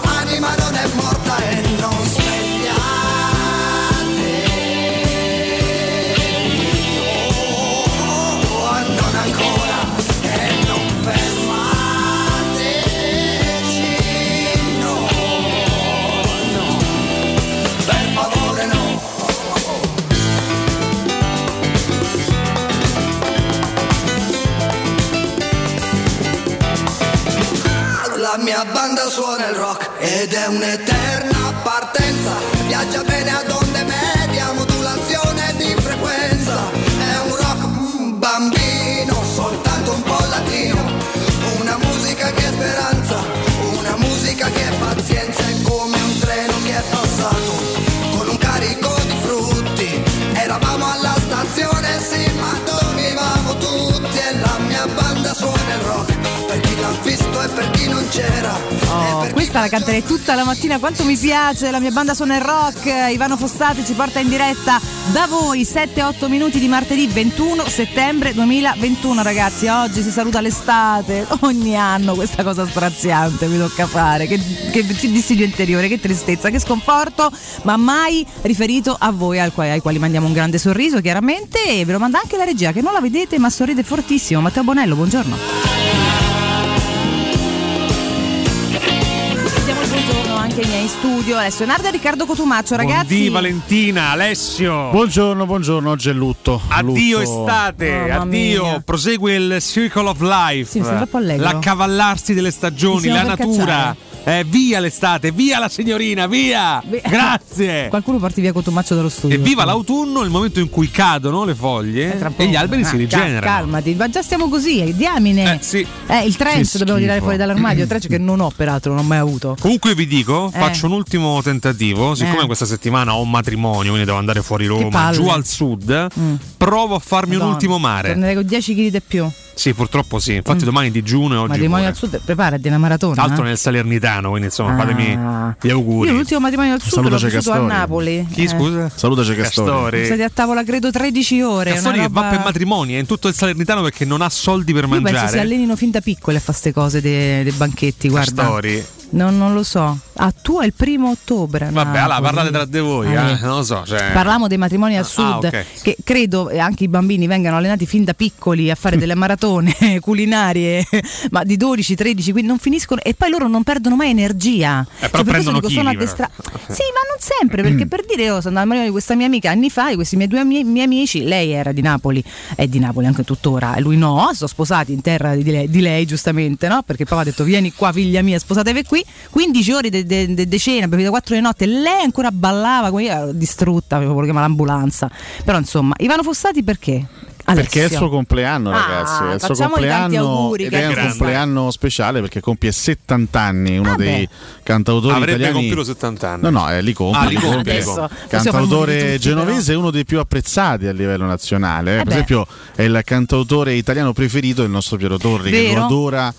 tua anima non è morta e non svegliatevi. Oh, non ancora, e non fermateci, no, no, per favore no. La mia banda suona il rock ed è un'eterna partenza. Viaggia bene ad onde medie, modulazione di frequenza. È un rock bambino, soltanto un po' latino. Una musica che è speranza, una musica che è pazienza. È come un treno che è passato con un carico di frutti. Eravamo alla stazione, sì, ma dormivamo l'ha visto e per chi non c'era. Oh, questa la canterei tutta la mattina, quanto mi piace, la mia banda suona il rock, Ivano Fossati ci porta in diretta da voi. 7-8 minuti di martedì 21 settembre 2021 ragazzi, oggi si saluta l'estate, ogni anno questa cosa straziante mi tocca fare, che, che dissidio interiore, che tristezza, che sconforto, ma mai riferito a voi al quali- ai quali mandiamo un grande sorriso chiaramente. E ve lo manda anche la regia che non la vedete ma sorride fortissimo, Matteo Bonello, buongiorno. Anche ai miei in studio, Alessio Nardo e Riccardo Cotumaccio, ragazzi. Buondì Valentina, Alessio. Buongiorno, buongiorno, oggi è lutto. Addio Lutto. estate, Mamma addio, mia. prosegue il Circle of Life. Sì, mi allegro. L'accavallarsi delle stagioni, la natura. cacciare. Eh, via l'estate, via la signorina, via! Beh, Grazie! Qualcuno porti via Cotumaccio dallo studio. E viva l'autunno, il momento in cui cadono le foglie Eh, e gli alberi Ah, si rigenerano. calmati, ma già stiamo così, eh, diamine. Eh, sì. Eh, il trench dobbiamo tirare fuori dall'armadio, trench che non ho peraltro, non ho mai avuto. Comunque vi dico, Eh. faccio un ultimo tentativo. Siccome questa settimana ho un matrimonio, quindi devo andare fuori Roma, giù al sud, Mm. provo a farmi Madonna, un ultimo mare. Tornerei con 10 kg di più. Sì, purtroppo sì. Infatti Mm. domani digiuno e oggi Matrimonio al sud, preparati una maratona. Tra l'altro eh. nel Salernitano, quindi insomma Ah. fatemi gli auguri. Io l'ultimo matrimonio al sud Salutaci l'ho vissuto a. Napoli. Chi Eh. scusa? Salutaci Castori. Castori. stati a tavola credo 13 ore. Castori che va roba- per matrimoni, è in tutto il Salernitano perché non ha soldi per Io penso si mangiare. allenino fin da piccole a fare queste cose dei, dei banchetti, guarda. Castori. Non, non lo so. Ah, tu è il primo ottobre. Vabbè, allora parlate tra di voi, Ah, eh, eh. non lo so. Cioè... Parliamo dei matrimoni al Ah, sud, ok. che credo eh, anche i bambini vengano allenati fin da piccoli a fare delle maratone culinarie, ma di 12, 13, quindi non finiscono e poi loro non perdono mai energia. Eh, però Cioè, prendono dico, sono addestra- Sì, ma non sempre, perché per dire io sono andata al matrimonio di questa mia amica anni fa, di questi miei due ami- miei amici, lei era di Napoli, è di Napoli anche tuttora, e lui no, sono sposati in terra di lei, di lei, giustamente, no? Perché papà ha detto vieni qua figlia mia, sposatevi qui, 15 ore di de, de- de cena, bevuta 4 di notte, lei ancora ballava, io ero distrutta, avevo voluto chiamare l'ambulanza. Però insomma, Ivano Fossati perché? Perché è il Alessio. suo compleanno, Ah, ragazzi. È il suo compleanno auguri, ed che è un grande. compleanno speciale perché compie 70 anni. Uno Ah, dei cantautori Avrebbe italiani. compiuto 70 anni. No, no, eh, li compie. Ah, li compie, Adesso Cantautore tutti, genovese, uno dei più apprezzati a livello nazionale. Eh per beh. esempio, è il cantautore italiano preferito del nostro Piero Torri, che Vero? lo adora.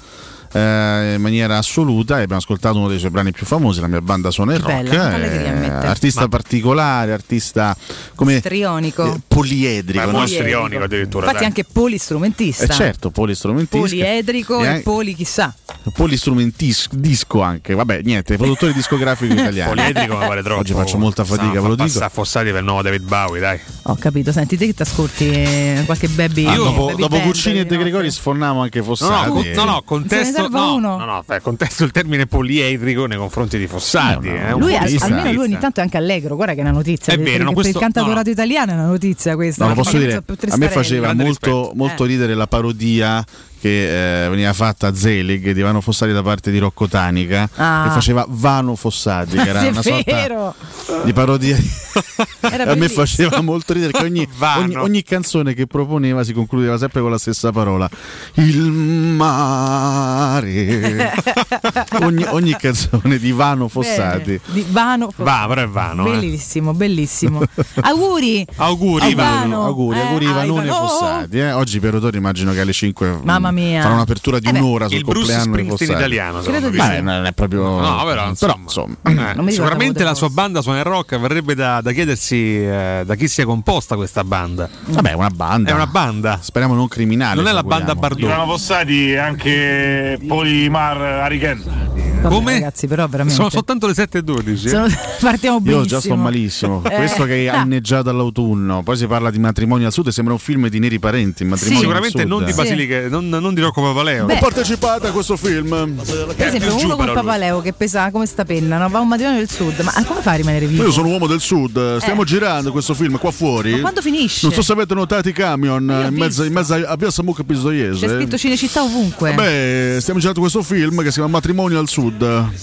Eh, in maniera assoluta e abbiamo ascoltato uno dei suoi brani più famosi la mia banda suona il rock bella, eh, artista Ma- particolare artista come Istrionico. eh, poliedrico Ma è no? molto istrionico addirittura. Infatti dai. anche polistrumentista. Eh certo, polistrumentista. Poliedrico E e anche- poli chissà. polistrumentisco disco anche. Vabbè, niente, produttore discografico italiano. Poliedrico mi pare troppo. Oggi faccio molta fatica, ve lo dico. passare Fossati per il nuovo David Bowie, dai. Ho capito, senti te che ti ascolti eh, qualche baby. Ah, Io- dopo baby dopo band Guccini e De? Gregori sforniamo anche No, Fossati. no, con- no, no, contesto, serva no, uno? no, no, beh, contesto il termine poliedrico nei confronti di Fossati. Eh, no, è un Lui almeno lui ogni tanto è anche allegro, guarda che è una notizia. È per, vero, per- no, per questo- il cantautorato no. italiano è una notizia questa. No, lo posso dire, a me faceva molto, molto Eh. ridere la parodia che eh, veniva fatta a Zelig di Vano Fossati da parte di Rocco Tanica Ah. che faceva Vano Fossati che era una sorta di parodia Era a me bellissimo. faceva molto ridere che ogni, ogni- ogni canzone che proponeva si concludeva sempre con la stessa parola il mare ogni, ogni canzone di Vano Fossati Bene, Di Vano Fossati. Va, però è vano. eh. Bellissimo, bellissimo. auguri. Auguri, Ivano. Auguri, Eh, auguri a Ivanone Ivano. Fossati eh. oggi per Rotori immagino che alle 5 Mamma mia. Farà un'apertura di Eh un'ora sul Il Bruce compleanno di Springsteen italiano, Credo di. Beh, non è proprio No, però insomma, insomma. eh, sicuramente la sua banda suona il rock verrebbe da, da chiedersi eh, da chi sia composta questa banda. vabbè è una banda È una banda. speriamo non criminale Non è la banda Bardot. Ivano Fossati e anche Polimar Ariken. Vabbè, Come? Ragazzi, però veramente. Sono soltanto le 7.12. eh? Sono- Partiamo benissimo. Io già sto malissimo. Eh. Questo che ha inneggiato all'autunno. Poi si parla di matrimonio al sud. Sembra un film di neri parenti. Matrimonio Sicuramente non di sud. Sì. Basilica, non, non di Rocco Papaleo. Beh. Ho partecipato a questo film. Per esempio, uno lui. papaleo che pesa come sta penna, no? va a un matrimonio del sud, ma come fa a rimanere vivo? Io sono uomo del sud. Stiamo girando questo film qua fuori. Eh. Ma quando finisce? Non so se avete notato i camion in mezzo, in mezzo a via Samuca Pistoiese. C'è scritto Cinecittà ovunque. Beh, stiamo girando questo film che si chiama Matrimonio al Sud.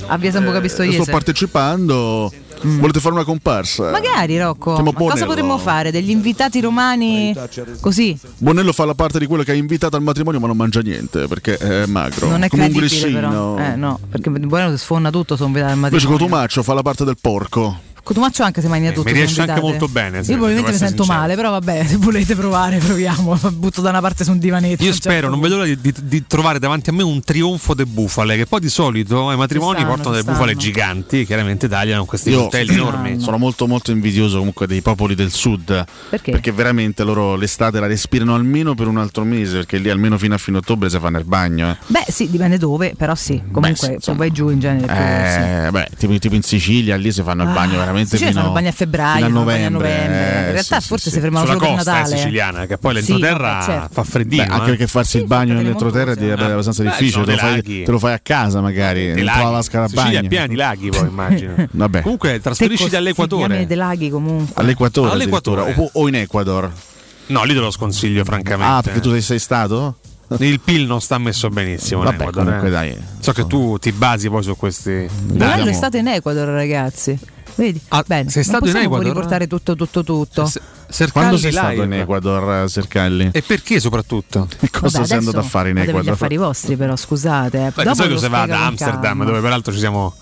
A via Sambuca Pistoiese. sto partecipando. Volete fare una comparsa? Magari Rocco, ma cosa Bonello. potremmo fare? Degli invitati romani così? Bonello fa la parte di quello che ha invitato al matrimonio ma non mangia niente perché è magro. Non è come un credibile grissino. però. Eh no, perché si sfonda tutto non vede al Invece matrimonio. Cotumaccio fa la parte del porco. Cotumaccio anche se mangia Eh, tutto. mi riesce non anche molto bene, Io probabilmente mi sento essere male, però vabbè, se volete provare, proviamo. Butto da una parte su un divanetto. Io certo spero, non punto. vedo l'ora di, di- di trovare davanti a me un trionfo de bufale, che poi di solito ai matrimoni stanno, portano delle bufale giganti, chiaramente tagliano questi Io coltelli enormi. sono molto molto invidioso comunque dei popoli del sud. Perché? veramente loro l'estate la respirano almeno per un altro mese, perché lì almeno fino a fine ottobre si fanno il bagno. eh. Beh, sì, dipende dove, però sì. Comunque, sì, se insomma. vai giù in genere. più, sì. Eh, beh, tipo, tipo in Sicilia lì si fanno il bagno Ah, veramente Sicilia fino, fanno il bagno a febbraio, fino a bagno a novembre. novembre. eh, In realtà sì, forse sì, si fermano Sulla solo per costa è Natale. siciliana, che poi Sì, l'entroterra certo. fa freddino. Beh, anche eh. perché farsi il Sì, bagno nell'entroterra è abbastanza Beh, difficile, te lo, fai, te lo fai a casa magari, dentro la laghi. vasca da Sicilia bagno. piena di laghi, poi immagino. Vabbè. Comunque, trasferisci Secco, all'equatore. Piani dei laghi comunque. All'equatore, All'equatore. o, in Ecuador. No, lì te lo sconsiglio, francamente. Ah, perché tu sei, stato? Il PIL non sta messo benissimo. in Vabbè, Ecuador, comunque eh. dai. So che tu ti basi poi su questi. Bonello Dai. è stato in Ecuador, ragazzi. Vedi? Ah, Bene, sei stato in Ecuador? riportare tutto, tutto, tutto. Se- Sercalli Quando sei live. stato in Ecuador, Sercalli? E perché soprattutto? E cosa Vabbè, sei andato a fare in fate gli Ecuador? affari vostri, però scusate. eh. Dopo di solito si va ad Amsterdam, dove peraltro ci siamo.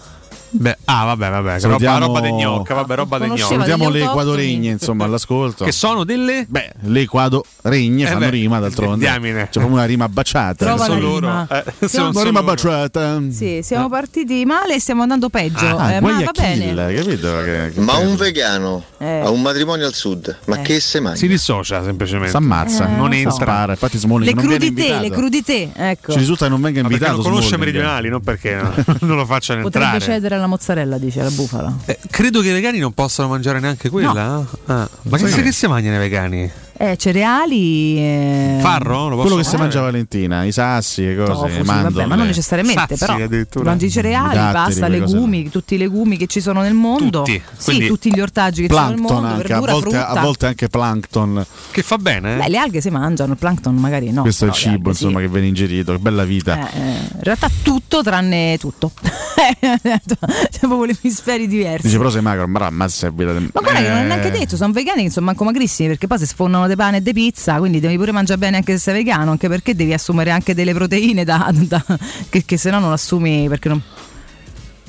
Beh, ah, vabbè, vabbè, che roba, Salutiamo- roba de gnocca, vabbè, roba de gnocca. Salutiamo le equadoregne, insomma, all'ascolto. Che sono delle. Beh, le equadoregne Eh fanno beh, rima d'altronde. diamine. C'è proprio una rima baciata. Trova sono la loro. rima. Eh, Siamo- sono- Una sono rima loro. baciata. Sì, siamo partiti male e stiamo andando peggio. Ah, eh, ma va bene. capito? Che, che Ma un vegano Eh. a un matrimonio al sud, ma Eh. che se mangia? Si dissocia semplicemente. S'ammazza, Eh, non entra. Spara. Infatti Smolli Le non viene crudité, invitato. le crudité, ecco. Ci risulta che non venga Ma perché invitato non conosce Smalling. meridionali, non perché no- non lo facciano Potrebbe entrare. cedere alla mozzarella, dice la bufala. Eh, credo che i vegani non possano mangiare neanche quella. Ah, ma che, Sai che che- si mangiano i vegani? Eh, cereali. eh, Farro? Lo Quello che si mangia Valentina, i sassi, le cose, tofu, sì, i mandorle. vabbè, ma non necessariamente, Sassi, però mangi cereali, I datteri, pasta, legumi, tutti i legumi che ci sono nel mondo. Tutti, Sì, tutti gli ortaggi che ci sono nel mondo, anche, a verdura, volte, frutta. a volte anche plankton. Che fa bene, eh? Beh, le alghe si mangiano, il plankton magari no. Questo è il cibo, alghe sì. insomma, che viene ingerito. Che bella vita. Eh, eh, in realtà tutto tranne tutto. C'è proprio gli emisferi diversi. Dice però sei magro, ma ammazza vita del- Ma guarda che non è neanche Eh, detto, sono vegani che sono manco magrissimi perché poi si sfondano di pane e di pizza, quindi devi pure mangiare bene anche se sei vegano, anche perché devi assumere anche delle proteine da, da- che, che se no non assumi perché non...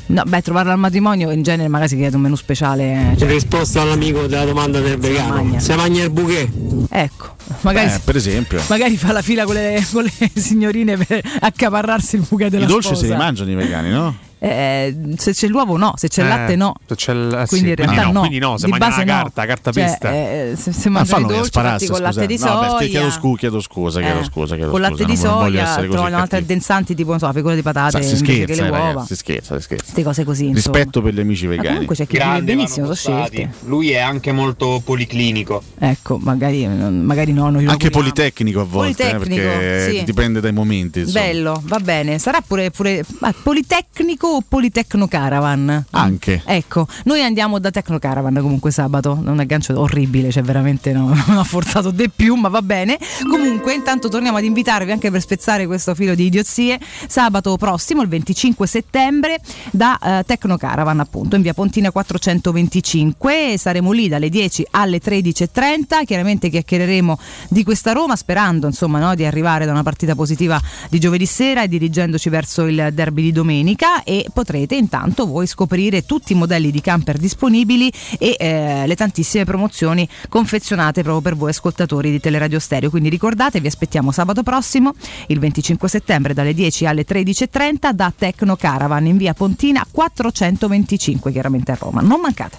No, beh, trovarlo al matrimonio in genere magari si chiede un menù speciale. In Cioè, risposta all'amico della domanda del vegano, magna. se mangia il bouquet? ecco, magari, Eh, per esempio. magari fa la fila con le, con le signorine per accaparrarsi il buca della I dolci sposa. se li mangiano i vegani, no? Eh, se c'è l'uovo no, se c'è il Eh, latte no. se c'è il- eh, Quindi sì, in realtà no. Quindi no, se Di mangia la no. carta, carta Cioè, pesta. eh, se, se Ah, i che dolci fatti con latte di. No, soia. beh, chiedo, scu- chiedo scusa, chiedo Eh, scusa, chiedo con scusa, latte di soia trovano altri addensanti tipo non so, la figura di patate Sa, si scherza, le eh, uova. ragazzi, si scherza, si scherza. Queste cose così. insomma. Rispetto per gli amici Ma vegani. comunque c'è chi vive benissimo, sono. Lui è anche molto policlinico. Ecco, magari, magari no. Anche politecnico a volte, eh, perché dipende dai momenti. Bello, va bene. Sarà pure, pure ah, Politecnico o Politecno Caravan? Anche. Ecco, noi andiamo da Tecno Caravan comunque sabato. Un aggancio orribile, cioè veramente no, non ha forzato di più, ma va bene. Comunque, intanto torniamo ad invitarvi anche per spezzare questo filo di idiozie. Sabato prossimo, il 25 settembre, da eh, Tecno Caravan, appunto, in via Pontina 425. Saremo lì dalle 10 alle 13.30. Chiaramente chiacchiereremo di questa Roma, sperando insomma no, di arrivare da una partita positiva di giovedì sera e dirigendoci verso il derby di domenica. E potrete intanto voi scoprire tutti i modelli di camper disponibili e eh, le tantissime promozioni confezionate proprio per voi ascoltatori di Teleradio Stereo. Quindi ricordate, vi aspettiamo sabato prossimo, il 25 settembre dalle 10 alle 13.30 da Tecno Caravan in via Pontina 425, chiaramente a Roma. Non mancate.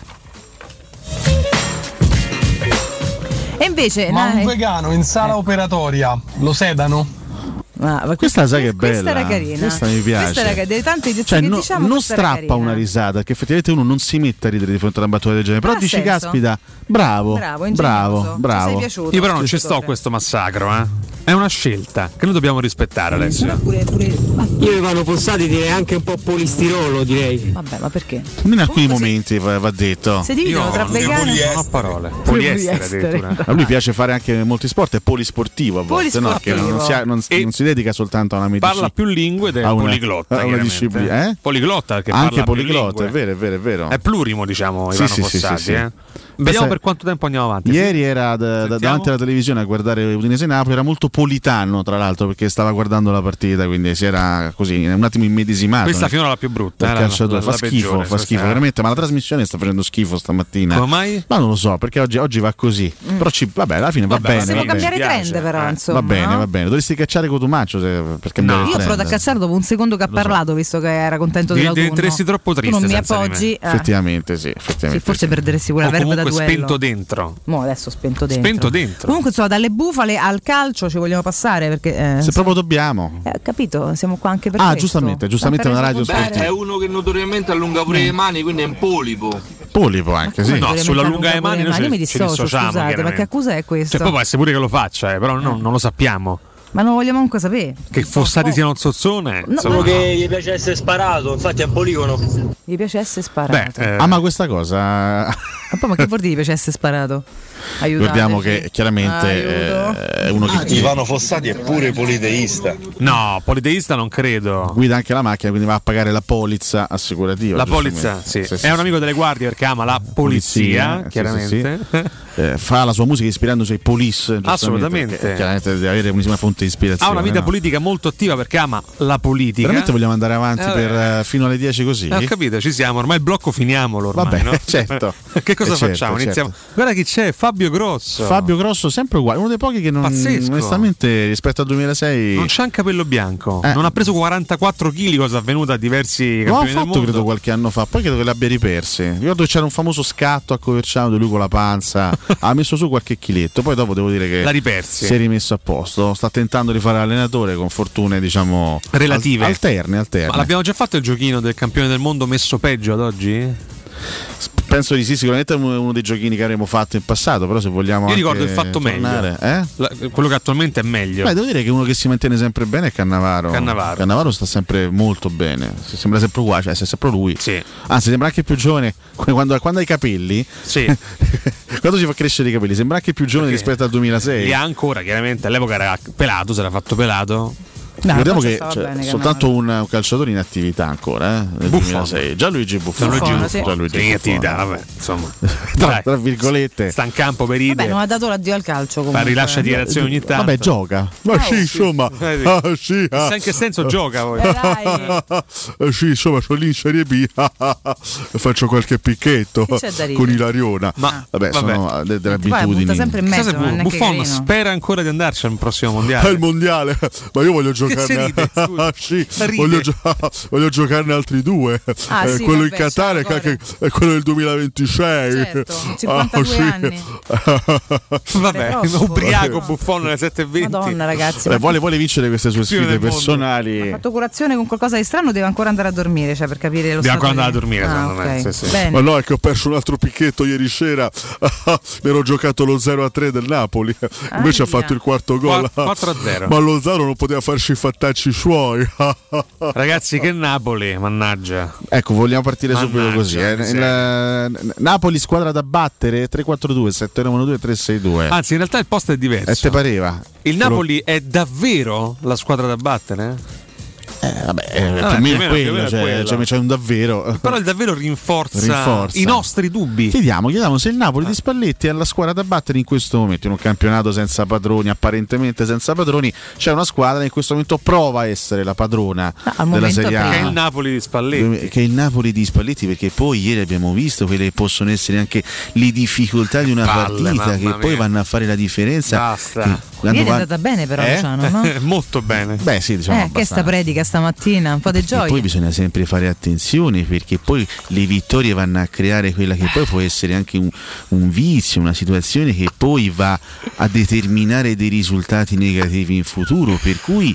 E invece Ma un eh, vegano in sala operatoria lo sedano? Ah, ma Questa sai che è questa bella. era carina. Questa mi piace. Questa era, delle tante Cioè, che no- diciamo, non questa strappa carina. una risata, che effettivamente uno non si mette a ridere di fronte a una battuta del genere. Però Ha dici, senso. caspita, bravo, Bravo, bravo, bravo. piaciuto, Io però non ci sto a questo massacro, eh. È una scelta che noi dobbiamo rispettare, Alessio. Pure- pure- Io Ivano Fossati direi anche un po' polistirolo direi. vabbè, ma perché? In alcuni Comunque momenti va, va detto. Se dividono tra non vegani non ho parole. Poliestere. Poliestere addirittura. A lui piace fare anche molti sport, è polisportivo a volte, no? Che Polisportivo. non si, non, E non si dedica soltanto a una medicina. Parla più lingue ed è una- poliglotta. una disciplina, eh? Poliglotta Anche parla poliglotta, è vero, è vero, è vero. È plurimo, diciamo, Sì, Ivano sì, sì, Fossati. sì, sì. eh. Vediamo per quanto tempo andiamo avanti. Ieri era da- da- davanti alla televisione a guardare Udinese Napoli, era molto politano tra l'altro perché stava guardando la partita, quindi si era così un attimo immedesimato. Questa finora la più brutta. eh, la- calciatore. la- fa la schifo, peggiore, fa schifo, è. veramente. Ma la trasmissione sta facendo schifo stamattina. Come mai? Ma non lo so, perché oggi, oggi va così. Però ci, vabbè, alla fine va Vabbè, bene. sì, Va Possiamo bene. cambiare piace, trend però, eh. insomma. Va bene, no? va bene. Dovresti cacciare Cotumaccio se, per cambiare No. Io ho provato a cacciare dopo un secondo che ha parlato, visto che era contento Div- dell'autunno. diventeresti troppo Tu triste non mi di appoggi. eh. Effettivamente, sì. Sì, Effettivamente forse sì. perderesti pure O la verba da comunque duello. spento dentro. Mo adesso spento dentro. Spento dentro. Comunque insomma, dalle bufale al calcio ci vogliamo passare perché eh, Se proprio dobbiamo. eh, capito, siamo qua anche per Ah, questo. giustamente, giustamente una radio sportiva. È uno che notoriamente allunga pure le mani, quindi è un polipo. Polipo anche, sì. No, sulla lunga le mani pure noi ci- mi ci dissocio, dissociamo, scusate, ma che accusa è questa? Cioè, poi può essere pure che lo faccia, eh, però no- non lo sappiamo. Ma non vogliamo comunque sapere. Che Fossati siano un zozzone. No, insomma, ma- no. gli piace essere sparato, infatti è un poligono. Gli piace essere sparato. Beh, eh, Ah, ma questa cosa. Ma poi ma che vuol dire gli piace essere sparato? Aiutateci. Ricordiamo che chiaramente Aiuto. eh, è uno che Ivano Fossati è pure politeista. no, politeista non credo. guida anche la macchina, quindi va a pagare la polizza assicurativa. La polizia, sì. Sì, sì, È un sì. amico delle guardie perché ama la polizia, Polizia, chiaramente. sì, Eh, fa la sua musica ispirandosi ai giustamente, Assolutamente. perché Chiaramente deve avere una fonte di ispirazione. ha una vita no? politica molto attiva perché ama la politica. Veramente vogliamo andare avanti Eh, per, eh, fino alle 10 così? Eh, ho capito, ci siamo, ormai il blocco finiamolo ormai, Vabbè, no? certo. che cosa Eh, certo, facciamo? certo. Iniziamo. Guarda chi c'è, Fabio Grosso. Fabio Grosso sempre uguale, uno dei pochi che non Pazzesco. onestamente rispetto al 2006 Non c'ha un capello bianco, Eh. non ha preso 44 kg, cosa è avvenuto a diversi Lo ha fatto credo qualche anno fa, poi credo che l'abbia ripersi. Ricordo che c'era un famoso scatto a Coverciano di lui con la panza, ha messo su qualche chiletto, poi dopo devo dire che L'ha ripersi. si è rimesso a posto. Sta tentando di fare allenatore con fortune, diciamo, Relative. al- alterne, alterne. Ma l'abbiamo già fatto il giochino del campione del mondo messo peggio ad oggi? Penso di sì, sicuramente è uno dei giochini che avremmo fatto in passato, però se vogliamo Io ricordo il fatto tornare- meglio. eh? La- quello che attualmente è meglio. Beh, devo dire che uno che si mantiene sempre bene è Cannavaro. Cannavaro. sta sempre molto bene. Sembra sempre uguale, cioè è sempre lui. Sì. Anzi, sembra anche più giovane quando, quando ha i capelli. Sì. quando si fa crescere i capelli, sembra anche più giovane Perché rispetto al 2006. Li ha ancora, chiaramente. All'epoca era pelato, si era fatto pelato. Ricordiamo che c'è bene, soltanto un, un calciatore in attività ancora eh, nel Buffon. 2006, Gianluigi Buffon. Buffon, sì. Gianluigi Sì, in Buffon. attività, vabbè, insomma. Tra, Dai, tra virgolette. sta in campo per Vabbè, idee. non ha dato l'addio al calcio Ma comunque. rilascia dichiarazioni ogni tanto. Vabbè, gioca. Ma sì, insomma. Eh, sì. Ah, sì, ah. In che senso gioca poi. Eh. Eh, sì, insomma, sono lì in Serie B. Faccio qualche picchetto con Ilariona. Ma- vabbè, vabbè. sono eh, de- delle Poi la abitudini. butta sempre in mezzo, Buffon spera ancora di andarci al prossimo Ah, il mondiale. mondiale, ma io voglio si giocarne, ride? Ah, sì, voglio, gio- voglio giocarne altri due. Ah, Eh, sì, quello vabbè, in Qatar ciao, è, quello del 2026. Certo, 52 anni. Vabbè, troppo. ubriaco No. Buffon alle 7.20. Madonna ragazzi. Ma vuole, vuole vincere queste sue sfide personali. ha fatto curazione con qualcosa di strano, deve ancora andare a dormire, cioè per capire lo Deve ancora andare di- a dormire, Ah, secondo me, sì, sì. Ma no, è che ho perso un altro picchetto ieri sera. Mi ero giocato lo 0 a 3 del Napoli. Invece ha Ahia. fatto il quarto gol. 4 a 0. Ma lo Zaro non poteva farci i fattacci suoi. Ragazzi, che Napoli, mannaggia. ecco, vogliamo partire subito Mannaggia, così. eh. Il- Napoli, squadra da battere 3-4-2, 7-1-2, 3-6-2. Anzi, in realtà il posto è e diverso. te pareva? Il Napoli è davvero la squadra da battere? Eh, vabbè, eh, più o più o meno meno, è più o quello, meno cioè, quello. cioè, c'è un davvero. Però il davvero rinforza, Rinforza. i nostri dubbi. Chiediamo, chiediamo se il Napoli di Spalletti è la squadra da battere in questo momento, in un campionato senza padroni, apparentemente senza padroni, c'è una squadra che in questo momento prova a essere la padrona al della momento Serie A. Che è il Napoli di Spalletti. che è il Napoli di Spalletti perché poi ieri abbiamo visto quelle che possono essere anche le difficoltà di una Palle, partita che poi vanno a fare la differenza Basta. Che Ieri è andata bene però Eh? Luciano, no? Molto bene. beh sì diciamo eh, che sta predica stamattina, un po' di E gioia. poi bisogna sempre fare attenzione perché poi le vittorie vanno a creare quella che poi può essere anche un, un vizio, una situazione che poi va a determinare dei risultati negativi in futuro, per cui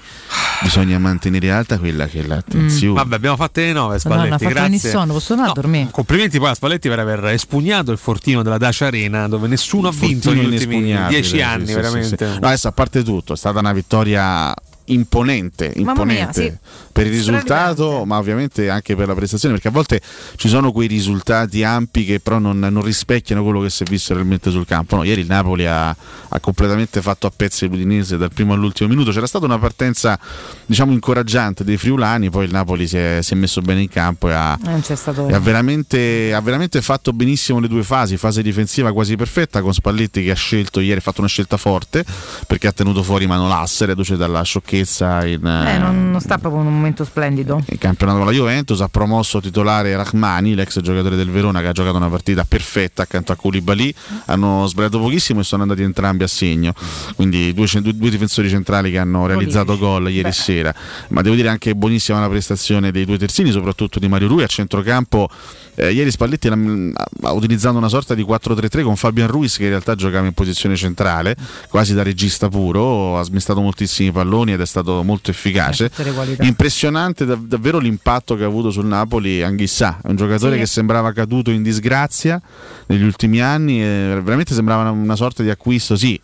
bisogna mantenere alta quella che è l'attenzione. Vabbè, abbiamo fatte le 9 Madonna, Spalletti, ha fatto grazie. sonno, posso andare a dormire? Complimenti poi a Spalletti per aver espugnato il fortino della Dacia Arena dove nessuno ha vinto negli ultimi inespugnabile, 10 sì, anni, sì, veramente. sì, sì. No, adesso a parte tutto, è stata una vittoria imponente, Mamma mia, imponente sì. Per il risultato, ma ovviamente anche per la prestazione, perché a volte ci sono quei risultati ampi che però non, non rispecchiano quello che si è visto realmente sul campo. No, ieri il Napoli ha, ha completamente fatto a pezzi l'Udinese dal primo all'ultimo minuto. C'era stata una partenza, diciamo, incoraggiante dei friulani, poi il Napoli si è, si è messo bene in campo e ha, e ha veramente, ha veramente fatto benissimo le due fasi, fase difensiva quasi perfetta con Spalletti che ha scelto ieri, ha fatto una scelta forte perché ha tenuto fuori Manolas, reduce dalla sciocchezza in, Eh, non, non sta proprio un momento splendido. in campionato con la Juventus, ha promosso titolare Rahmani, l'ex giocatore del Verona che ha giocato una partita perfetta accanto a Koulibaly, hanno sbagliato pochissimo e sono andati entrambi a segno, quindi due, due- due difensori centrali che hanno realizzato gol ieri Beh. sera, ma devo dire anche buonissima la prestazione dei due terzini, soprattutto di Mario Rui a centrocampo. Eh, ieri Spalletti ha utilizzato una sorta di 4-3-3 con Fabian Ruiz che in realtà giocava in posizione centrale, quasi da regista puro, ha smestato moltissimi palloni ed è stato molto efficace. Le qualità. Impressionante dav- davvero l'impatto che ha avuto sul Napoli Anghissà, è un giocatore Sì. che sembrava caduto in disgrazia negli ultimi anni, veramente sembrava una, una sorta di acquisto, sì.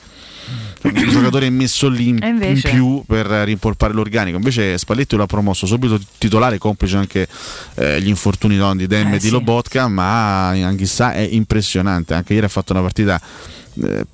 Un giocatore messo lì in, invece? in più per rimpolpare l'organico. Invece Spalletti l'ha promosso subito titolare, complice anche eh, gli infortuni no, di Dem Eh, e di sì. Lobotka, ma Anghissà è impressionante. Anche ieri ha fatto una partita eh,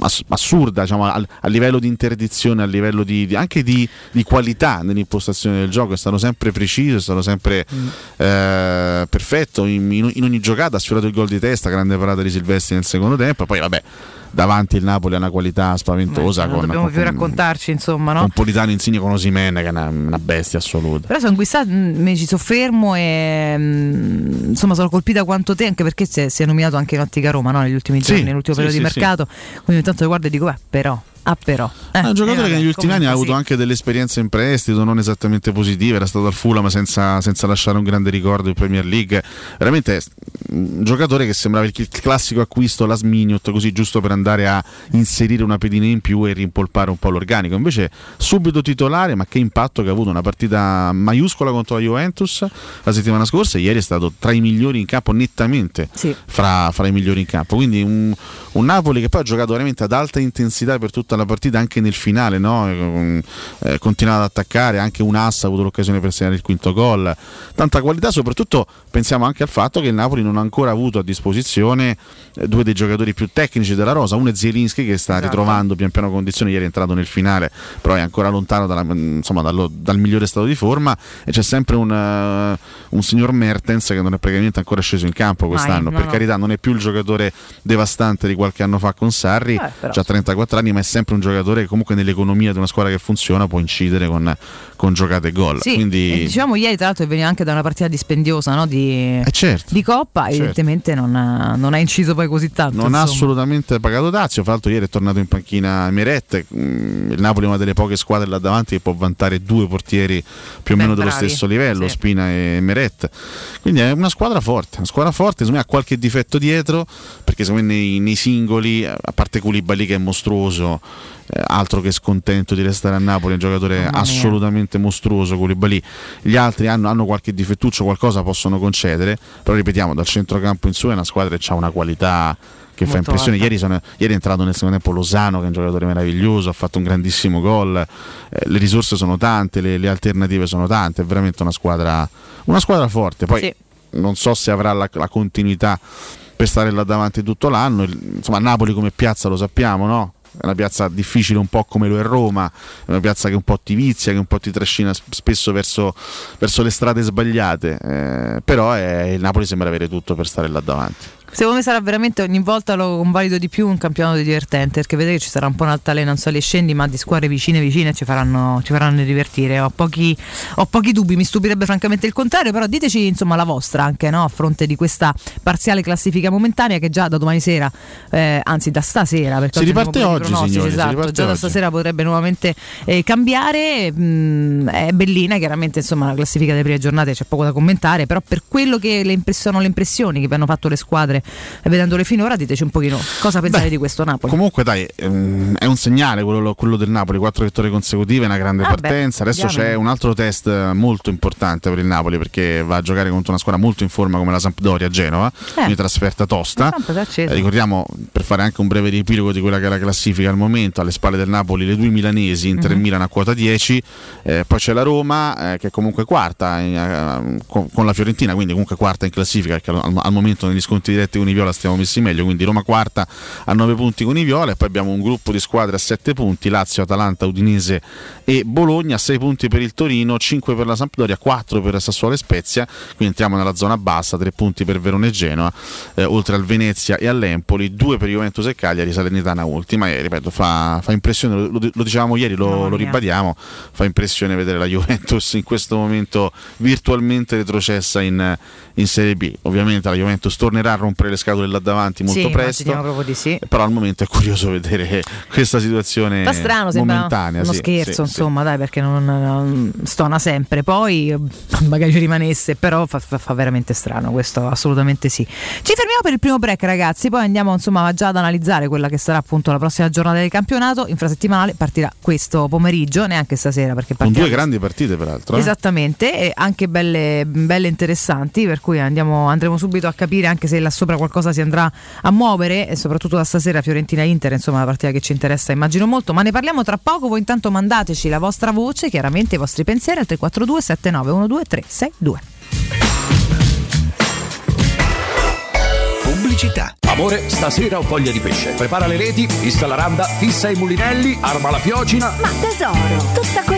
ass- assurda diciamo, a, a livello di interdizione, a livello di, di- anche di, di qualità nell'impostazione del gioco. È stato sempre preciso, è stato sempre Mm. eh, perfetto. In, in- in ogni giocata ha sfiorato il gol di testa, grande parata di Silvestri nel secondo tempo. Poi, vabbè, davanti il Napoli ha una qualità spaventosa. non con, dobbiamo con- più raccontarci, insomma, no? con Politano insigne con Osimene, che è una, una bestia assoluta. Però sono Guissà, mh, mi ci soffermo e mh, insomma sono colpita quanto te, anche perché si è, si è nominato anche in Ottica Roma no? negli ultimi Sì, giorni, nell'ultimo sì, periodo sì, di mercato. Quindi ogni tanto guardo e dico, ah però, ah però. Eh, È un giocatore eh, che negli ultimi anni ha avuto sì. anche delle esperienze in prestito, non esattamente positive, era stato al Fulham senza, senza lasciare un grande ricordo in Premier League. Veramente un giocatore che sembrava il, classico acquisto last minute, così giusto per andare a inserire una pedina in più e rimpolpare un po' l'organico. Invece subito titolare, ma che impatto che ha avuto una partita maiuscola contro la Juventus la settimana scorsa e ieri è stato tra i migliori in campo nettamente Sì. fra, fra i migliori in campo. Quindi un, un Napoli che poi ha giocato veramente ad alta intensità per tutta la la partita anche nel finale, no? eh, continuava ad attaccare, anche un ass ha avuto l'occasione per segnare il quinto gol. Tanta qualità, soprattutto pensiamo anche al fatto che il Napoli non ha ancora avuto a disposizione eh, due dei giocatori più tecnici della rosa, uno è Zielinski che sta Esatto. ritrovando pian piano condizioni, ieri è entrato nel finale, però è ancora lontano dalla- insomma, dallo- dal migliore stato di forma e c'è sempre un, eh, un signor Mertens che non è praticamente ancora sceso in campo quest'anno, no, per no. carità non è più il giocatore devastante di qualche anno fa con Sarri, Eh, ha 34 anni ma è sempre un giocatore che comunque nell'economia di una squadra che funziona può incidere con, con giocate e gol. Sì, Quindi... e dicevamo ieri tra l'altro che veniva anche da una partita dispendiosa no? di, Eh, certo. di Coppa, Certo. evidentemente non ha, non ha inciso poi così tanto. non ha insomma. assolutamente pagato Dazio. Fra l'altro, ieri è tornato in panchina Meret. Mm, Il Napoli è una delle poche squadre là davanti che può vantare due portieri più o Ben meno dello bravi, stesso livello, sì. Spina e Meret. Quindi è una squadra forte. Una squadra forte, secondo me ha qualche difetto dietro. Perché secondo me nei, nei singoli, a parte Koulibaly che è mostruoso. Eh, altro che scontento di restare a Napoli, è un giocatore assolutamente mostruoso. Koulibaly. Gli altri hanno, hanno qualche difettuccio, qualcosa possono concedere. Però ripetiamo, dal centrocampo in su è una squadra che ha una qualità che fa Molto impressione. alta. Ieri, sono- ieri è entrato nel secondo tempo Lozano, che è un giocatore meraviglioso, ha fatto un grandissimo gol. Eh, le risorse sono tante, le, le alternative sono tante. È veramente una squadra, una squadra forte. Poi Sì. non so se avrà la, la continuità per stare là davanti tutto l'anno. Insomma, Napoli come piazza lo sappiamo, no? È una piazza difficile un po' come lo è Roma, è una piazza che un po' ti vizia, che un po' ti trascina sp- spesso verso, verso le strade sbagliate, eh, però eh, il Napoli sembra avere tutto per stare là davanti. Secondo me sarà veramente ogni volta lo convalido di più un campionato divertente perché vedete che ci sarà un po' un'altalena, un sali e scendi, ma di squadre vicine vicine ci faranno, ci faranno divertire. Ho pochi, ho pochi dubbi, mi stupirebbe francamente il contrario, però diteci insomma la vostra anche no? a fronte di questa parziale classifica momentanea che già da domani sera, eh, anzi da stasera, perché Si riparte oggi, signori, si esatto, riparte già da oggi. stasera potrebbe nuovamente eh, cambiare. Mm, è bellina, chiaramente insomma la classifica delle prime giornate c'è poco da commentare, però per quello che le sono le impressioni che vi hanno fatto le squadre eh, vedendole finora, diteci un pochino cosa pensate Beh, di questo Napoli. Comunque, dai, ehm, è un segnale quello, quello del Napoli: quattro vittorie consecutive, una grande Ah, beh, partenza. Adesso vediamo. c'è un altro test eh, molto importante per il Napoli perché va a giocare contro una squadra molto in forma come la Sampdoria a Genova, quindi trasferta tosta. Eh, ricordiamo, per fare anche un breve riepilogo di quella che è la classifica al momento, alle spalle del Napoli le due milanesi, Inter Mhm. Milan a quota 10, eh, poi c'è la Roma eh, che è comunque quarta eh, con, con la Fiorentina, quindi comunque quarta in classifica perché al, al momento negli sconti diretti con i Viola stiamo messi meglio, quindi Roma quarta a 9 punti con i Viola e poi abbiamo un gruppo di squadre a 7 punti, Lazio, Atalanta, Udinese e Bologna, 6 punti per il Torino, 5 per la Sampdoria, 4 per Sassuolo e Spezia, quindi entriamo nella zona bassa, 3 punti per Verona e Genoa, eh, oltre al Venezia e all'Empoli, 2 per Juventus e Cagliari, Salernitana ultima e ripeto fa, fa impressione, lo, lo- dicevamo ieri, lo, lo ribadiamo, fa impressione vedere la Juventus in questo momento virtualmente retrocessa in, in Serie B, ovviamente la Juventus tornerà a rompere le scatole là davanti molto sì, presto. di sì. Però al momento è curioso vedere questa situazione Fa strano, momentanea. uno sì, scherzo, insomma, dai, perché non, non- stona sempre. Poi eh, magari ci rimanesse, però fa, fa- fa veramente strano, questo assolutamente sì. Ci fermiamo per il primo break, ragazzi, poi andiamo insomma già ad analizzare quella che sarà appunto la prossima giornata del campionato. Infrasettimanale partirà questo pomeriggio, neanche stasera, perché Con due grandi partite, peraltro. eh. Esattamente, e anche belle, belle interessanti, per cui andiamo- andremo subito a capire anche se là sopra qualcosa si andrà a muovere e soprattutto da stasera Fiorentina-Inter, insomma la partita che ci interessa immagino molto, ma ne parliamo tra poco, voi intanto mandateci la vostra voce, chiaramente i vostri pensieri al 342 7912 362. Pubblicità. Amore, stasera ho voglia di pesce. Prepara le reti, fissa la randa, fissa i mulinelli, arma la fiocina. Ma tesoro, tutta questa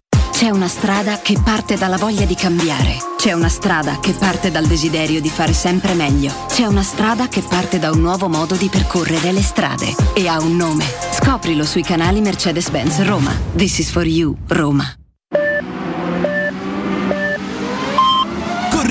C'è una strada che parte dalla voglia di cambiare. C'è una strada che parte dal desiderio di fare sempre meglio. C'è una strada che parte da un nuovo modo di percorrere le strade. E ha un nome. Scoprilo sui canali Mercedes-Benz Roma. This is for you, Roma. Corri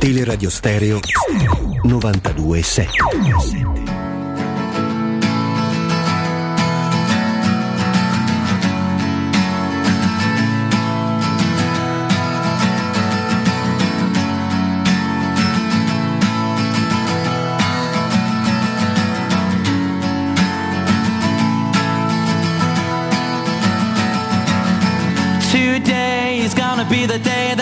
Teleradio Stereo 92.7 Today is gonna be the day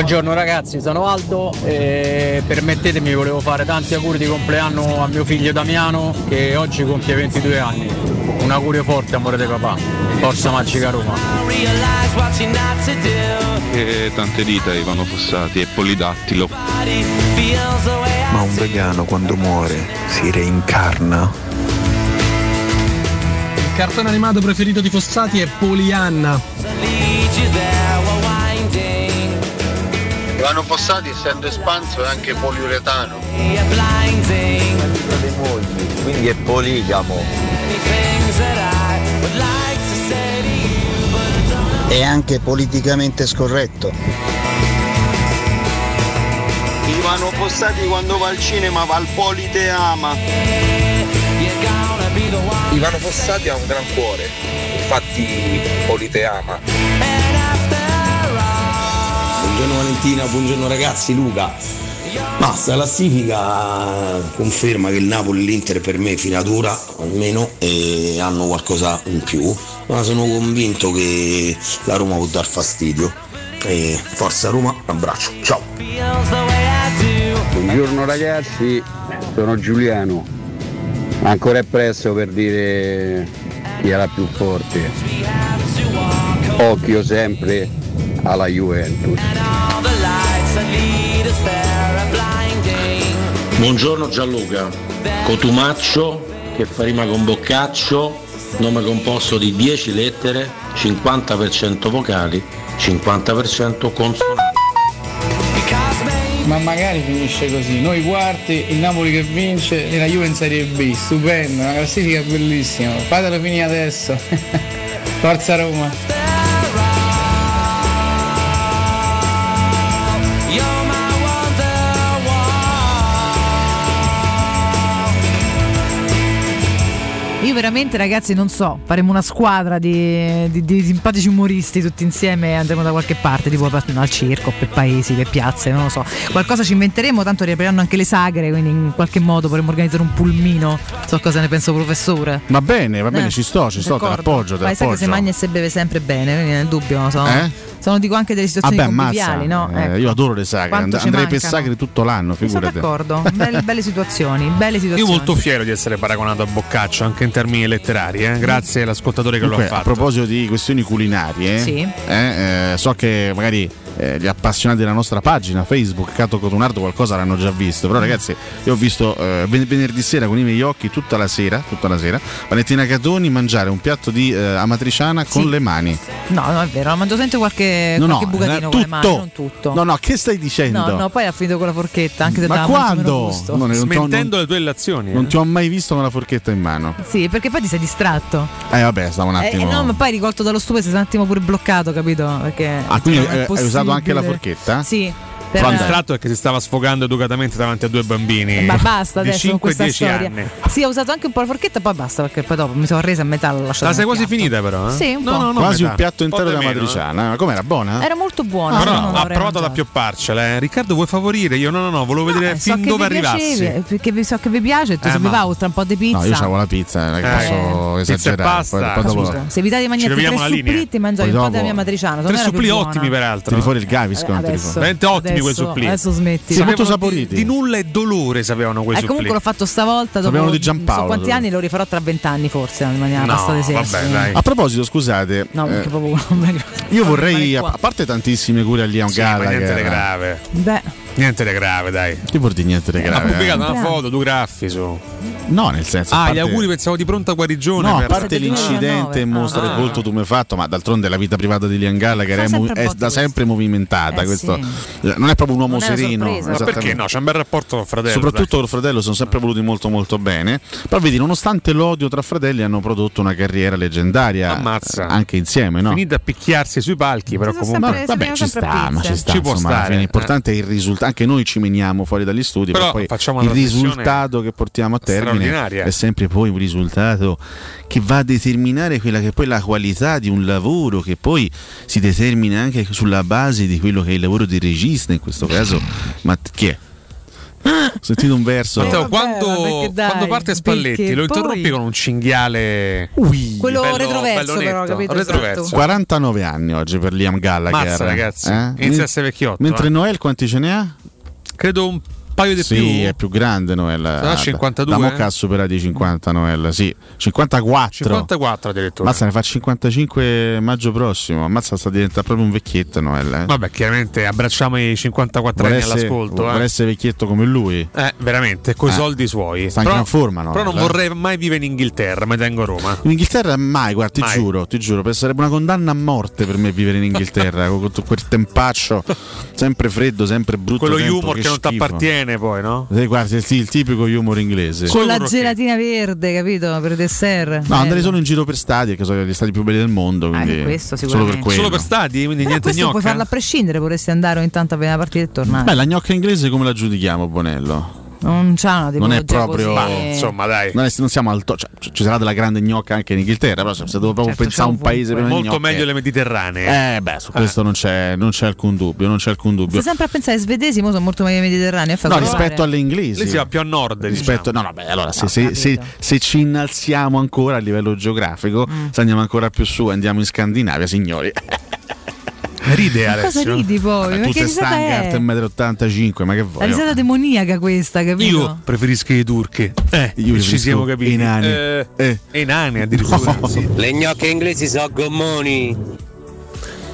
Buongiorno ragazzi, sono Aldo e permettetemi, volevo fare tanti auguri di compleanno a mio figlio Damiano che oggi compie 22 anni. Un augurio forte, amore di papà. Forza Magica Roma. E tante dita Ivano Fossati e Polidattilo. Ma un vegano quando muore si reincarna? Il cartone animato preferito di Fossati è Polianna. Ivano Fossati essendo espanso è anche poliuretano. Quindi è poligamo. Know. È anche politicamente scorretto. Ivano Fossati quando va al cinema va al Politeama. Ivano Fossati ha un gran cuore, infatti Politeama. Buongiorno Valentina, buongiorno ragazzi, Luca. Ma sta classifica conferma che il Napoli e l'Inter per me fino ad ora almeno eh, hanno qualcosa in più, ma sono convinto che la Roma può dar fastidio. E forza Roma, un abbraccio, ciao! Buongiorno ragazzi, sono Giuliano. Ancora è presto per dire chi è la più forte. Occhio sempre alla Juventus. Buongiorno Gianluca, Cotumaccio che fa rima con Boccaccio, nome composto di 10 lettere, 50% vocali, 50% consonanti. Ma magari finisce così, noi quarti, il Napoli che vince e la Juve in Serie B, stupendo, una classifica bellissima, fatelo finire adesso, forza Roma! Io veramente, ragazzi, non so, faremo una squadra di, di- di simpatici umoristi tutti insieme e andremo da qualche parte, tipo al circo, per paesi, per piazze, non lo so. Qualcosa ci inventeremo, tanto riapriranno anche le sagre, quindi in qualche modo potremmo organizzare un pulmino. So cosa ne penso, professore. Va bene, va bene, Eh, ci sto, ci sto, te d'accordo. l'appoggio, te Ma sai che se l'appoggio. mangia e se beve sempre bene, quindi nel dubbio sono, Eh? Sono dico anche delle situazioni Vabbè, conviviali, no? Eh, Ecco. Io adoro le sagre, and- andrei per sagre tutto l'anno, Sono figurati. d'accordo, belle, belle situazioni, belle Io situazioni. molto fiero di essere paragonato a Boccaccio anche in termini letterari, eh. grazie all'ascoltatore che Comunque, lo a ha fatto. proposito di questioni culinarie, Sì. eh, eh, so che magari eh, gli appassionati della nostra pagina Facebook, Cato Cotunardo, qualcosa l'hanno già visto. Però, ragazzi, io ho visto eh, ven- venerdì sera con i miei occhi tutta la sera, tutta la sera, Valentina Catoni mangiare un piatto di eh, amatriciana con Sì. le mani. No, no, è vero, mangio sempre qualche, No, qualche no, bucatino eh, con le mani, tutto. non tutto. No, no, che stai dicendo? No, no, poi ha finito con la forchetta, anche se Ma quando? gusto. Non, Smentendo non- le tue relazioni. non ti ho mai visto con la forchetta in mano. Sì, perché poi ti sei distratto. Eh, vabbè, stavo un Eh, attimo. eh, no, ma poi ricolto dallo stupido sei un attimo pure bloccato, capito? Perché Ah, quindi eh, hai usato anche la forchetta? Sì. Però Per... il distratto è che si stava sfogando educatamente davanti a due bambini. Ma basta di adesso con 5 questa 10 storia. anni. Sì, ho usato anche un po' la forchetta, poi basta perché poi dopo mi sono resa a metà l'ho lasciata La sei quasi piatto. finita però, eh? Sì, un No, po'. no, no, Quasi metà. un piatto intero Un di po' di meno, amatriciana. Ma com'era buona? Era molto buona. Però no non ha provato ad appiopparcela. Eh. Riccardo, vuoi favorire? Io no, no, no, volevo vedere Eh, so fin dove arrivassi. piace, perché vi so che vi piace, tu Eh, se vi va oltre un po' di pizza. No, io c'avevo la pizza, non Eh, posso esagerare. se evitate di mangiare tre linea. suppli, mangiavi un po' della mia matriciana. Tre buona. ottimi, peraltro. tiri fuori il Gaviscon. Eh, tiri adesso. fuori. Veramente ottimi quei Adesso- suppli. adesso smetti. Sì, molto saporiti. Di, di nulla e dolore sapevano quei Eh, suppli. comunque l'ho fatto stavolta dopo Sapevano di non so Giampaolo, quanti dove- anni lo rifarò tra vent'anni forse in maniera No, pasta di vabbè, dai. A proposito, scusate, No, eh, perché proprio io vorrei, a parte tantissime cure a Liam Sì, ma niente di Gallagher, grave. Beh, Niente di grave, dai. che vuol dire niente di Ha grave? pubblicato eh? una foto, due graffi su. No, nel senso. Ah, gli parte- auguri pensavo di pronta guarigione. No, a parte 2019. l'incidente mostra Ah. il volto tu mi hai fatto, ma d'altronde la vita privata di Gallagher Fa è, sempre mo- un è da sempre movimentata. Eh, questo- sì. eh, Non è proprio un uomo Non sereno. Ma perché no? C'è un bel rapporto con fratello. Soprattutto col fratello sono sempre voluti molto molto bene. Però vedi, nonostante l'odio tra fratelli hanno prodotto una carriera leggendaria Ammazza. eh, anche insieme, no? Finite a picchiarsi sui palchi, però comunque. sempre- Vabbè, ci sta, ma ci sta. Ci può insomma, stare, fine l'importante è il risultato. Anche noi ci meniamo fuori dagli studi, Però poi facciamo il risultato che portiamo a termine è sempre poi un risultato che va a determinare quella che è poi la qualità di un lavoro, che poi si determina anche sulla base di quello che è il lavoro del regista, in questo caso. Ma chi è? Ho sentito un verso. Matteo, vabbè, quando, dai, quando parte Spalletti lo interrompi poi- con un cinghiale. Quello bello- retroverso, bello però, capito? Retroverso. Esatto. 49 anni oggi per Liam Gallagher. Mazza, ragazzi. Eh? Inizia a essere vecchiotto. Mentre eh. Noel quanti ce ne ha? Credo un paio di sì, più. è più grande Noel. Sarà Ah, 52, Da eh? Mocca ha superato i 50 Noel, sì. 54. 54 addirittura. Mazza ne fa 55 maggio prossimo. Ammazza sta diventando proprio un vecchietto Noel. Eh. Vabbè, chiaramente abbracciamo i 54 anni Vorrei essere- all'ascolto. vorrei Eh. essere vecchietto come lui. Eh, veramente, coi Eh. soldi suoi. Sta in però, gran forma, no? però non Eh. vorrei mai vivere in Inghilterra, mi tengo a Roma. In Inghilterra mai, guarda, ti Mai. giuro, ti giuro, sarebbe una condanna a morte per me vivere in Inghilterra, con tutto quel tempaccio, sempre freddo, sempre brutto. Quello tempo, humor che, non ti schifo. Appartiene poi, no? Sì, guarda, il, il tipico humor inglese. Con la gelatina verde, capito? Per dessert. No, andrei Bello. solo in giro per stadi, che sono gli stadi più belli del mondo. Quindi Ah, questo solo sicuramente. per quello. Solo per stadi, quindi Però niente questo puoi gnocca. farlo a prescindere, vorresti andare o intanto appena partita e tornare. Beh, la gnocca inglese come la giudichiamo, Bonello? Non c'ha una non è proprio. così. insomma, dai. Non, è- non siamo al to- cioè, ci sarà della grande gnocca anche in Inghilterra, però se devo proprio Certo, pensare a un paese le Molto gnocche- meglio le mediterranee. Eh, beh, su questo non, c'è, non c'è alcun dubbio. Non c'è alcun dubbio. Stai sempre a pensare ai svedesi, mo sono molto meglio ai mediterranei. No, rispetto alle inglesi. Lei si va più a nord, Rispetto, diciamo. no, vabbè, allora se, No, se- se- se ci innalziamo ancora a livello geografico, Mm. se andiamo ancora più su, andiamo in Scandinavia, signori. Ride Ma cosa ridi poi? Ma Tutte è? 1,85 m, ma che La vuoi? risata demoniaca questa, capito? Io preferisco i turchi. Eh, Io ci siamo capiti. i nani. Eh, Eh. E i nani addirittura. Le gnocche inglesi sono gommoni.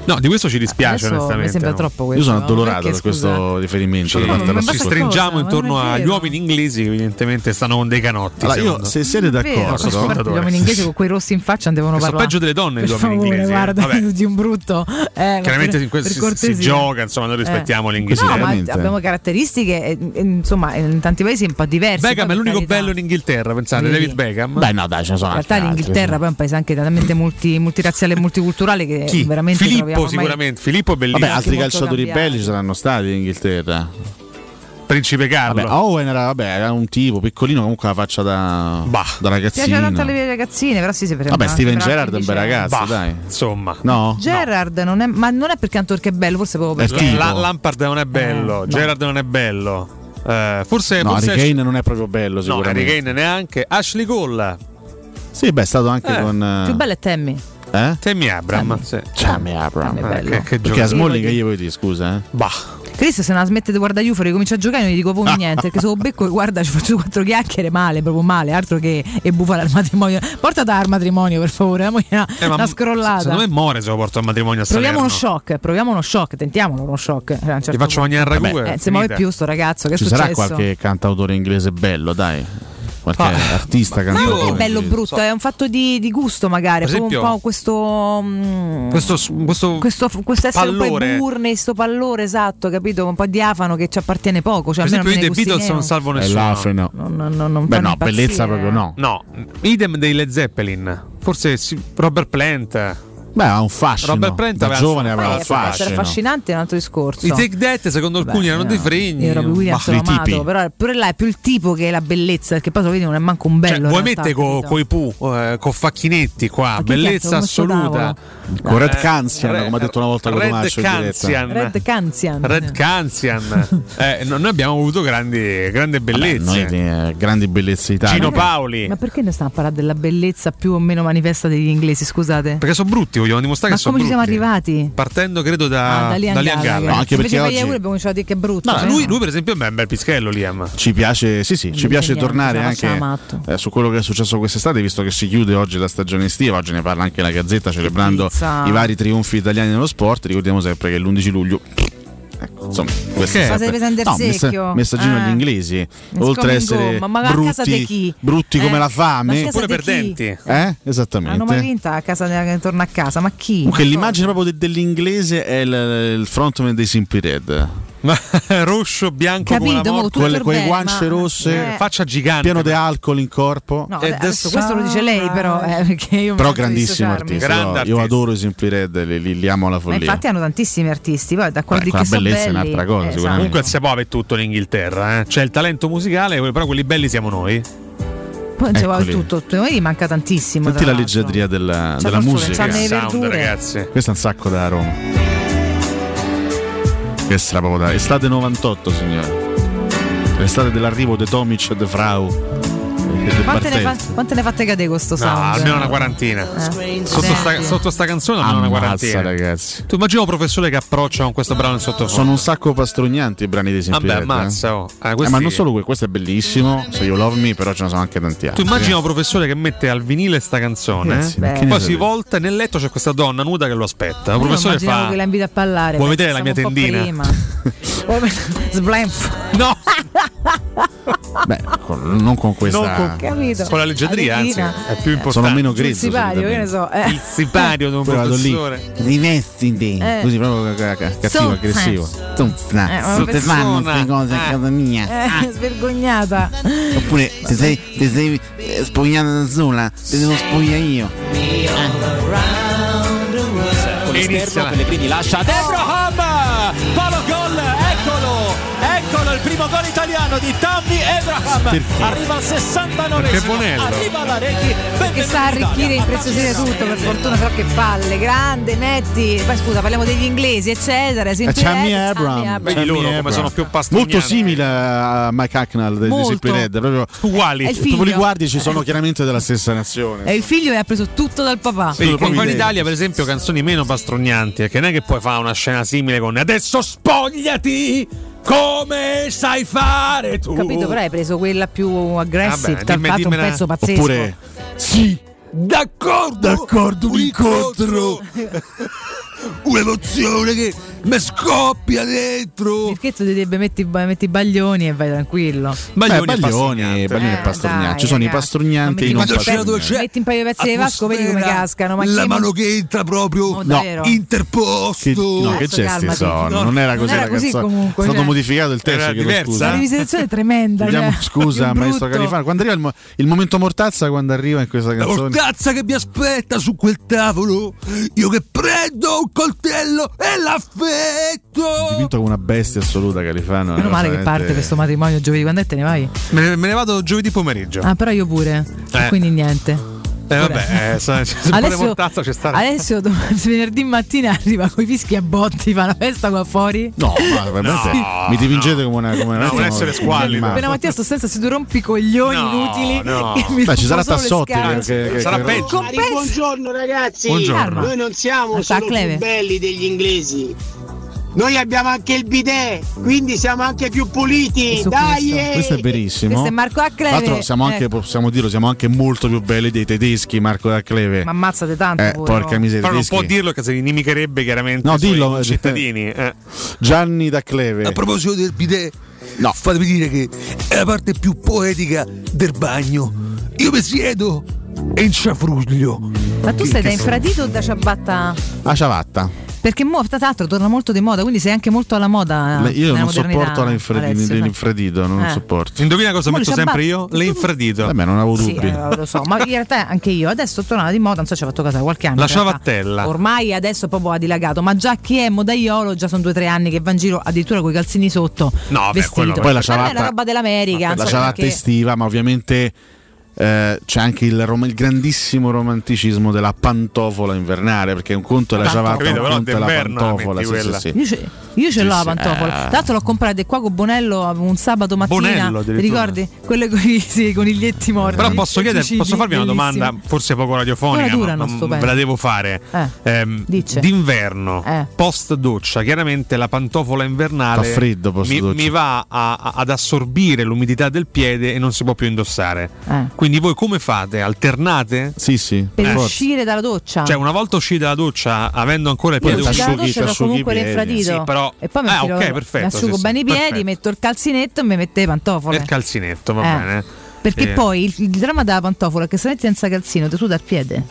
No, di questo ci dispiace Adesso mi onestamente. sembra no? troppo Io questo. sono no? addolorato Perché, per questo riferimento. Ci, da parte della ci stringiamo cosa? intorno agli uomini inglesi che evidentemente stanno con dei canotti. Allora, io, se siete Vero, d'accordo, gli uomini inglesi con quei rossi in faccia devono Che sono parlare. peggio delle donne per gli uomini favore, inglesi, eh. guarda, Vabbè. di un brutto. Eh, Chiaramente in questo si, si gioca, insomma, noi rispettiamo Eh. l'inglese. No, ma abbiamo caratteristiche, eh, eh, insomma, in tanti paesi un po' diverse. Beckham è l'unico carità. bello in Inghilterra, pensate, Vedi? David Beckham. Beh, no, dai, ce ne sono In realtà l'Inghilterra poi è un paese anche talmente multi- multirazziale e multiculturale che veramente troviamo Filippo ormai- sicuramente. Filippo è bellissimo. Vabbè, altri calciatori cambiati. belli ci saranno stati in Inghilterra. Principe Carlo. Vabbè, Owen era, vabbè, era un tipo piccolino, comunque la faccia da, da Piace ragazzino. tanto alle ragazzine, però sì, si Vabbè, Steven Gerrard è un bel ragazzo, Bah, dai. Insomma. No? Gerard non è, ma non è perché è bello, forse proprio perché La- Lampard non è bello, Eh, no. Gerard non è bello. Eh, forse No, forse Harry Kane non è proprio bello, No, sicuramente. Harry Kane neanche. Ashley Cole. Sì, beh, è stato anche Eh, con. più bello è Tammy. Eh? Tammy Abram. Sì. Tammy Abram. È bello. che, che Perché a. Smalling che gli vuoi dire, scusa? Eh? Bah. Chris se non la smette di guardare Juve ricomincia a giocare non gli dico proprio niente perché se lo becco e guarda ci faccio quattro chiacchiere male proprio male altro che e bufala al matrimonio portata al matrimonio per favore la moglie una, Eh, ma una scrollata Secondo me muore se lo porto al matrimonio a proviamo uno shock proviamo uno shock tentiamolo uno shock eh, a un certo faccio mangiare il ragù. eh, è si muove più sto ragazzo che è Ci sarà successo qualche cantautore inglese bello, dai. Qualche Ah. artista ma cantautore. non è bello brutto, è un fatto di, di gusto magari, proprio un esempio- po' questo, mm, Questo, questo, questo, questo essere un pallore. po' burne, sto pallore esatto, capito? Un po' diafano che ci appartiene poco. Cioè, Per almeno esempio, i The Beatles non gusti salvo E nessuno. l'Afri no. miei non, non, non Beh, no, bellezza proprio no. No, idem dei Led Zeppelin. Forse Robert Plant. Beh, ha un fascino. Robert Plant da giovane aveva un può essere fascino. affascinante è un altro discorso. I Take That, secondo alcuni, erano dei fregni. Io Robbie Williams l'ho amato, però pure là è più il tipo che la bellezza, perché poi lo vedi non è manco un bello. Cioè, vuoi mettere co- capito? coi pu, eh, con facchinetti qua, chi bellezza assoluta. Con Red Canzian, come ha detto una volta Red Cotomaccio. Canzian. Red Canzian. Red Canzian. Eh, no- noi abbiamo avuto grandi, grandi bellezze. Noi eh, grandi bellezze italiane. Gino Paoli. Ma perché noi stiamo a parlare della bellezza più o meno manifesta degli inglesi, scusate? Perché sono brutti, vogliamo dimostrare Ma che sono come ci brutti. siamo arrivati? Partendo, credo, da, Ah, da Liam da Liam Gallagher. No, anche perché per gli oggi- euro abbiamo cominciato a dire che è brutto. No, eh? lui, lui, per esempio, è un bel pischello, Liam. Ci piace, sì, sì, ci piace tornare anche eh, su quello che è successo quest'estate, visto che si chiude oggi la stagione estiva. Oggi ne parla anche la Gazzetta, celebrando pizza. i vari trionfi italiani nello sport. Ricordiamo sempre che l'11 luglio. Ecco, insomma, questo Perché? è sempre- no, messa- messaggino Eh. agli inglesi. Oltre a coming essere. Ma a brutti, brutti Eh? come la a fame, Pure di per chi? denti. eh? Hanno mai Esattamente. vinta a casa intorno a casa, ma chi? Comunque Ma l'immagine proprio de- dell'inglese è il, il frontman dei Simply Red. Rosso, bianco come Capito, la mo, morte. Quelle, quelle bene, guance ma- rosse, eh. Faccia gigante. pieno di alcol in corpo. No, adesso è questo lo dice lei, però. eh, io Però grandissimo artista. Grande io- Io artista. adoro i Simply Red, li, li- li amo alla Ma follia. infatti hanno tantissimi artisti, poi da quello Beh, con che sono bellezza è belli. un'altra cosa, eh, sicuramente. Comunque si può avere tutto in Inghilterra, eh. c'è il talento musicale, però quelli belli siamo noi. Poi non si può Eccoli. tutto, tutto. Noi manca tantissimo. Senti la leggiadria della, della musica. le Sound, ragazzi. Questo è un sacco da Roma. Proprio da estate 98, signore. L'estate dell'arrivo di Tomic e De Frau. Quante ne, fa- quante ne fate cadere questo No, sound? almeno una quarantina. Eh. Sotto, sta, sotto sta canzone almeno una quarantina. ragazzi. Tu immagina un professore che approccia con questo brano in sottofondo. Sono un sacco pastrugnanti i brani dei Simply Vabbè, eh. ammazza, oh. Eh, Eh, questi- ma non solo que- questo è bellissimo, So You Love Me, però ce ne sono anche tanti Tu altri. immagina un professore che mette al vinile sta canzone, Ragazzi, eh? poi si volta e nel letto c'è questa donna nuda che lo aspetta. Il professore fa. che la invita a ballare. Vuoi vedere la mia tendina? prima. Sblenf. No! Beh, con- non con questa. Non con- Capito? Con la leggiadria, anzi, è più importante. Sono meno grezzo. sipario, che ne so. eh. Il sipario di un professore. Eh. rivestiti, così proprio ca- ca- cattivo, So- aggressivo. Tu, Eh, na, una non ti fanno persona. queste cose a Eh. casa mia. Eh, svergognata. Oppure ti sei, ti sei eh, spogliata da sola, ti devo spogliare io. Inizia Pellegrini lascia Abraham palo gol eccolo Eccolo il primo gol italiano di Tammy Abraham. Perché? Arriva al 69 Perché Bonello. Arriva la Rechi. Che sa arricchire e impreziosire tutto, per fortuna, però che palle, grande, metti. Poi scusa, parliamo degli inglesi, eccetera. Eh, Abram, Amy Abram. Vedi loro come sono più pastognati. Molto simile a Mike Hacknell Molto. Simply Red, proprio Uguali. Tu li guardi ci sono chiaramente della stessa nazione. È il figlio che ha preso tutto dal papà. Solo qua in Italia, per esempio, canzoni meno pastognanti, perché non è che puoi fare una scena simile con Adesso spogliati come sai fare tu. Capito, però hai preso quella più tra dimmi- l'altro un pezzo pazzesco. Oppure sì, D'accordo, d'accordo, un incontro. un'emozione che mi scoppia dentro. Mirchetto ti direbbe metti, metti i baglioni e vai tranquillo. Beh, Baglioni e Baglioni. Baglioni e Eh, Pastognanti. dai, Ci sono i ragazzi, pastognanti e i non pastognanti. Metti un paio di pezzi di Vasco, vedi come cascano. Ma la mano che entra proprio Oh, davvero? interposto. Che, no, che gesti sono? No, non era non così era la così canzone. comunque, È stato cioè. modificato il testo, Era diversa? scusa. La rivisitazione è tremenda. Chiediamo cioè, scusa, maestro. Califano. Quando arriva il, mo- il momento mortazza, quando arriva in questa La canzone. mortazza che mi aspetta su quel tavolo. Io che prendo un coltello e l'affetto. Dipinto come una bestia assoluta, Califano. Meno male che parte questo matrimonio giovedì. Quando è te ne vai? Me ne, me ne vado giovedì pomeriggio. Ah, però io pure. Eh. Quindi niente. Eh, vabbè, eh, se Alessio, mortazza c'è sta. Alessio venerdì mattina arriva con i fischi a botti, fa una festa qua fuori. No, ma veramente No, mi dipingete come una. Come No, un essere squallido. Ma- Appena mattina sto senza si due rompicoglioni No, inutili. no. che Beh, ci sarà Tassotti scale. che- che- Sarà che- peggio. Buongiorno ragazzi, Buongiorno. noi non siamo Ah, sta solo Cleve. più belli degli inglesi. Noi abbiamo anche il bidet, quindi siamo anche più puliti. Dai! questo. eh! Questo è verissimo. Questo è Marco Tra Accleve. l'altro siamo anche, Ecco. possiamo dirlo, siamo anche molto più belli dei tedeschi, Marco da Cleve. Ma ammazzate tanto Eh, pure, porca no? miseria. Però non tedeschi. può dirlo che si inimicherebbe chiaramente No, i suoi dillo, cittadini. Eh. Gianni da Cleve. A proposito del bidet, No. fatemi dire che è la parte più poetica del bagno. Io mi siedo e inciafruglio. Ma tu sei da infradito o da ciabatta? A ciabatta. Perché mo, tra l'altro torna molto di moda, quindi sei anche molto alla moda. Le- io nella non sopporto l'infradito, Alessio, l'infradito, non Eh. sopporto. Indovina cosa Mo metto sempre io? Le infradito. Vabbè, non avevo Sì, dubbi. eh, lo so, ma in realtà anche io adesso tornava di moda, non so, ci ha fatto caso da qualche anno. La ciabattella. Ormai adesso proprio ha dilagato, ma già chi è modaiolo già sono due o tre anni che va in giro addirittura con i calzini sotto. No, vabbè, vestito. quello- Poi la Ma non è ciabatta- una roba dell'America. La insomma, ciabatta perché- estiva, ma ovviamente eh, c'è anche il, rom- il grandissimo romanticismo della pantofola invernale, perché un conto è la ciabatta, Capito, un conto è la pantofola. Sì, sì, sì. Io ce, io ce Sì, l'ho la pantofola. Tra l'altro l'ho comprata qua con Bonello un sabato mattina. Bonello, ti ricordi? Quelle con i sì, coniglietti morti. Però posso, chiedere, Suicidi, posso farvi una domanda, forse poco radiofonica, durano, ma- ve la devo fare. Eh, Ehm, dice. d'inverno, Eh. post doccia, chiaramente la pantofola invernale Fa freddo post mi, doccia. mi va a- a- ad assorbire l'umidità del piede e non si può più indossare. Eh. Quindi voi come fate? Alternate? Sì, sì. Per Eh. uscire dalla doccia. Cioè, una volta usciti dalla doccia, avendo ancora il Poi piede Uscire dalla doccia c'ho comunque piedi. l'infradito. Sì, però- E poi mi, Ah, tiro- ok, perfetto, mi asciugo sì, bene sì, i piedi, perfetto. metto il calzinetto e mi mette le pantofole. il calzinetto, va Eh. bene. Perché Sì. poi il, il dramma della pantofola è che se metti senza calzino ti suda il piede.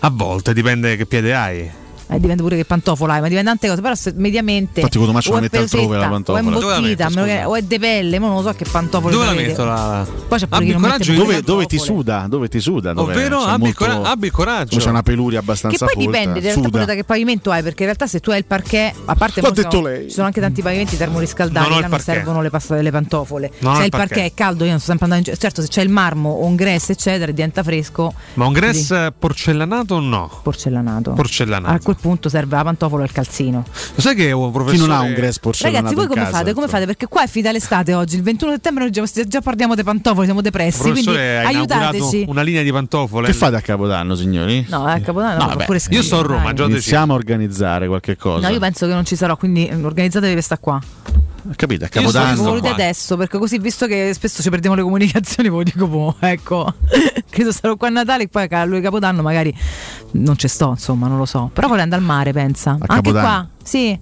A volte dipende che piede hai. Eh, dipende pure che pantofola hai, ma dipende tante cose. Però se mediamente. Infatti, quando la è mette altrove la pantofola. O è imbottita, metto, che- o è de pelle, ma non lo so che pantofole Dove la metto la... Poi c'è pure chi non mette Dove, dove ti suda? Dove ti suda? Dove Ovvero abbi, molto- cora- abbi coraggio. c'è una peluria Che abbastanza poi folta, dipende in realtà pure da che pavimento hai, perché in realtà se tu hai il parquet, a parte L'ha mo detto sono- lei. ci sono anche tanti pavimenti termoriscaldati, Non non servono le, pasta- le pantofole. Non se il il parquet è caldo, io non sto sempre andando in giro. Certo, se c'è il marmo o un grass, eccetera, e diventa fresco. Ma un grass porcellanato o no? Porcellanato. Porcellanato. Quel punto serve la pantofola e il calzino. Lo sai che un professore... Chi non ha un porcellanato Ragazzi, voi come casa, fate? Come fate? Perché qua è finita l'estate oggi, il 21 settembre noi già, già parliamo dei pantofoli, siamo depressi, quindi aiutateci. una linea di pantofole. Che fate a Capodanno, signori? No, a Capodanno No, fa vabbè, Io sto a Roma, già. Iniziamo a organizzare qualche cosa. No, io penso che non ci sarò, quindi organizzatevi per sta qua. Capite? A Io sto- Lo Capodanno. volete adesso, perché così visto che spesso ci perdiamo le comunicazioni, ve lo dico boh, ecco. Credo sarò qua a Natale e poi a lui Capodanno magari non ci sto, insomma, non lo so. Però vorrei andare al mare, pensa. Anche Capodanno? qua, sì.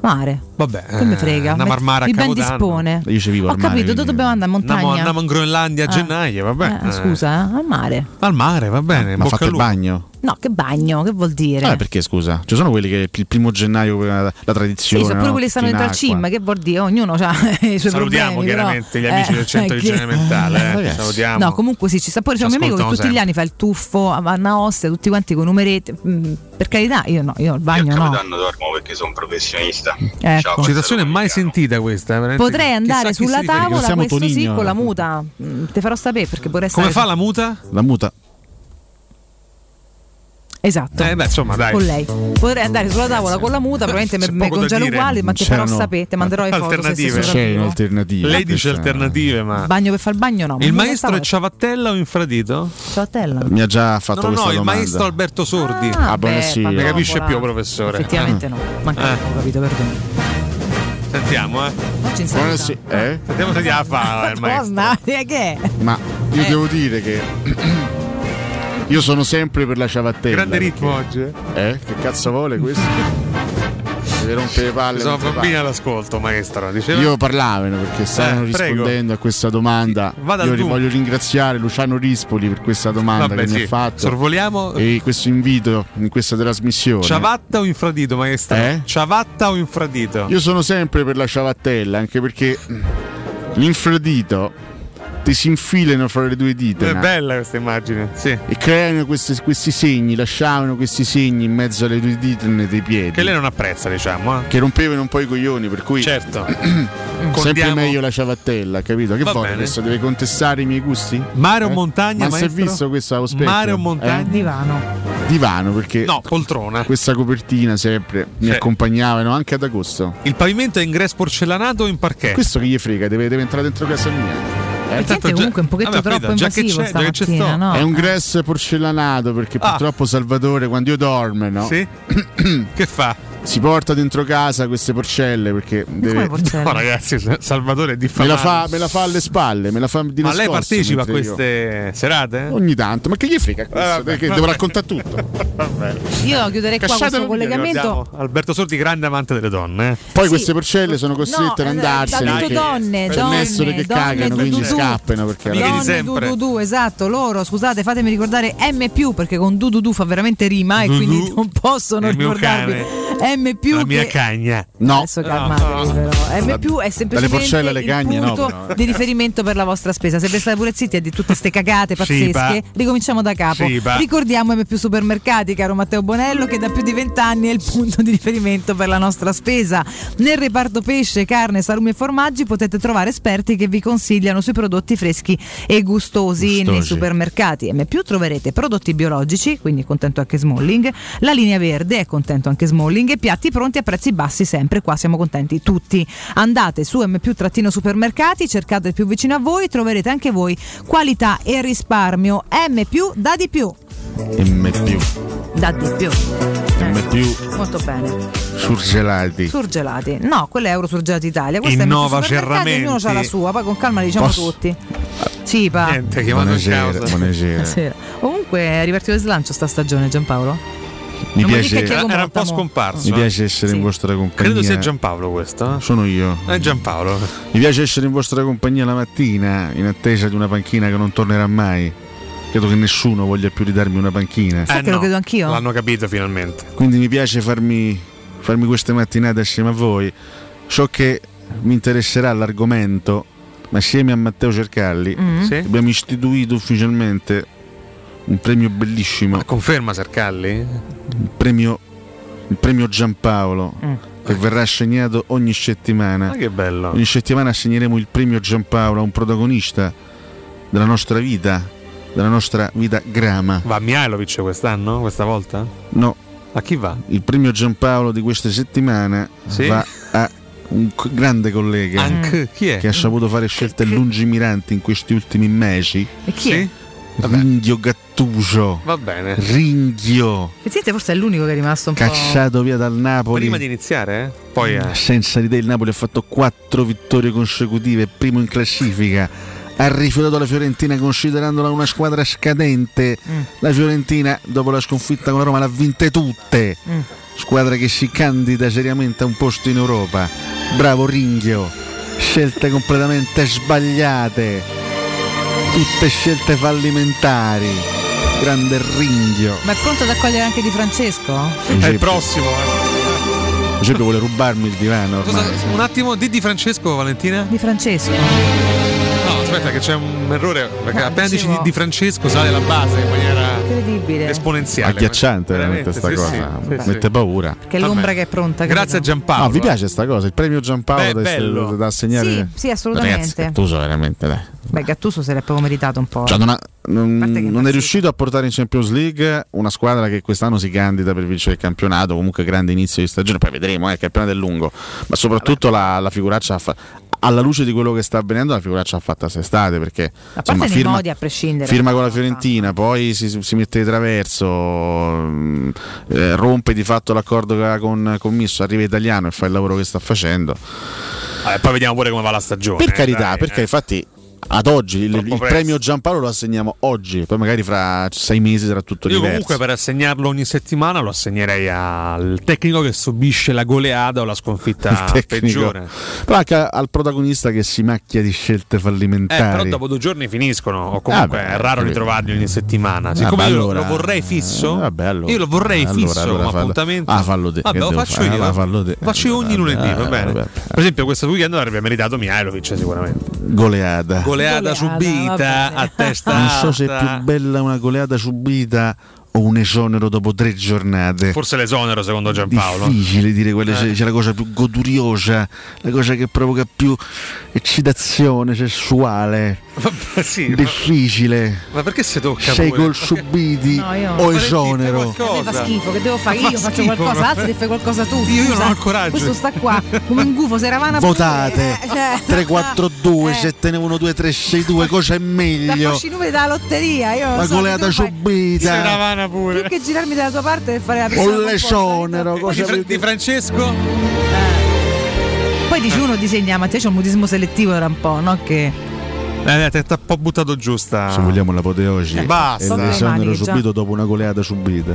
Mare. Vabbè, Che mi eh, frega. andiamo Met- al mare a Mi ben dispone. Io ci vivo Ho al mare, capito, dove dobbiamo andare? In montagna? Andiamo, andiamo in Groenlandia a Ah. gennaio, vabbè. Eh, scusa, eh, al mare. Al mare, va bene. Ma fate il bagno? No, che bagno, che vuol dire? Eh, perché scusa? Ci sono quelli che il primo gennaio la, la sì, tradizione. sono pure no? quelli che stanno In dentro al. CIM, che vuol dire? Ognuno ha i suoi Salutiamo problemi. chiaramente però, gli amici eh, del centro di che- igiene mentale. eh. Salutiamo. No, comunque sì, ci sta pure c'è un mio amico che tutti gli sempre. anni fa il tuffo a Vanna Ostia, tutti quanti con numeretti. Per carità, io no, io al bagno no. Capodanno dormo perché sono professionista. Ecco. Citazione mai sentita questa. veramente. Potrei andare sulla tavola, Siamo questo sì, con la muta. Mm, te farò sapere perché vorrei. Come fa la muta? La muta. Esatto. Eh, beh, insomma, dai. Con lei. Potrei andare sulla tavola con la muta, probabilmente da congelo uguale, ma ti farò sapere, ti manderò le foto se Alternative. sei C'è un'alternativa. Lei dice alternative, ma. Bagno per fare il bagno no. Il ma maestro è non ciavatella o infradito? Ciavatella. Mi ha già fatto No, no, questa no, il domanda. maestro Alberto Sordi. Ah, Ah, beh, sì. Ne capisce più, professore. Effettivamente no. Manca Eh. ho capito, perdono. Sentiamo, eh. Oggi in Buona- sanità. sì, eh? Sentiamo se fa il. Cosa? Che è? Ma io Eh. devo dire che io sono sempre per la ciabattella. Grande ritmo oggi. eh. Eh? Che cazzo vuole questo? Deve rompere le palle. Sono bambini all'ascolto, maestro. Diceva. Io parlavano perché stavano Eh, prego. rispondendo a questa domanda. Vada Io voglio ringraziare Luciano Rispoli per questa domanda Vabbè, che mi sì. ha fatto Sorvoliamo. e questo invito in questa trasmissione. Ciavatta o infradito, maestro? Eh? Ciavatta o infradito? Io sono sempre per la ciabattella, anche perché l'infradito ti si infilano fra le due dita È no? bella questa immagine, sì. e creano questi, questi segni, lasciavano questi segni in mezzo alle due dita dei piedi. Che lei non apprezza, diciamo. Eh? che rompevano un po' i coglioni, per cui Certo. sempre Condiamo- meglio la ciabattella, capito? Che Va vuole bene. adesso? Deve contestare i miei gusti? Mare o Eh? montagna, Ma si è visto questo allo specchio? Mare o montagna? Divano. Eh? Divano, perché No, poltrona. questa copertina sempre mi Sì. accompagnavano anche ad agosto. Il pavimento è in grass porcellanato o in parquet? Questo che gli frega, deve, deve entrare dentro casa mia. Eh? Comunque un pochetto Vabbè, troppo già che invasivo c'è- già che c'è stamattina, sto. no? È un Eh. grass porcellanato perché Ah. purtroppo Salvatore quando io dormo no? Sì? che fa? Si porta dentro casa queste porcelle perché deve... porcelle? No, ragazzi, Salvatore è me, diffamato. la fa, me la fa alle spalle, me la fa di Ma lei partecipa a mentre io- queste serate? Ogni tanto, ma che gli frega questo? vabbè, Perché vabbè. devo raccontare tutto. Io chiuderei qua Casciate questo via, collegamento. Alberto Sordi, grande amante delle donne. eh. Poi Sì. queste porcelle sono costrette No, ad eh, andarsene. detto perché donne, c'è donne, Nessore che donne, cagano, du, quindi du, scappano perché Donne, sempre. du, du, du, esatto, loro, scusate, fatemi ricordare M perché con du du du fa veramente rima e quindi non possono ricordarvi M La mia che cagna. No, Adesso calmatevi però. M più è semplicemente porcelle alle il cagne, no, punto però. di riferimento per la vostra spesa. Se per stare pure zitti e di tutte ste cagate pazzesche, ricominciamo da capo. Scipa. Ricordiamo M più supermercati, caro Matteo Bonello, che da più di vent'anni è il punto di riferimento per la nostra spesa. Nel reparto pesce, carne, salumi e formaggi potete trovare esperti che vi consigliano sui prodotti freschi e gustosi, nei Gustosi. supermercati. M più troverete prodotti biologici, quindi contento anche Smalling, la linea verde è contento anche Smalling e piatti pronti a prezzi bassi sempre, qua siamo contenti tutti. Andate su M più trattino supermercati, cercate il più vicino a voi, troverete anche voi qualità e risparmio. M più da di più. M più, Da di più. M più Molto bene. surgelati. Surgelati. No, quello è Euro Surgelati Italia. Questo Innova è supermercati, ognuno Cerramenti. ha la sua, poi con calma diciamo Posso? tutti. Sì, pa. Niente, chiamato in Buonasera, buonasera. Buonasera. Comunque è ripartito il slancio sta stagione Giampaolo? Mi Non mi piace, è Era, era un po' scomparso. mi eh. piace essere Sì. in vostra compagnia. Credo sia Giampaolo questo. eh. Sono io. È Giampaolo. Mi piace essere in vostra compagnia la mattina in attesa di una panchina che non tornerà mai. Credo che nessuno voglia più ridarmi una panchina. Sai che lo credo anch'io? L'hanno capito finalmente. Quindi mi piace farmi, farmi queste mattinate assieme a voi. So che mi interesserà l'argomento, ma assieme a Matteo Cercalli Mm. Sì? abbiamo istituito ufficialmente un premio bellissimo, Ma conferma Sercalli? il premio, il premio Giampaolo, Mm. che verrà assegnato ogni settimana. Ma che bello. Ogni settimana assegneremo il premio Giampaolo a un protagonista della nostra vita, della nostra vita grama. Va a Mihailovic quest'anno? Questa volta? No, A chi va? il premio Giampaolo di questa settimana Sì? va a un grande collega Anche chi è? che ha saputo fare scelte lungimiranti in questi ultimi mesi. E chi è? Sì? Vabbè. Ringhio Gattuso. Va bene. Ringhio, Effettivamente forse è l'unico che è rimasto un po'. cacciato via dal Napoli. Prima di iniziare, eh? Poi eh. Senza di te il Napoli ha fatto quattro vittorie consecutive, primo in classifica. Ha rifiutato la Fiorentina considerandola una squadra scadente. Mm. La Fiorentina, dopo la sconfitta con la Roma, l'ha vinte tutte. Mm. Squadra che si candida seriamente a un posto in Europa. Bravo Ringhio. Scelte completamente sbagliate. Tutte scelte fallimentari. grande ringhio. Ma è pronto ad accogliere anche Di Francesco? È il prossimo. eh. Giuseppe vuole rubarmi il divano Cosa- ormai. un attimo, di Di Francesco, Valentina? Di Francesco. Aspetta, che c'è un errore. Perché No, appena dici dicevo- di, Di Francesco sale la base in maniera Incredibile. esponenziale. Agghiacciante veramente sta sì, cosa. sì, sì, Mette sì. paura. Che è l'ombra che è pronta. Grazie a credo. Giampaolo. No, vi piace sta cosa? Il premio Giampaolo Beh, da, bello. da assegnare? Sì, sì, assolutamente. Ragazzi, Gattuso veramente, dai. Beh, Gattuso se l'è proprio meritato un po'. Cioè, non, ha- non- non è riuscito a portare in Champions League una squadra che quest'anno si candida per vincere il campionato. Comunque, grande inizio di stagione. Poi vedremo, eh, il campionato è lungo. Ma soprattutto la, la figuraccia. ha fa- alla luce di quello che sta avvenendo, la figuraccia ha fatta quest'estate. Perché A parte insomma, firma, modi, a prescindere. firma con la Fiorentina, poi si, si mette di traverso, mh, eh, rompe di fatto l'accordo che aveva con, con Misso, arriva italiano e fa il lavoro che sta facendo. Vabbè, poi vediamo pure come va la stagione. Per eh, carità, dai, perché eh. infatti ad oggi il, il premio Giampaolo lo assegniamo oggi, poi magari fra sei mesi sarà tutto Io diverso. comunque per assegnarlo ogni settimana lo assegnerei al tecnico che subisce la goleada o la sconfitta peggiore. Però anche al protagonista che si macchia di scelte Eh, fallimentari. però dopo due giorni finiscono, o comunque Vabbè, è raro ritrovarli ogni settimana. Siccome io lo- allora- lo vorrei fisso, Eh, vabbè, allora- io lo vorrei allora- fisso allora come fallo- appuntamento. Ah, fallo te. Vabbè, lo faccio fare? io. Allora fallo te. Faccio io ogni lunedì, eh, va bene. vabbè. Per esempio, questo weekend avrebbe meritato Mihailovic sicuramente. Goleada. Goleada subita a testa Non so se è più bella una goleada subita o un esonero dopo tre giornate. Forse l'esonero secondo Giampaolo. Difficile dire quella Eh. c'è, c'è la cosa più goduriosa, la cosa che provoca più eccitazione sessuale. Vabbè, sì, ma- Difficile. Ma perché si tocca Sei pure? gol subiti No, io- o esonero. A me fa schifo, che devo fare? Ma Io fa faccio schifo, qualcosa, ma- alzati e fai qualcosa tu. Io- io non ho il coraggio. Questo sta qua come un gufo, se eravana Votate pure, eh, cioè, 342 eh. 791 2362 cosa è Da meglio? fasci i numeri della lotteria. Io La so, goleata devo fare- subita Seravana pure. Più che girarmi dalla tua parte e fare la persona o composta. l'esonero Di, cosa Fra- di Francesco? Poi dici uno disegna, ma te c'è un mutismo selettivo era un po', no? Che Eh, ti ha un po' buttato giusta. se vogliamo l'apoteosi Eh, basta. e l'esonero subito dopo una goleata subita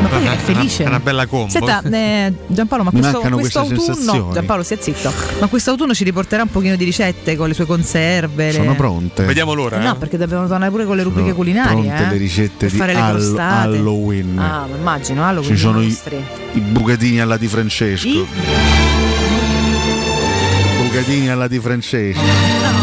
ma poi è felice. È una bella combo. Senta, eh, Giampaolo, ma questo, autunno. Giampaolo, stia zitto. Ma questo autunno ci riporterà un pochino di ricette con le sue conserve. sono le- pronte Vediamo l'ora. Eh eh. no, perché dobbiamo tornare pure con le rubriche culinarie. pronte eh? le ricette per di fare le Hall- crostate. Halloween Ah, ma immagino, Halloween. ci sono i, i bucatini alla di Francesco I? bucatini alla di Francesco No.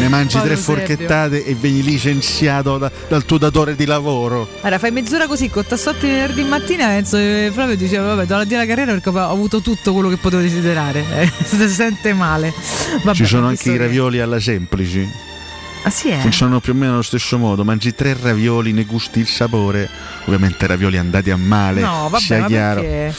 Ne mangi Povero tre Eusebio. forchettate e vieni licenziato da- dal tuo datore di lavoro Allora, fai mezz'ora così con tassotti venerdì mattina. Penso che Flavio diceva: Vabbè, do la via alla carriera perché ho avuto tutto quello che potevo desiderare. Eh, si sente male. Vabbè, ci sono anche i ravioli alla semplici Ah, sì, eh? funzionano più o meno allo stesso modo mangi tre ravioli ne gusti il sapore ovviamente ravioli andati a male No, vabbè, sia chiaro perché?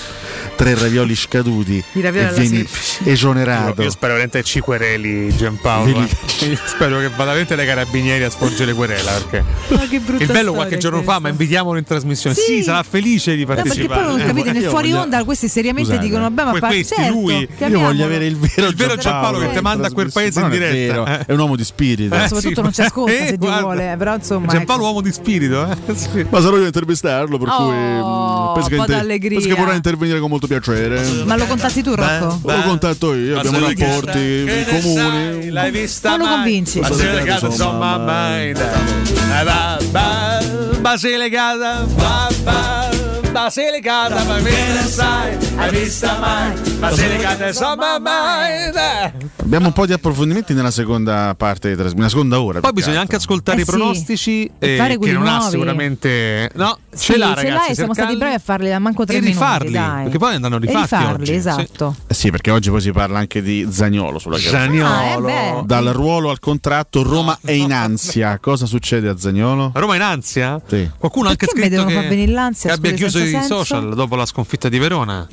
Tre ravioli scaduti I ravioli e vieni semplice. esonerato Io, io spero veramente che ci quereli Giampaolo. Eh. Spero che vada veramente dai carabinieri a sporgere querela. Perché Ma che brutta il bello qualche giorno questa. fa, ma invitiamolo in trasmissione. Sì. Sì, sarà felice di No, perché partecipare. poi non Eh, capite nel fuori voglio- onda questi seriamente Scusate, dicono vabbè ma que- fa- questi, certo, lui. Io voglio avere il vero, Il vero Giampaolo che ti manda a quel paese in diretta. vero, Eh. è un uomo di spirito Eh, soprattutto sì, non ci ascolta eh, se Dio vuole però insomma Giampaolo ecco. uomo di spirito, eh? Ma sarò io a intervistarlo per Oh, cui mm, penso, che un po' d'allegria. che vorrà intervenire con molto piacere ma lo contatti tu Rocco? lo contatto io Ma abbiamo rapporti che ne sai? comuni L'hai vista Non lo convinci. Basilicata Insomma, insomma mai. Eh, va, va, Basilicata, va, va, Basilicata, ma che ne sai? Hai vista mai? Basilicata insomma mai. Abbiamo un po' di approfondimenti nella seconda parte nella seconda ora Poi bisogna anche ascoltare Eh i sì. pronostici E eh, fare che non ha nuovi. sicuramente no Sì, ce l'ha ce ragazzi l'hai, siamo stati bravi a farli da manco tre e minuti rifarli dai. perché poi andranno E rifatti rifarli, oggi, sì. esatto Eh sì perché oggi poi si parla anche di Zagnolo sulla carta Zaniolo Ah, dal ruolo al contratto Roma è in ansia cosa succede a Zagnolo? Roma in ansia? Sì. Qualcuno ha anche Perché mi scritto devono che, far venire l'ansia, che abbia chiuso senza i senso? social dopo la sconfitta di Verona.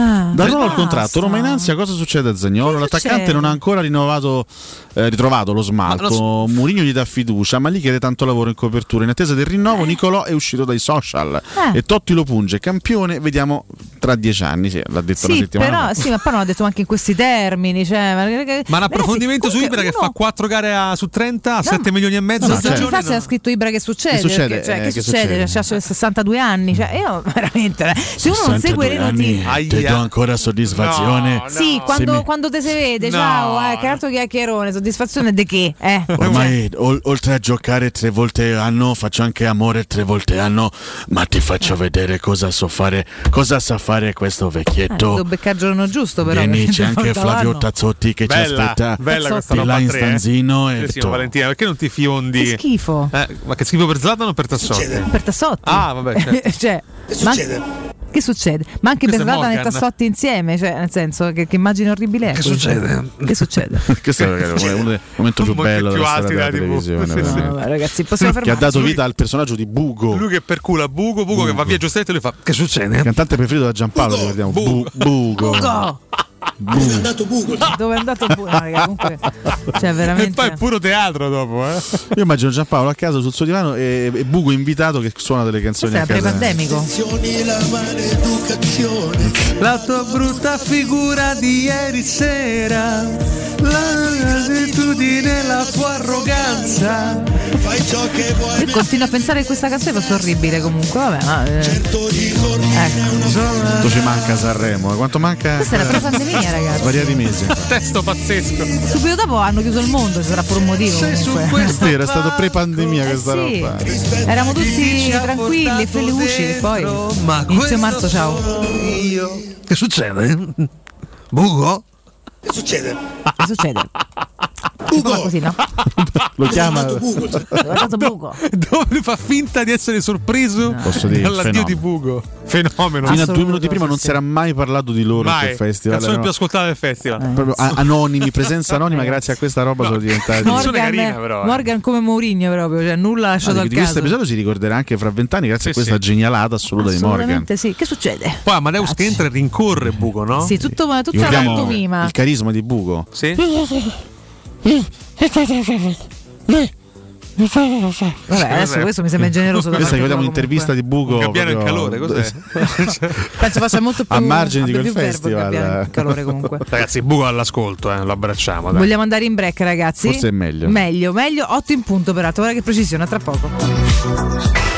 Ah, Dal ruolo al contratto, Roma in ansia, cosa succede a Zagnolo? Che L'attaccante succede? non ha ancora rinnovato, eh, ritrovato lo smalto. Ma lo Mourinho gli dà fiducia, ma lì chiede tanto lavoro in copertura. In attesa del rinnovo, Nicolò è uscito dai social Eh. e Totti lo punge. Campione, vediamo tra dieci anni, sì, l'ha detto una Sì, settimana però, sì, ma poi non l'ha detto anche in questi termini. Cioè, ma, Ma un approfondimento su comunque Ibra che uno- fa 4 gare a- su 30 a 7 milioni e mezzo No, a no, stagione. infatti c'era scritto Ibra che succede. Che succede? perché, cioè, Eh, che che succede? succede? C'ha 62 anni. Cioè, io veramente. eh, Se uno non segue le notizie. Do ancora soddisfazione. Sì, quando, mi- quando te si vede, No. ciao, eh, che altro chiacchierone, soddisfazione di che? Eh. Ormai ol- oltre a giocare tre volte l'anno faccio anche amore tre volte l'anno, ma ti faccio vedere cosa so fare, cosa sa fare questo Eh, vecchietto. devo beccare il giorno giusto, però. Vieni, c'è anche Flavio l'anno. Tazzotti che ci Bella, aspetta bella questa di roba là in eh. stanzino Sì, e sì, to- Valentina, perché non ti fiondi? Che schifo. Eh, ma che schifo per Zlatan o per Tassotti? Per Tassotti. Ah, vabbè, certo. cioè, ma- Che succede? Ma anche Questo per è Zlatan e. Tassotti insieme, cioè, nel senso, che, che immagine orribile è. Che questa? succede? Che succede? Questo è uno dei momenti più bello più della alti storia della televisione. Sì, sì. Vabbè, ragazzi, possiamo che ha fermarci. dato vita al personaggio di Bugo. Lui che percula Bugo, Bugo, che va via Giuseppe e lui fa Che succede? Il cantante preferito da Giampaolo, ricordiamo. Bu- Bugo. Bugo! Dove è andato pure? No, raga, comunque, cioè, E veramente. poi è puro teatro dopo, eh. Io immagino Giampaolo a casa sul suo divano e, e Bugo invitato che suona delle canzoni Questo casa. pre-pandemico. La tua brutta figura di ieri sera, la gratitudine, la tua arroganza. Fai ciò che vuoi. Io continuo a pensare che questa canzone fosse orribile comunque, vabbè, ma. eh, ecco. Quanto ci manca Sanremo? eh? Quanto manca? Questa era pre-pandemia, ragazzi. Svariati mesi. Testo pazzesco. Subito dopo hanno chiuso il mondo, ci sarà pure un motivo. È vero, è stato pre-pandemia questa Eh sì. roba. Eravamo tutti tranquilli felici, poi Ma inizio marzo, ciao. Che succede? Bugo? Che succede? Che succede? Ugo! Così, no? Lo chiama. Guardato Bugo. Dove fa finta di essere sorpreso Posso dire, dall'addio fenomeno. di Bugo. Fenomeno. Fino a due minuti prima non si era mai parlato di loro Mai. al festival. Canzone più ascoltata del festival. proprio a- anonimi, presenza anonima, grazie a questa roba sono diventati. Morgan, Morgan come Mourinho proprio, cioè nulla lasciato Ah, al di questo episodio si ricorderà anche fra vent'anni grazie Sì, a questa sì. genialata assoluta di Morgan. Assolutamente sì. Che succede? Poi Amadeus che entra e rincorre Bugo, no? Sì, tutto, tutta la pantomima. il carisma di Bugo. Sì? Vabbè, adesso questo mi sembra generoso Questa ricordiamo un'intervista di Bugo. Un gabbiano in calore, cos'è? Penso faccia molto più A margine di quel festival. in calore comunque. Ragazzi, Bugo all'ascolto, eh, lo abbracciamo. Dai. Vogliamo andare in break, ragazzi? Forse è meglio. Meglio, meglio. 8 in punto, peraltro. Guarda che precisione, a tra poco.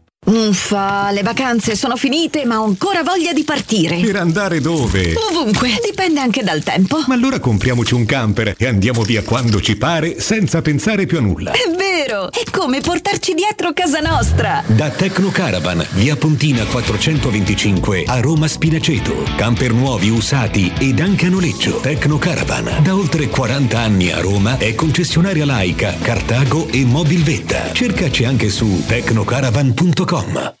Uffa, le vacanze sono finite, ma ho ancora voglia di partire. Per andare dove? Ovunque, dipende anche dal tempo. Ma allora compriamoci un camper e andiamo via quando ci pare senza pensare più a nulla. È vero! È come portarci dietro casa nostra. Da Tecno Caravan, via Pontina 425 a Roma Spinaceto. Camper nuovi, usati ed anche a noleggio. Tecno Caravan, da oltre 40 anni a Roma, è concessionaria laica, Cartago e Mobilvetta. Cercaci anche su tecnocaravan.com. Com.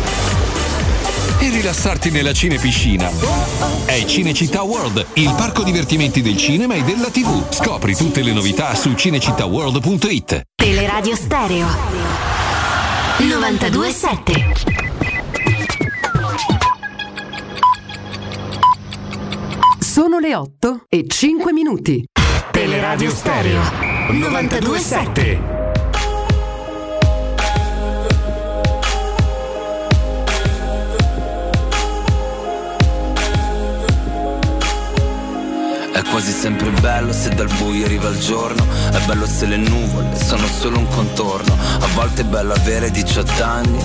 e rilassarti nella cinepiscina. È Cinecittà World, il parco divertimenti del cinema e della TV. Scopri tutte le novità su cinecittàworld.it. Teleradio Stereo 927 Sono le 8 e 5 minuti. Teleradio Stereo 927 È quasi sempre bello se dal buio arriva il giorno, è bello se le nuvole sono solo un contorno, a volte è bello avere 18 anni,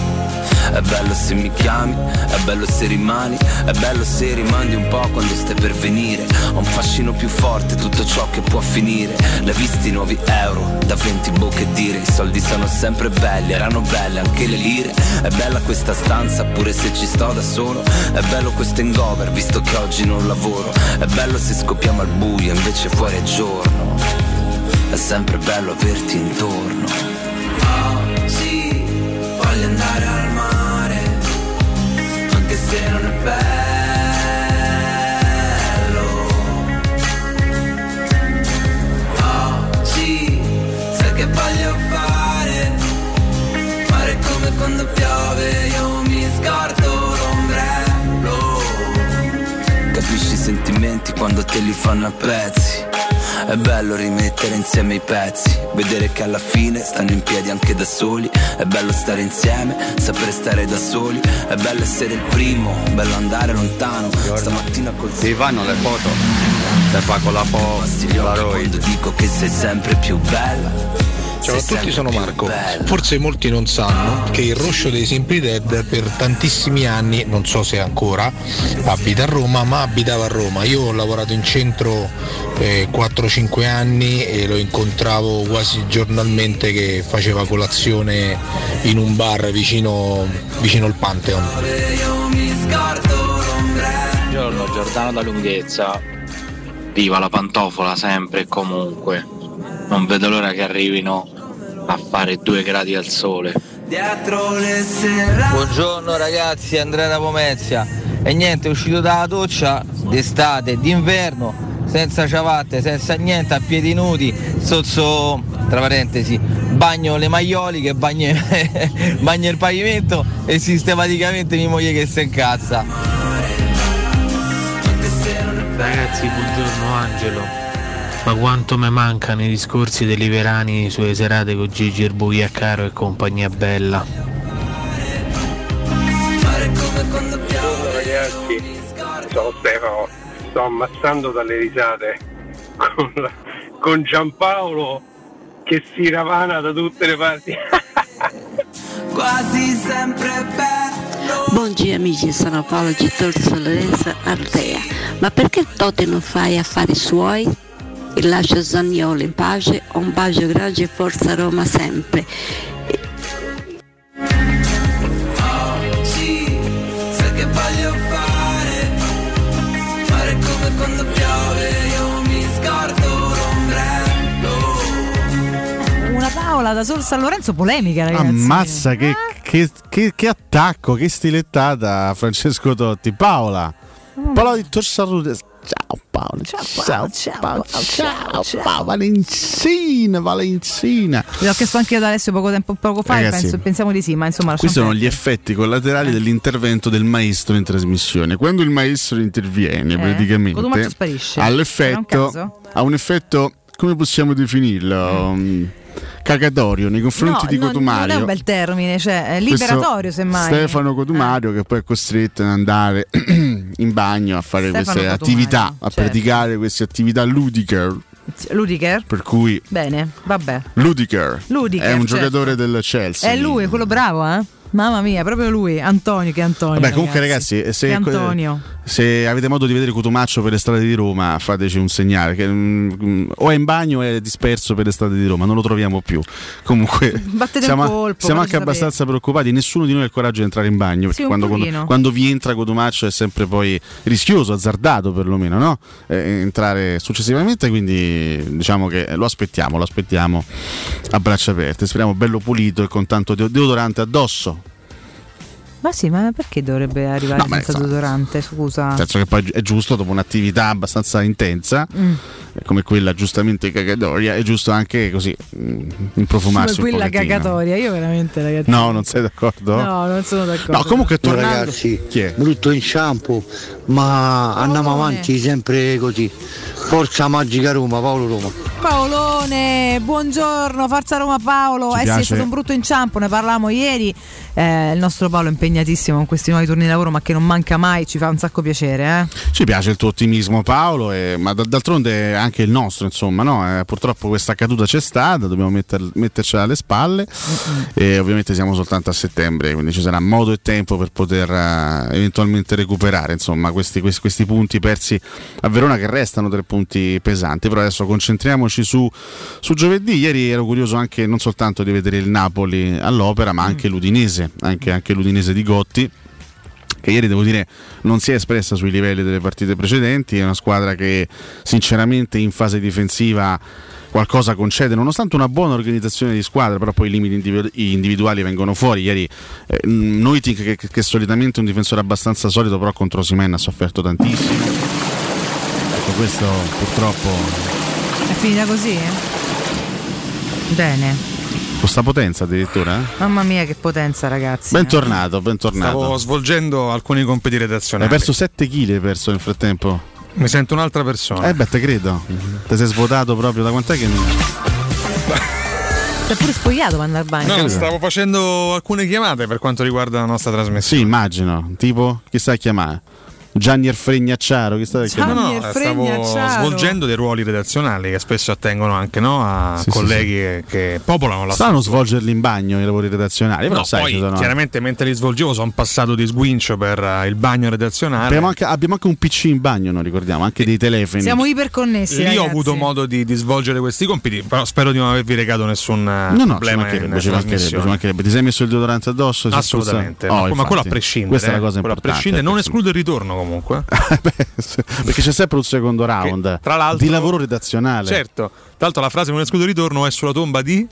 è bello se mi chiami, è bello se rimani, è bello se rimandi un po' quando stai per venire, ho un fascino più forte tutto ciò che può finire, l'hai visti nuovi euro, da 20 bocche dire, i soldi sono sempre belli, erano belle anche le lire, è bella questa stanza pure se ci sto da solo, è bello questo hangover visto che oggi non lavoro, è bello se scoppiamo al buio invece fuori è giorno, è sempre bello averti intorno. Oggi voglio andare al mare, anche se non è bello. Quando piove, io mi scordo l'ombrello. Capisci i sentimenti quando te li fanno a pezzi. È bello rimettere insieme i pezzi, vedere che alla fine stanno in piedi anche da soli. È bello stare insieme, sapere stare da soli. È bello essere il primo, bello andare lontano. Stamattina col Ti fanno le foto? Te fa con la Roy. quando dico che sei sempre più bella. Ciao a tutti, sono Marco. Forse molti non sanno che il Roscio dei Simply Dead per tantissimi anni, non so se ancora, abita a Roma, ma abitava a Roma. Io ho lavorato in centro eh, 4-5 anni e lo incontravo quasi giornalmente che faceva colazione in un bar vicino, vicino al Pantheon. Buongiorno Giordano da Lunghezza. Viva la pantofola sempre e comunque. Non vedo l'ora che arrivino a fare due gradi al sole. Buongiorno ragazzi, Andrea da Pomezia. E niente, uscito dalla doccia d'estate, d'inverno, senza ciabatte, senza niente, a piedi nudi, sotto, tra parentesi, bagno le maioliche, bagno, bagno il pavimento e sistematicamente mia moglie che si incazza. Ragazzi, buongiorno Angelo. Ma quanto mi mancano i discorsi deliberani sulle serate con Gigi Erbuia Caro e compagnia bella. Buongiorno ragazzi, Lorenzo, Stefano, sto ammazzando dalle risate con, la- con Giampaolo che si ravana da tutte le parti. Quasi sempre bello. Buongiorno amici, sono Paolo Gittor Lorenzo Ardea. Ma perché Totti non fai affari suoi? E lascia Zagnolo in pace, un bacio grande e forza Roma sempre. Oggi sai che voglio fare Fare come quando piove Io mi scordo l'ombrello Una Paola da Sol San Lorenzo polemica, ragazzi. Ammazza che, che- che- che attacco, che stilettata Francesco Totti. Paola. Paola di Tor Salute. Ciao Paola. Ciao, Paola. Ciao, ciao, ciao, Valenzina, Valenzina. L'ho chiesto anche io ad Alessio poco tempo poco fa Ragazzi, penso- pensiamo di sì, ma insomma Questi sono gli effetti collaterali dell'intervento del maestro in trasmissione. Quando il maestro interviene, Eh, praticamente sparisce. ha un l'effetto, ha un effetto, come possiamo definirlo? Mm, Cagatorio nei confronti No, di non- Cotumario. Non è un bel termine, cioè liberatorio semmai. Stefano Cotumario che poi è costretto ad andare in bagno a fare Stefano queste Cotumario, attività, a certo. praticare queste attività ludiche. Ludiker? Per cui Bene, vabbè. Ludiker, Ludiker, è un certo. giocatore del Chelsea. È lui, quello bravo, eh? Mamma mia, proprio lui, Antonio che Antonio. Vabbè, comunque ragazzi, Che se, Antonio. se avete modo di vedere Cotumaccio per le strade di Roma, fateci un segnale. Che, mm, o è in bagno o è disperso per le strade di Roma, non lo troviamo più. Comunque, Battete siamo, un colpo, siamo anche sapere. abbastanza preoccupati. Nessuno di noi ha il coraggio di entrare in bagno. Perché Sì, quando, quando, quando vi entra Cotumaccio è sempre poi rischioso, azzardato perlomeno, no? Eh, entrare successivamente. Quindi diciamo che lo aspettiamo, lo aspettiamo a braccia aperte. Speriamo bello pulito e con tanto de- deodorante addosso. Ma sì, ma perché dovrebbe arrivare No, senza deodorante? Scusa. Nel senso che poi è giusto dopo un'attività abbastanza intensa Mm. eh, come quella giustamente cagatoria è giusto anche così mm, improfumarsi Come un quella cagatoria, io veramente ragazzi. No, non sei d'accordo? No, non sono d'accordo. No, comunque tornando ragazzi, Chi è? brutto inciampo, ma andiamo avanti sempre così. Forza Magica Roma, Paolo Roma. Paolone, buongiorno, Forza Roma Paolo. Ci eh sì, è piace. stato un brutto inciampo, ne parlavamo ieri. Eh, il nostro Paolo è impegnatissimo con questi nuovi turni di lavoro, ma che non manca mai, ci fa un sacco piacere. Eh? Ci piace il tuo ottimismo Paolo, e- ma d'altronde anche il nostro, insomma, no? Eh, purtroppo questa caduta c'è stata, dobbiamo metter- mettercela alle spalle e ovviamente siamo soltanto a settembre, quindi ci sarà modo e tempo per poter eh, eventualmente recuperare insomma, questi, questi- questi punti persi a Verona che restano tre punti pesanti, però adesso concentriamoci su, su giovedì, ieri ero curioso anche non soltanto di vedere il Napoli all'opera, ma anche l'Udinese, anche, anche l'Udinese di Gotti che ieri devo dire non si è espressa sui livelli delle partite precedenti, è una squadra che sinceramente in fase difensiva qualcosa concede, nonostante una buona organizzazione di squadra, però poi i limiti individu- individuali vengono fuori. Ieri eh, Noitic, che, che solitamente è un difensore abbastanza solido, però contro Simen ha sofferto tantissimo. Ecco, questo purtroppo È finita così? eh? Bene. Con sta potenza addirittura. eh? Mamma mia, che potenza, ragazzi. Bentornato, bentornato. Stavo svolgendo alcuni compiti Hai redazionali. perso 7 kg hai perso nel frattempo. Mi sento un'altra persona. Eh beh, te credo. Ti sei svuotato proprio da quant'è che. Si è pure spogliato andare al bagno. No, stavo facendo alcune chiamate per quanto riguarda la nostra trasmissione. Sì, immagino. Tipo, chi sta a chiamare? Gianni Erfregnacciaro, chi sta a chiamare? No, no, stavo svolgendo dei ruoli redazionali che spesso attengono anche no, a Sì, sì, colleghi Che, che popolano la Stanno svolgerli in bagno i lavori redazionali, però No, sai, poi sono- chiaramente mentre li svolgevo sono passato di sguincio per eh, il bagno redazionale. abbiamo, anche, abbiamo anche un PC in bagno, non ricordiamo, anche dei telefoni. Siamo iperconnessi. Lì ho ragazzi. avuto modo di, di svolgere questi compiti, però spero di non avervi recato nessun eh, No, no, ci problema mancherebbe, ci mancherebbe, ci mancherebbe. Ti sei messo il deodorante addosso? Assolutamente, ma, Oh, ma quello a infatti. prescindere. Questa è la eh, cosa quello a importante. prescindere, non escludo il ritorno comunque. Perché c'è sempre un secondo round l'altro- di lavoro redazionale. Certo, tra l'altro la frase non escludo il ritorno è sulla tomba di...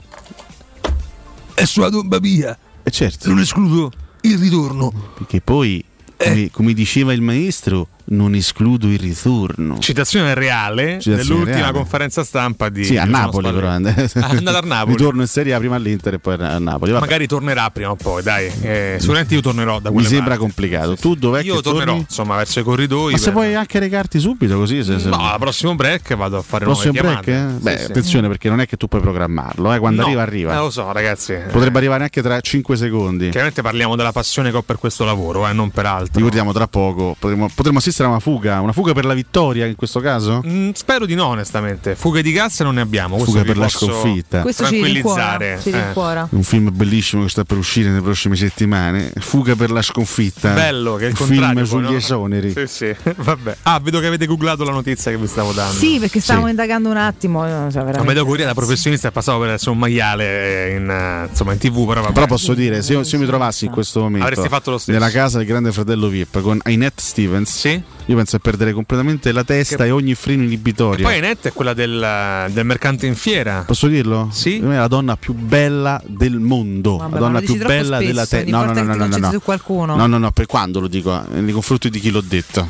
È sulla tomba mia. E certo. Non escludo il ritorno. Perché poi, Eh. come, come diceva il maestro, non escludo il ritorno. Citazione reale Citazione dell'ultima reale. conferenza stampa di... Sì, a Napoli però. Spalletti. Ah, è andato a Napoli. Ritorno in Serie A prima all'Inter e poi a Napoli. Vabbè. Magari tornerà prima o poi, dai. Eh, sicuramente io tornerò da Mi quelle sembra parti. complicato. Tu dov'è Io che tornerò, torni? insomma, verso i corridoi. Ma se per- vuoi anche recarti subito così? Se, se... No, al prossimo break vado a fare Prossimo nuove break? eh? Beh, Sì, sì. attenzione perché non è che tu puoi programmarlo, eh. quando No, arriva arriva. Eh, lo so, ragazzi. Potrebbe arrivare anche tra 5 secondi. Chiaramente parliamo della passione che ho per questo lavoro, eh, non per altro. Ricordiamo tra poco, potremo assistere era una fuga, una fuga per la vittoria in questo caso? Mm, spero di no, onestamente. Fughe di cassa non ne abbiamo. Questo Fuga per la sconfitta. Questo ci rincuora. tranquillizzare. Ci Eh. rincuora. Un film bellissimo che sta per uscire nelle prossime settimane. Fuga per la sconfitta. Bello, che è il Un contrario. film sugli no? esoneri. Sì, sì. Vabbè. Ah, vedo che avete googlato la notizia che vi stavo dando. Sì, perché stavamo indagando un attimo. eh, cioè, La veramente. Medocuria da professionista è passato per essere un maiale in, eh, insomma, in tv, però vabbè. Però posso dire, se io, se io mi trovassi in questo momento Avresti fatto lo stesso. nella casa del grande fratello VIP con Ainette Stevens, io penso a perdere completamente la testa Che- e ogni freno inibitorio. Poi Net è quella del, del mercante in fiera. Posso dirlo? Sì. Secondo me è la donna più bella del mondo. Vabbè, la ma donna lo dici più bella spesso, della terra. ogni No, no, no, no, no, no. concentri su qualcuno. No, no, no, per quando lo dico? eh, Nei confronti di chi l'ho detto?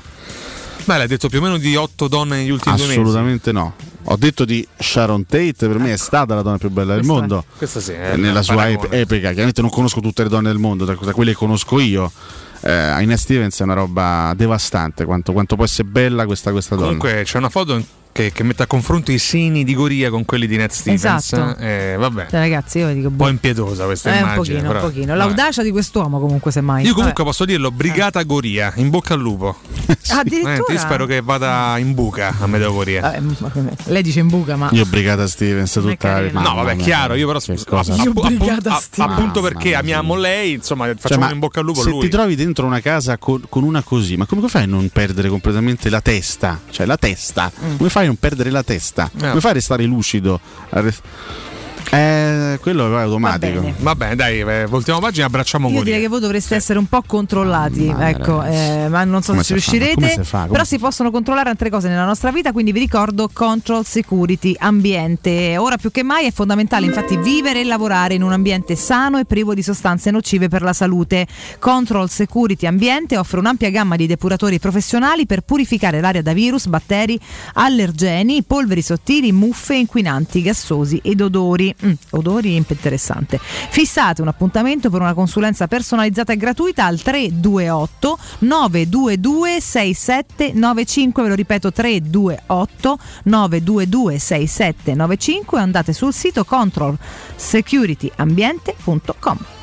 Beh, l'hai detto più o meno di otto donne negli ultimi due mesi. Assolutamente no. Ho detto di Sharon Tate, per me è stata la donna più bella del Questa- mondo. questa sì, Eh, nella sua paragone. ep- epica. Chiaramente non conosco tutte le donne del mondo, tra quelle che conosco io. Eh, Stevens è una roba devastante. Quanto, quanto può essere bella questa, questa donna. Comunque c'è una foto che, che mette a confronto i seni di Goria con quelli di Ned Stevens. Esatto. Eh, vabbè. Cioè, ragazzi, io dico. Un po' impietosa questa Eh, un immagine. pochino, un però- pochino. vabbè. L'audacia di quest'uomo, comunque, semmai. Io comunque Vabbè. posso dirlo, Brigata Goria, in bocca al lupo. Addirittura? Eh, io spero che vada in buca a Medeo Goria. Vabbè, ma- lei dice in buca, ma. Io Brigata Stevens tutta la vita. No, vabbè, chiaro, mia. io però Che cosa? appu- appu- Brigata a- Stevens. appunto perché amiamo lei, insomma, Cioè, facciamo un in bocca al lupo a se lui. ti trovi dentro una casa con, con una così, ma come fai a non perdere completamente la testa? Cioè la testa, come fai a non perdere la testa? Mm. Eh. Come fai a restare lucido? Eh, quello è automatico. Va bene, dai, eh, voltiamo pagina, abbracciamo Io direi che voi dovreste essere un po' controllati, ecco, eh, ma non so Come se? Ma riuscirete, si fa? Come però si si possono controllare altre cose nella nostra vita, quindi vi ricordo Control Security Ambiente. Ora più che mai è fondamentale infatti vivere e lavorare in un ambiente sano e privo di sostanze nocive per la salute. Control Security Ambiente offre un'ampia gamma di depuratori professionali per purificare l'aria da virus, batteri, allergeni, polveri sottili, muffe, inquinanti gassosi ed odori. Mm, odori interessante. Fissate un appuntamento per una consulenza personalizzata e gratuita al 328 922 6795, ve lo ripeto 328 922 6795 e andate sul sito controlsecurityambiente.com.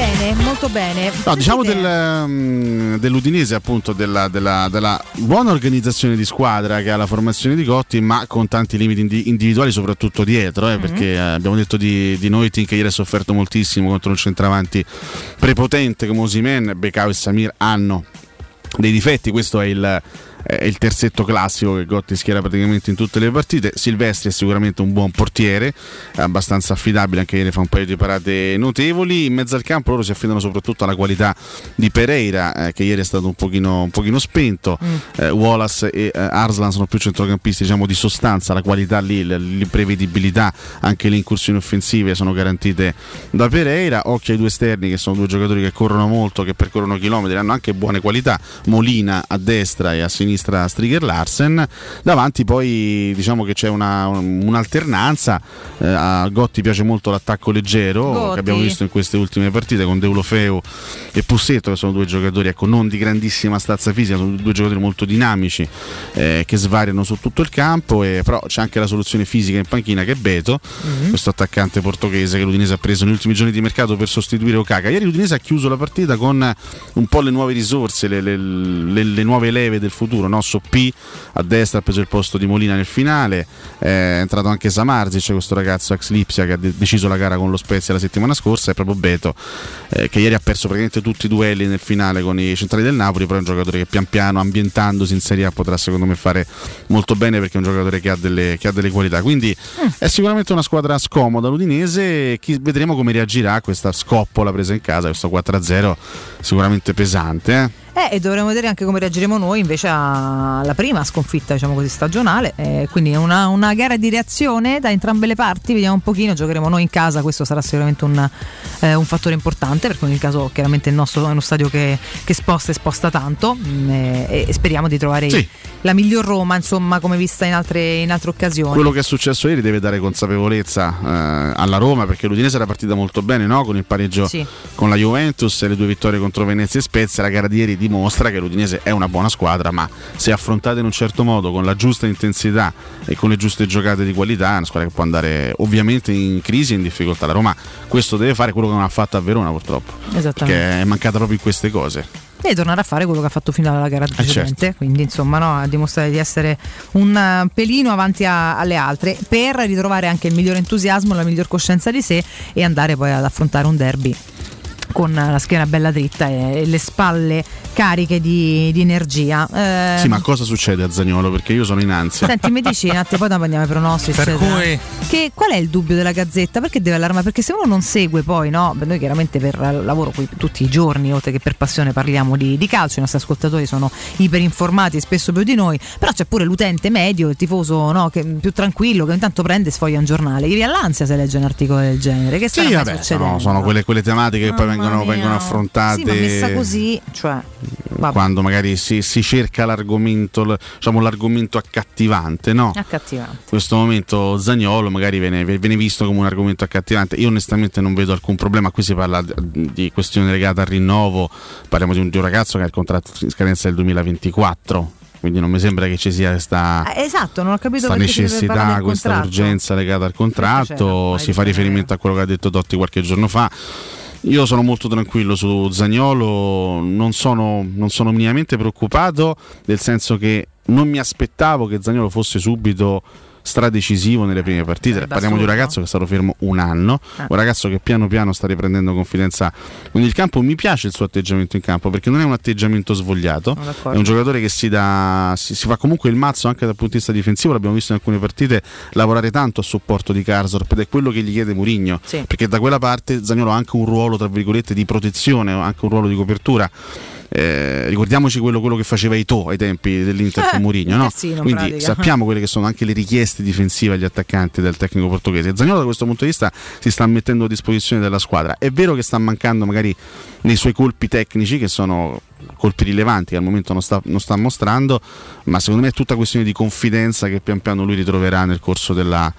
Bene, molto bene. No, diciamo del, mm, dell'Udinese, appunto, della, della- della buona organizzazione di squadra che ha la formazione di Gotti, ma con tanti limiti indi- individuali, soprattutto dietro. eh, Perché eh, abbiamo detto di, di Noitin che ieri ha sofferto moltissimo contro un centravanti prepotente come Osimen, Becao e Samir hanno dei difetti. Questo è il. È il terzetto classico che Gotti schiera praticamente in tutte le partite. Silvestri è sicuramente un buon portiere, abbastanza affidabile, anche ieri fa un paio di parate notevoli. In mezzo al campo loro si affidano soprattutto alla qualità di Pereira, eh, che ieri è stato un pochino, un pochino spento. Eh, Wallace e eh, Arslan sono più centrocampisti diciamo, di sostanza, la qualità lì, l'imprevedibilità, anche le incursioni offensive sono garantite da Pereira. Occhio ai due esterni che sono due giocatori che corrono molto, che percorrono chilometri, hanno anche buone qualità. Molina a destra e a sinistra Striger Larsen. Davanti poi diciamo che c'è una- un'alternanza. Eh, a Gotti piace molto l'attacco leggero Gotti. che abbiamo visto in queste ultime partite con Deulofeu e Pussetto che sono due giocatori ecco, non di grandissima stazza fisica, sono due giocatori molto dinamici eh, che svariano su tutto il campo e però c'è anche la soluzione fisica in panchina che è Beto, questo attaccante portoghese che l'Udinese ha preso negli ultimi giorni di mercato per sostituire Okaka. Ieri l'Udinese ha chiuso la partita con un po' le nuove risorse, le, le- le- le nuove leve del futuro. No? Soppi a destra ha preso il posto di Molina nel finale, eh, è entrato anche Samarzic, questo ragazzo ex Lipsia che ha de- deciso la gara con lo Spezia la settimana scorsa, è proprio Beto eh, che ieri ha perso praticamente tutti i duelli nel finale con i centrali del Napoli, però è un giocatore che pian piano ambientandosi in Serie A potrà secondo me fare molto bene perché è un giocatore che ha delle, che ha delle qualità. Quindi è sicuramente una squadra scomoda l'Udinese, vedremo come reagirà a questa scoppola presa in casa, questo 4-0 sicuramente pesante. eh. Eh, e dovremo vedere anche come reagiremo noi invece alla prima sconfitta, diciamo così, stagionale. Eh, quindi è una, una gara di reazione da entrambe le parti, vediamo un pochino, giocheremo noi in casa, questo sarà sicuramente un, eh, un fattore importante, perché nel caso chiaramente il nostro è uno stadio che, che sposta e sposta tanto mm, e, e speriamo di trovare Sì. la miglior Roma, insomma, come vista in altre, in altre occasioni. Quello che è successo ieri deve dare consapevolezza eh, alla Roma perché l'Udinese era partita molto bene no? con il pareggio Sì. con la Juventus e le due vittorie contro Venezia e Spezia. La gara di ieri dimostra che l'Udinese è una buona squadra, ma se affrontata in un certo modo, con la giusta intensità e con le giuste giocate di qualità, è una squadra che può andare ovviamente in crisi e in difficoltà. La Roma questo deve fare quello che non ha fatto a Verona purtroppo, che è mancata proprio in queste cose. e tornare a fare quello che ha fatto fino alla gara precedente. Quindi, insomma, no, a dimostrare di essere un eh, pelino avanti a- alle altre per ritrovare anche il miglior entusiasmo, la miglior coscienza di sé e andare poi ad affrontare un derby con la schiena bella dritta e le spalle cariche di, di energia. Eh, Sì, ma cosa succede a Zagnolo? Perché io sono in ansia. Senti, mi dici un attimo, poi dopo andiamo ai pronostici. Per eccetera. cui- Che, qual è il dubbio della Gazzetta? Perché deve allarmare? Perché se uno non segue poi, no? Beh, Noi chiaramente per lavoro qui tutti i giorni, oltre che per passione, parliamo di, di calcio. I nostri ascoltatori sono iperinformati e spesso più di noi. Però c'è pure l'utente medio, il tifoso no, che, più tranquillo, che intanto prende e sfoglia un giornale. Gli viene l'ansia se legge un articolo del genere. Che Sì, vabbè, sono, sono quelle, quelle tematiche che poi Mamma vengono, vengono affrontate Sì, così, cioè. quando magari si, si cerca l'argomento, diciamo, l'argomento accattivante, no? Accattivante. In questo momento Zagnolo magari viene, viene visto come un argomento accattivante. Io onestamente non vedo alcun problema. Qui si parla di- questioni legate al rinnovo. Parliamo di un, di un ragazzo che ha il contratto in scadenza del 2024. Quindi non mi sembra che ci sia questa, Eh, esatto, non ho capito questa deve parlare necessità, questa urgenza legata al contratto. Si fa riferimento a quello che ha detto Totti qualche giorno fa. Io sono molto tranquillo su Zagnolo, non sono, non sono minimamente preoccupato, nel senso che non mi aspettavo che Zagnolo fosse subito stradecisivo nelle prime partite. Sarebbe Parliamo di un ragazzo che è stato fermo un anno, Eh. un ragazzo che piano piano sta riprendendo confidenza con il campo. Mi piace il suo atteggiamento in campo perché non è un atteggiamento svogliato, è un giocatore che si, dà, si, si fa comunque il mazzo anche dal punto di vista difensivo. L'abbiamo visto in alcune partite lavorare tanto a supporto di Karsdorp ed è quello che gli chiede Murigno. Sì. Perché da quella parte Zagnolo ha anche un ruolo, tra virgolette, di protezione, anche un ruolo di copertura. Eh, ricordiamoci quello, quello che faceva Ito ai tempi dell'Inter Eh, con Murigno, il no? Quindi pratica. sappiamo quelle che sono anche le richieste difensive agli attaccanti del tecnico portoghese. Zagnolo da questo punto di vista si sta mettendo a disposizione della squadra. È vero che sta mancando magari nei suoi colpi tecnici, che sono colpi rilevanti che al momento non sta, non sta mostrando, ma secondo me è tutta questione di confidenza che pian piano lui ritroverà nel corso della,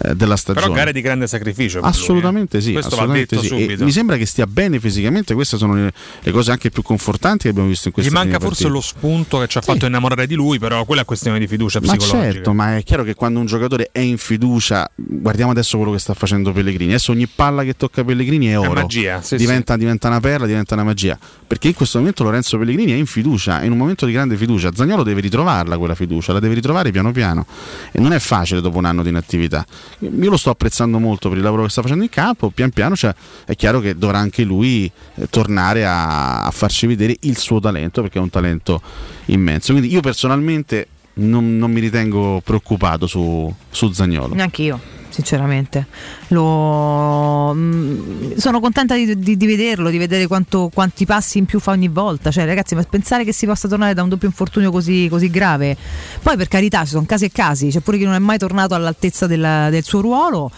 eh, della stagione. Però gare di grande sacrificio. lui, Assolutamente eh. sì, Questo assolutamente sì. Subito. mi sembra che stia bene fisicamente, queste sono le, le cose anche più confortanti che abbiamo visto in Gli queste manca forse partite. lo spunto che ci ha fatto innamorare di lui, però quella è questione di fiducia Ma psicologica. certo, ma è chiaro che quando un giocatore è in fiducia, guardiamo adesso quello che sta facendo Pellegrini. Adesso ogni palla che tocca Pellegrini è oro. magia, sì, diventa, diventa una perla, diventa una magia. Perché in questo momento Lorenzo Pellegrini è in fiducia, è in un momento di grande fiducia. Zagnolo deve ritrovarla quella fiducia, la deve ritrovare piano piano. E non è facile dopo un anno di inattività. Io lo sto apprezzando molto per il lavoro che sta facendo in campo. Pian piano cioè, è chiaro che dovrà anche lui eh, tornare a, a farci vedere il suo talento, perché è un talento immenso. Quindi io personalmente non, non mi ritengo preoccupato su, su Zagnolo. Neanche io, sinceramente. Lo- mm, sono contenta di, di- di vederlo, di vedere quanto- quanti passi in più fa ogni volta. Cioè, ragazzi, ma pensare che si possa tornare da un doppio infortunio così, così grave. Poi, per carità, ci sono casi e casi. C'è pure chi non è mai tornato all'altezza della- del suo ruolo.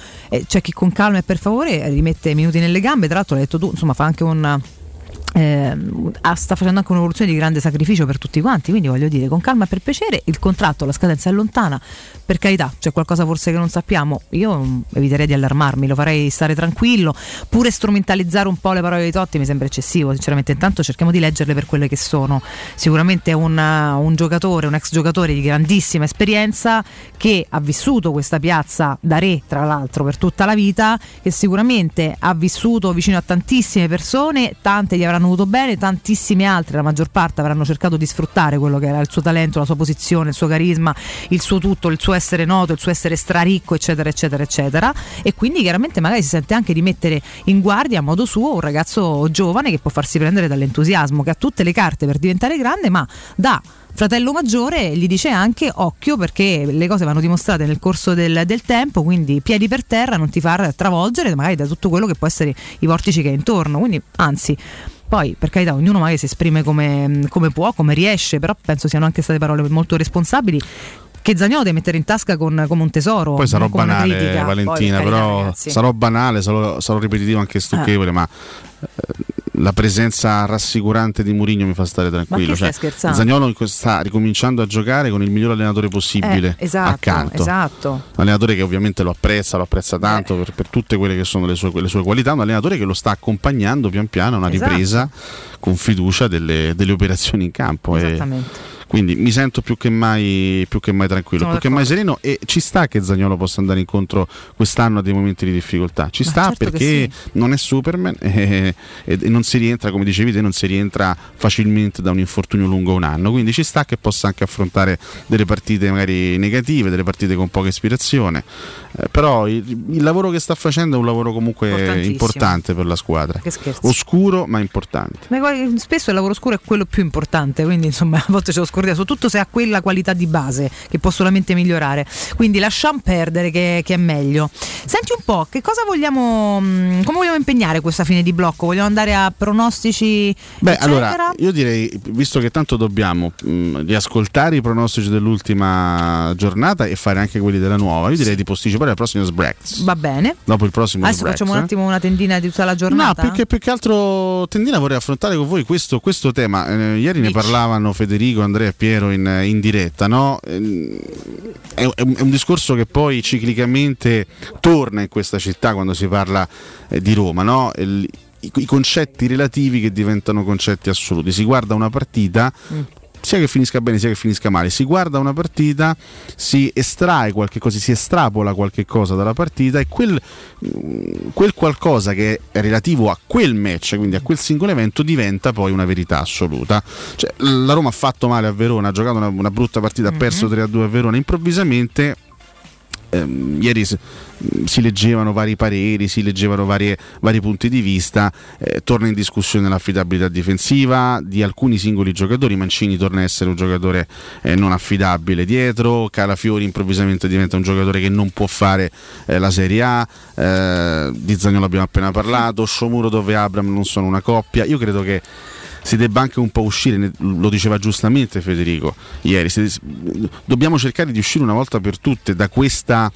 c'è chi con calma e per favore rimette minuti nelle gambe. Tra l'altro, l'hai detto tu, insomma, fa anche un. Eh, sta facendo anche un'evoluzione di grande sacrificio per tutti quanti, quindi voglio dire con calma e per piacere, il contratto, la scadenza è lontana, per carità c'è qualcosa forse che non sappiamo, io mm, eviterei di allarmarmi, lo farei stare tranquillo, pure strumentalizzare un po' le parole di Totti mi sembra eccessivo, sinceramente. Intanto cerchiamo di leggerle per quelle che sono, sicuramente è un, uh, un giocatore, un ex giocatore di grandissima esperienza che ha vissuto questa piazza da re tra l'altro per tutta la vita, che sicuramente ha vissuto vicino a tantissime persone, tante gli avranno voluto bene, tantissime altre, la maggior parte avranno cercato di sfruttare quello che era il suo talento, la sua posizione, il suo carisma, il suo tutto, il suo essere noto, il suo essere straricco, eccetera, eccetera, eccetera. E quindi chiaramente magari si sente anche di mettere in guardia a modo suo un ragazzo giovane che può farsi prendere dall'entusiasmo, che ha tutte le carte per diventare grande, ma da fratello maggiore gli dice anche occhio perché le cose vanno dimostrate nel corso del, del tempo, quindi piedi per terra, non ti far travolgere magari da tutto quello che può essere i vortici che hai intorno. Quindi anzi. Poi, per carità, ognuno magari si esprime come, come può, come riesce, però penso siano anche state parole molto responsabili. Che Zagnolo deve mettere in tasca con, come un tesoro. Poi sarò banale, critica. Valentina, Poi, per però ragazzi. sarò banale, sarò, sarò ripetitivo anche stucchevole, ma eh, la presenza rassicurante di Mourinho mi fa stare tranquillo. Cioè? Zagnolo sta ricominciando a giocare con il miglior allenatore possibile Eh, esatto, accanto. esatto. Un allenatore che ovviamente lo apprezza, lo apprezza tanto per, per tutte quelle che sono le sue, le sue qualità, un allenatore che lo sta accompagnando pian piano a una Esatto. ripresa con fiducia delle, delle operazioni in campo. e- Esattamente. Quindi mi sento più che mai, più che mai tranquillo, Sono più che mai sereno e ci sta che Zagnolo possa andare incontro quest'anno a dei momenti di difficoltà. Ci Ma sta certo perché non è Superman e, e- e non si rientra, come dicevi te, non si rientra facilmente da un infortunio lungo un anno. Quindi ci sta che possa anche affrontare delle partite magari negative, delle partite con poca ispirazione. Eh, però il, il lavoro che sta facendo è un lavoro comunque importante per la squadra. Che scherzo. Oscuro ma importante. Ma guarda, spesso il lavoro scuro è quello più importante, quindi insomma a volte ce lo scordiamo, soprattutto se ha quella qualità di base che può solamente migliorare. Quindi lasciamo perdere che, che è meglio. Senti un po', che cosa vogliamo, mh, come vogliamo impegnare questa fine di blocco? Vogliamo andare a pronostici? Beh, eccetera? allora io direi, visto che tanto dobbiamo mh, riascoltare i pronostici dell'ultima giornata e fare anche quelli della nuova, io direi di posticipare al prossimo Sbreaks. Va bene. Dopo il prossimo Adesso Sbreaks, facciamo un eh. attimo una tendina di tutta la giornata. No, più che, più che altro Tendina vorrei affrontare con voi questo, questo tema. Eh, ieri ne parlavano Federico, Andrea e Piero in, in diretta, no? Eh, È, è un, è un discorso che poi ciclicamente torna in questa città quando si parla eh, di Roma, no? Il- i, i concetti relativi che diventano concetti assoluti. Si guarda una partita, sia che finisca bene sia che finisca male, si guarda una partita, si estrae qualche cosa, si estrapola qualche cosa dalla partita e quel, mm, quel qualcosa che è relativo a quel match, quindi a quel singolo evento, diventa poi una verità assoluta. Cioè, la Roma ha fatto male a Verona, ha giocato una, una brutta partita, ha perso 3-2 a Verona, improvvisamente ehm, ieri si, si leggevano vari pareri, si leggevano varie- vari punti di vista, eh, torna in discussione l'affidabilità difensiva di alcuni singoli giocatori, Mancini torna a essere un giocatore eh, non affidabile dietro, Calafiori improvvisamente diventa un giocatore che non può fare eh, la Serie A, eh, di Zagnolo abbiamo appena parlato, Sciomuro dove Abram non sono una coppia, io credo che si debba anche un po' uscire, lo diceva giustamente Federico ieri, si- dobbiamo cercare di uscire una volta per tutte da questa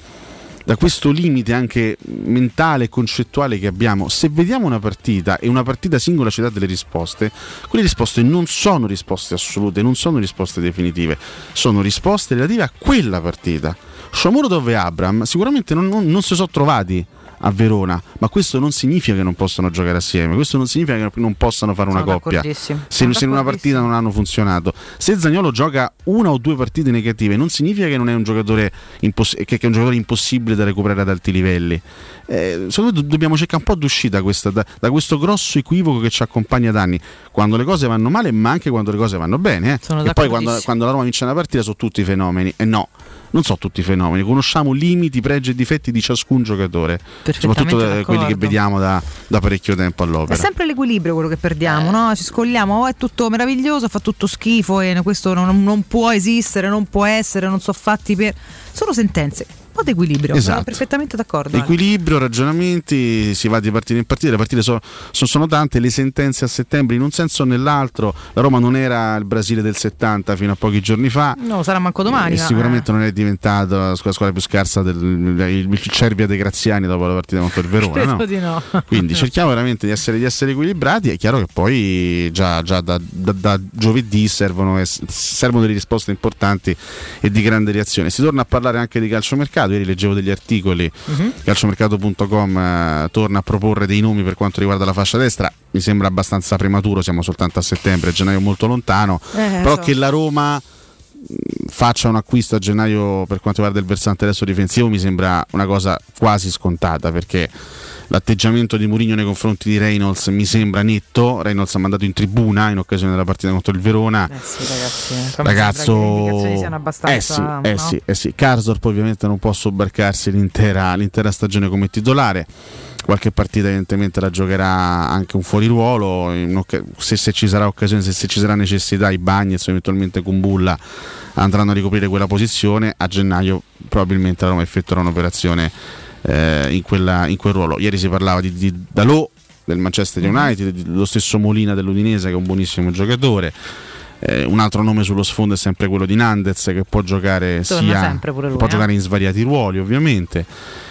da questo limite anche mentale e concettuale che abbiamo, se vediamo una partita e una partita singola ci dà delle risposte, quelle risposte non sono risposte assolute, non sono risposte definitive, sono risposte relative a quella partita. Sciomuro e Abram sicuramente non, non- non si sono trovati a Verona, ma questo non significa che non possano giocare assieme, questo non significa che non possano fare una Sono coppia. Se, se in una partita non hanno funzionato, se Zagnolo gioca una o due partite negative, non significa che non è un giocatore, imposs- che, è un giocatore impossibile da recuperare ad alti livelli. Eh, secondo me do- dobbiamo cercare un po' di uscita questa- da, da questo grosso equivoco che ci accompagna da anni, quando le cose vanno male, ma anche quando le cose vanno bene. eh. E poi quando, quando la Roma vince una partita sono tutti fenomeni. E no. Non sono tutti fenomeni, conosciamo limiti, pregi e difetti di ciascun giocatore, soprattutto eh, quelli che d'accordo. vediamo da, da parecchio tempo È all'opera. sempre l'equilibrio quello che perdiamo, no? Ci scogliamo, oh, è tutto meraviglioso, fa tutto schifo e questo non, non può esistere, non può essere, non sono fatti per. Sono sentenze. Un po' di equilibrio, Esatto. sono perfettamente d'accordo. Ale. Equilibrio, ragionamenti, si va di partita in partita, le partite sono, sono- sono tante, le sentenze a settembre in un senso o nell'altro, la Roma non era il Brasile del 70 fino a pochi giorni fa. No, sarà manco domani. e ma- eh. sicuramente non è diventato la squadra, squadra più scarsa del il, il Cervia dei Graziani dopo la partita contro il Verona. No? di no. Quindi cerchiamo veramente di essere, di essere equilibrati. È chiaro che poi già, già da, da- da giovedì servono, servono delle risposte importanti e di grande reazione. Si torna a parlare anche di calciomercato. Ieri leggevo degli articoli. Mhm. Calciomercato.com eh, torna a proporre dei nomi per quanto riguarda la fascia destra. Mi sembra abbastanza prematuro, siamo soltanto a settembre, gennaio molto lontano. Eh, però so. che la Roma mh, faccia un acquisto a gennaio per quanto riguarda il versante adesso difensivo mi sembra una cosa quasi scontata perché l'atteggiamento di Mourinho nei confronti di Reynolds mi sembra netto Reynolds ha mandato in tribuna in occasione della partita contro il Verona Eh sì, ragazzi. sembra ragazzo le indicazioni siano abbastanza. eh sì, eh no? sì, eh sì. Karsdorp ovviamente non può sobbarcarsi l'intera, l'intera stagione come titolare qualche partita evidentemente la giocherà anche un fuoriruolo se, se ci sarà occasione se, se ci sarà necessità i Bagnets o eventualmente Kumbulla andranno a ricoprire quella posizione a gennaio probabilmente la Roma effettuerà un'operazione eh, in, quella- in quel ruolo ieri si parlava di, di Dalot del Manchester United, lo stesso Molina dell'Udinese che è un buonissimo giocatore Eh, un altro nome sullo sfondo è sempre quello di Nandez che può giocare, sia, lui, può eh. giocare in svariati ruoli ovviamente.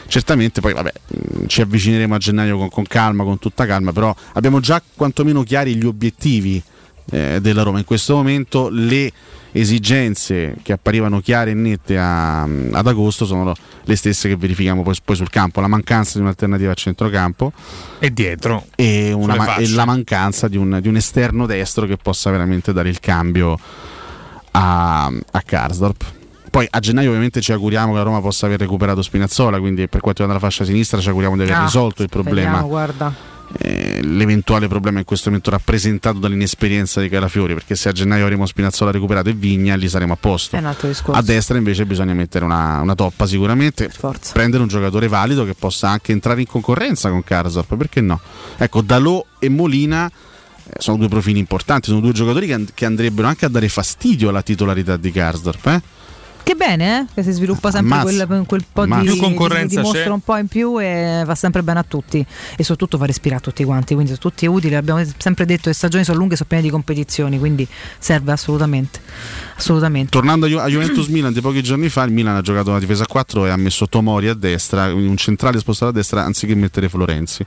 Certamente poi vabbè, mh, ci avvicineremo a gennaio con, con calma, con tutta calma, però abbiamo già quantomeno chiari gli obiettivi eh, della Roma. In questo momento le esigenze che apparivano chiare e nette a- ad agosto sono le stesse che verifichiamo poi, poi sul campo, la mancanza di un'alternativa a centrocampo E dietro. e, una e la mancanza di un, di un esterno destro che possa veramente dare il cambio a, a Karsdorp. Poi a gennaio ovviamente ci auguriamo che la Roma possa aver recuperato Spinazzola, quindi per quanto riguarda la fascia sinistra ci auguriamo di aver Ah, risolto il problema Speriamo, guarda. Eh, l'eventuale problema in questo momento rappresentato dall'inesperienza di Calafiori, perché se a gennaio avremo Spinazzola recuperato e Vigna, lì saremo a posto. A destra invece bisogna mettere una, una toppa sicuramente, prendere un giocatore valido che possa anche entrare in concorrenza con Karsdorp, perché no? Ecco, Dalò e Molina eh, sono due profili importanti, sono due giocatori che, and- che andrebbero anche a dare fastidio alla titolarità di Karsdorp. Eh? Che bene, eh? Che si sviluppa sempre quel, quel po' Ammazza. di, Più di, concorrenza dimostra c'è. un po' in più e va sempre bene a tutti e soprattutto fa respirare a tutti quanti, quindi sono tutti utili, abbiamo sempre detto le stagioni sono lunghe, sono piene di competizioni, quindi serve assolutamente. Assolutamente. Tornando a, Ju- a Juventus Milan di pochi giorni fa, il Milan ha giocato una difesa a 4 e ha messo Tomori a destra, un centrale spostato a destra anziché mettere Florenzi.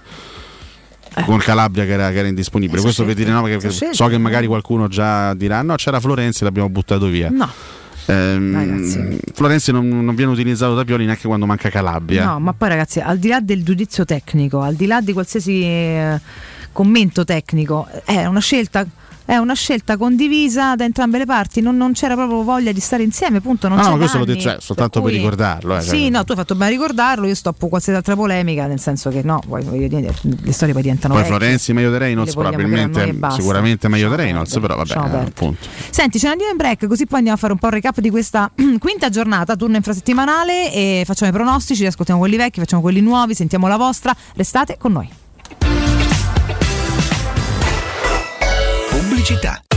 Con Calabria che era, che era indisponibile. Eh, Questo per dire no, perché so che magari qualcuno già dirà: no, c'era Florenzi, l'abbiamo buttato via. No. Ehm, Ragazzi. Florenzi non, non viene utilizzato da Pioli neanche quando manca Calabria. No, ma poi ragazzi, al di là del giudizio tecnico, al di là di qualsiasi eh, commento tecnico, è una scelta. È una scelta condivisa da entrambe le parti, non, non c'era proprio voglia di stare insieme, punto. Non No, no, questo danni, detto cioè, soltanto per cui- ricordarlo. eh, Sì, cioè. no, tu hai fatto bene a ricordarlo, io stoppo qualsiasi altra polemica, nel senso che no, poi, voglio dire, le storie poi diventano Poi vecchie. Florenzi meglio di Reynolds, probabilmente, sicuramente meglio di Reynolds, però vabbè, appunto. Senti, ce ne andiamo in break, così poi andiamo a fare un po' il recap di questa quinta giornata, turno infrasettimanale e facciamo i pronostici, ascoltiamo quelli vecchi, facciamo quelli nuovi, sentiamo la vostra. Restate con noi. Pubblicità.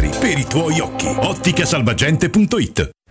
per i tuoi occhi. Otticasalvagente.it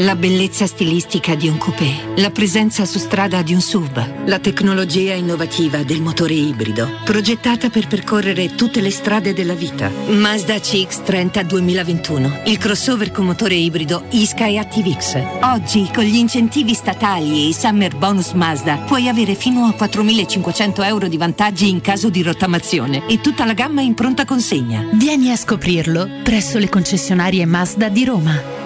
La bellezza stilistica di un coupé, la presenza su strada di un SUV, la tecnologia innovativa del motore ibrido, progettata per percorrere tutte le strade della vita. Mazda CX-30 2021, il crossover con motore ibrido Isky ActiveX. Oggi, con gli incentivi statali e i Summer Bonus Mazda, puoi avere fino a 4.500 euro di vantaggi in caso di rottamazione e tutta la gamma in pronta consegna. Vieni a scoprirlo presso le concessionarie Mazda di Roma.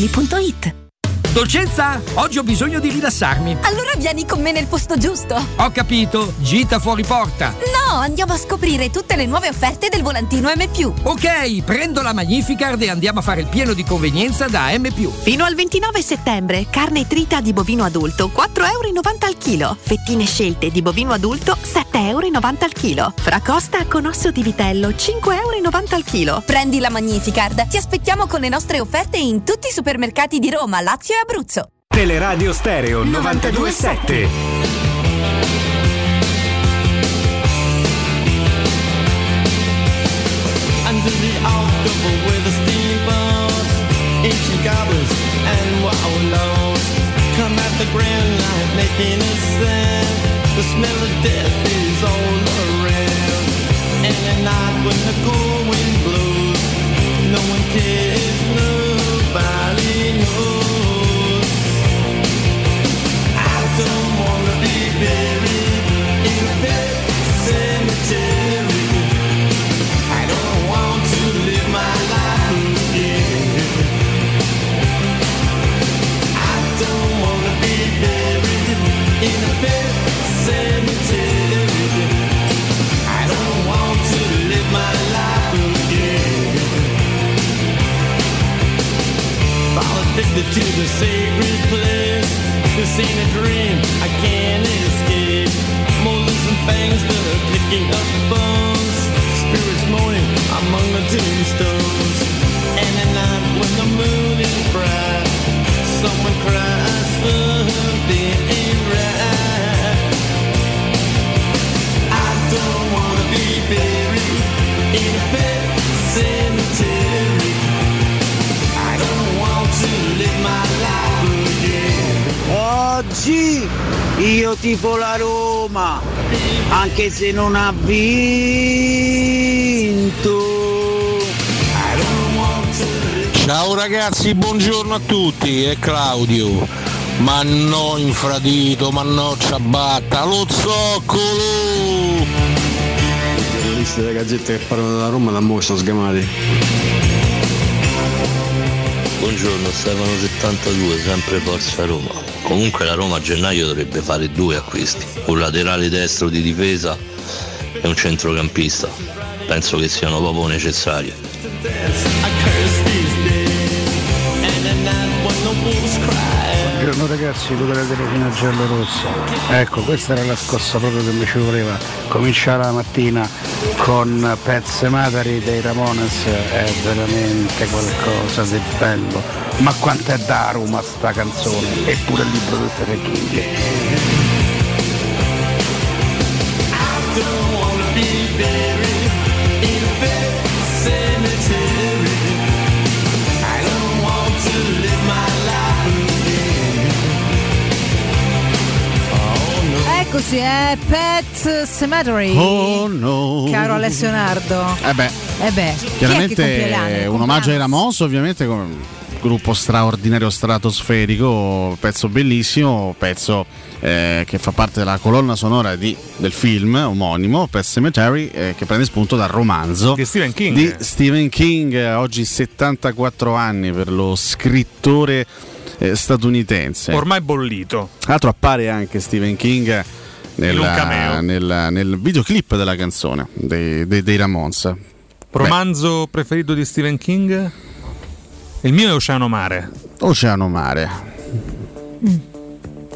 paolettimobili.it. Dolcezza, oggi ho bisogno di rilassarmi. Allora vieni con me nel posto giusto. Ho capito, gita fuori porta. No, andiamo a scoprire tutte le nuove offerte del volantino M. Ok, prendo la Magnificard e andiamo a fare il pieno di convenienza da M. Fino al 29 settembre, carne trita di bovino adulto 4,90 euro al chilo. Fettine scelte di bovino adulto 7,90 euro al chilo. Fracosta con osso di vitello 5,90 euro al chilo. Prendi la Magnificard. Ti aspettiamo con le nostre offerte in tutti i supermercati di Roma, Lazio e Abruzzo. Teleradio Stereo 927. Under the October with the steamboats, ancient goblins and wallows come at the grand light making a sound. The smell of death is all around. And at night when the cold wind blows, no one cares, nobody knows. To live my life again. I don't wanna be buried in the Cemetery. I don't want to live my life again. I'll take to the sacred place. This ain't a dream, I can't escape. Molars and fangs that are picking up bones. Spirits moaning among the tombstones. And at night when the moon is bright, someone cries something ain't right. I don't wanna be buried in a pet cemetery. I don't want to live my life. Oggi io tifo la Roma, anche se non ha vinto. Ciao ragazzi, buongiorno a tutti, è Claudio. Ma no infradito, ma no ciabatta, lo zoccolo! I giornalisti delle gazzette che parlano della Roma da mo' sono sgamati. Buongiorno Stefano 72, sempre Forza Roma. Comunque la Roma a gennaio dovrebbe fare due acquisti, un laterale destro di difesa e un centrocampista. Penso che siano proprio necessari. Ragazzi, Luca da Telefino Giallo Rosso. Ecco, questa era la scossa proprio che mi ci voleva. Cominciare la mattina con Pezze Matari dei Ramones è veramente qualcosa di bello. Ma quanto è da sta canzone? Eppure il libro del Stephen King. don't be buried in a Eccoci, è Pet Cemetery. Oh no. Caro Alessio Nardo. Eh beh, Eh beh, chi è che chiaramente un omaggio ai Ramos, ovviamente con un gruppo straordinario stratosferico, pezzo bellissimo, pezzo eh, che fa parte della colonna sonora di- del film omonimo, Pet Cemetery, eh, che prende spunto dal romanzo Di Stephen King. di Stephen King, eh, oggi 74 anni per lo scrittore eh, statunitense. Ormai bollito. Tra l'altro appare anche Stephen King nel, In un cameo. nel- nel videoclip della canzone dei, dei- dei Ramones. Romanzo preferito di Stephen King? Il mio è Oceano Mare. Oceano Mare.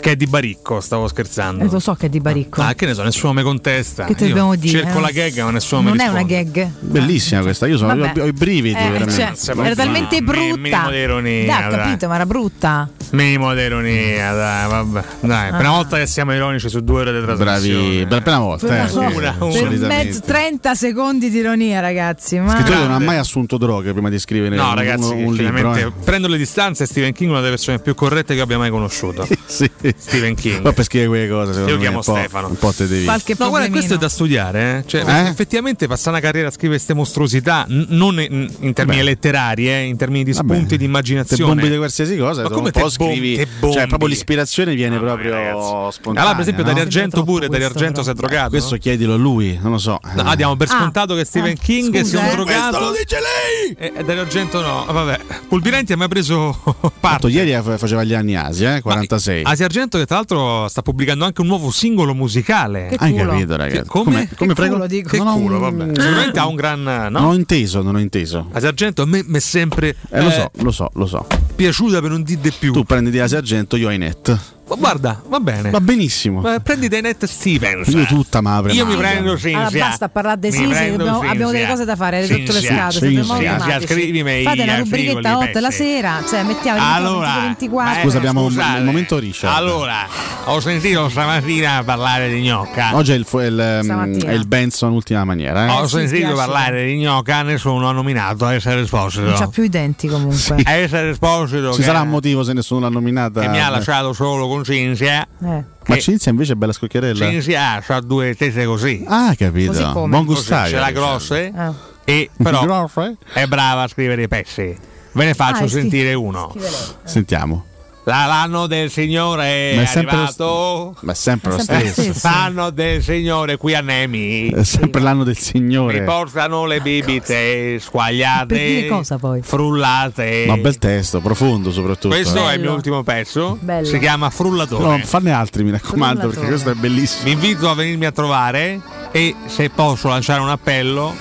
Che è di Baricco, stavo scherzando. Eh, lo so che è di Baricco. Ah, che ne so, nessuno mi contesta. Che ti dobbiamo dire? Cerco eh? la gag, ma nessuno mi Non è risponde. una gag. Bellissima questa, io sono, ho, ho i brividi Eh, veramente. cioè, era talmente No, brutta. minimo di ironia, Dai, ho dai. capito, ma era brutta. Minimo di ironia, dai, vabbè. Dai, Ah. prima volta che siamo ironici su due ore di trasmissione. Bravi, per la prima volta. Per eh, una una- una. Per mezzo 30 secondi di ironia, ragazzi. Ma Scrittori non ha mai assunto droghe prima di scrivere No, un, ragazzi, un, un libro. eh. prendo le distanze. Stephen King è una delle persone più corrette che abbia mai conosciuto. sì. Stephen King. Poi per scrivere quelle cose, secondo Io me, chiamo Stefano. Un po' te devi. Qualche No, guarda, questo è da studiare. Eh? Cioè, Eh? Effettivamente, passare una carriera a scrivere queste mostruosità, n- non in, in termini Vabbè. letterari, eh, in termini di Vabbè. spunti di Se immaginazione. bombi di qualsiasi cosa, Ma come un po' te bom- scrivi. te bombi? Cioè, proprio l'ispirazione viene proprio spontanea. Allora, per esempio, no? Dario Argento pure. Dario Argento si è drogato. Questo chiedilo a lui, non lo so. No, ah, diamo per Ah. scontato che Stephen Ah, King sia un eh. drogato. Questo lo dice lei! E, e Dario Argento no. Vabbè, Pulvirenti ha mai preso parte. ieri fa- faceva gli anni Asia, eh, 46. Asia Argento, che tra l'altro sta pubblicando anche un nuovo singolo musicale. Che Hai culo. capito, ragazzi? Che- come? Come, prego? culo, dico. Che Non culo, un- vabbè. Sicuramente ha un gran. Non No? ho inteso, non ho inteso. Asia Argento a me mi è sempre Eh, lo eh, so, lo so, lo so. piaciuta per non dire di più. Tu prendi di Asia Argento, io hai net. Ma guarda, va bene. Va benissimo. Ma prendi dei net Stevens. Io tutta ma apre Io mi prendo Cinzia. Allora basta parlare di Sisi, abbiamo, abbiamo delle cose da fare, sotto le scatole, Cinzia, scrivimi Fate una rubrichetta 8 la sera, cioè mettiamo il Allora, 24. beh, Scusa, abbiamo un- scusate. il momento Richard. Allora, ho sentito stamattina parlare di gnocca. Oggi è il, il, Stamattina. è il Benson ultima maniera. Eh? Ho sì, sentito spiace. parlare di gnocca, nessuno ha nominato Essere Esposito. Non c'ha più i denti comunque. Essere Esposito Ci che, sarà un motivo se nessuno l'ha nominata. che mi ha lasciato solo con Cinzia. Eh. Ma Cinzia invece è bella scocchiarella. Cinzia ha due tese così. Ah, capito. Così come? Buon gustaio. ce l'ha diciamo. grosse Ah. e però è brava a scrivere i pezzi. Ve ne faccio Ah, sì. sentire uno. Scrive lei. Sentiamo. La- l'anno del Signore è, è arrivato. Ma è sempre lo stesso. L'anno del Signore qui a Nemi. È sempre l'anno del Signore. Mi portano le bibite squagliate. Per dire cosa poi? Frullate. Ma bel testo, profondo soprattutto. Questo eh. è il mio Bello. ultimo pezzo. Bello. Si chiama No, Frullatore. farne altri, mi raccomando, Frullatore. perché questo è bellissimo. Vi invito a venirmi a trovare e se posso lanciare un appello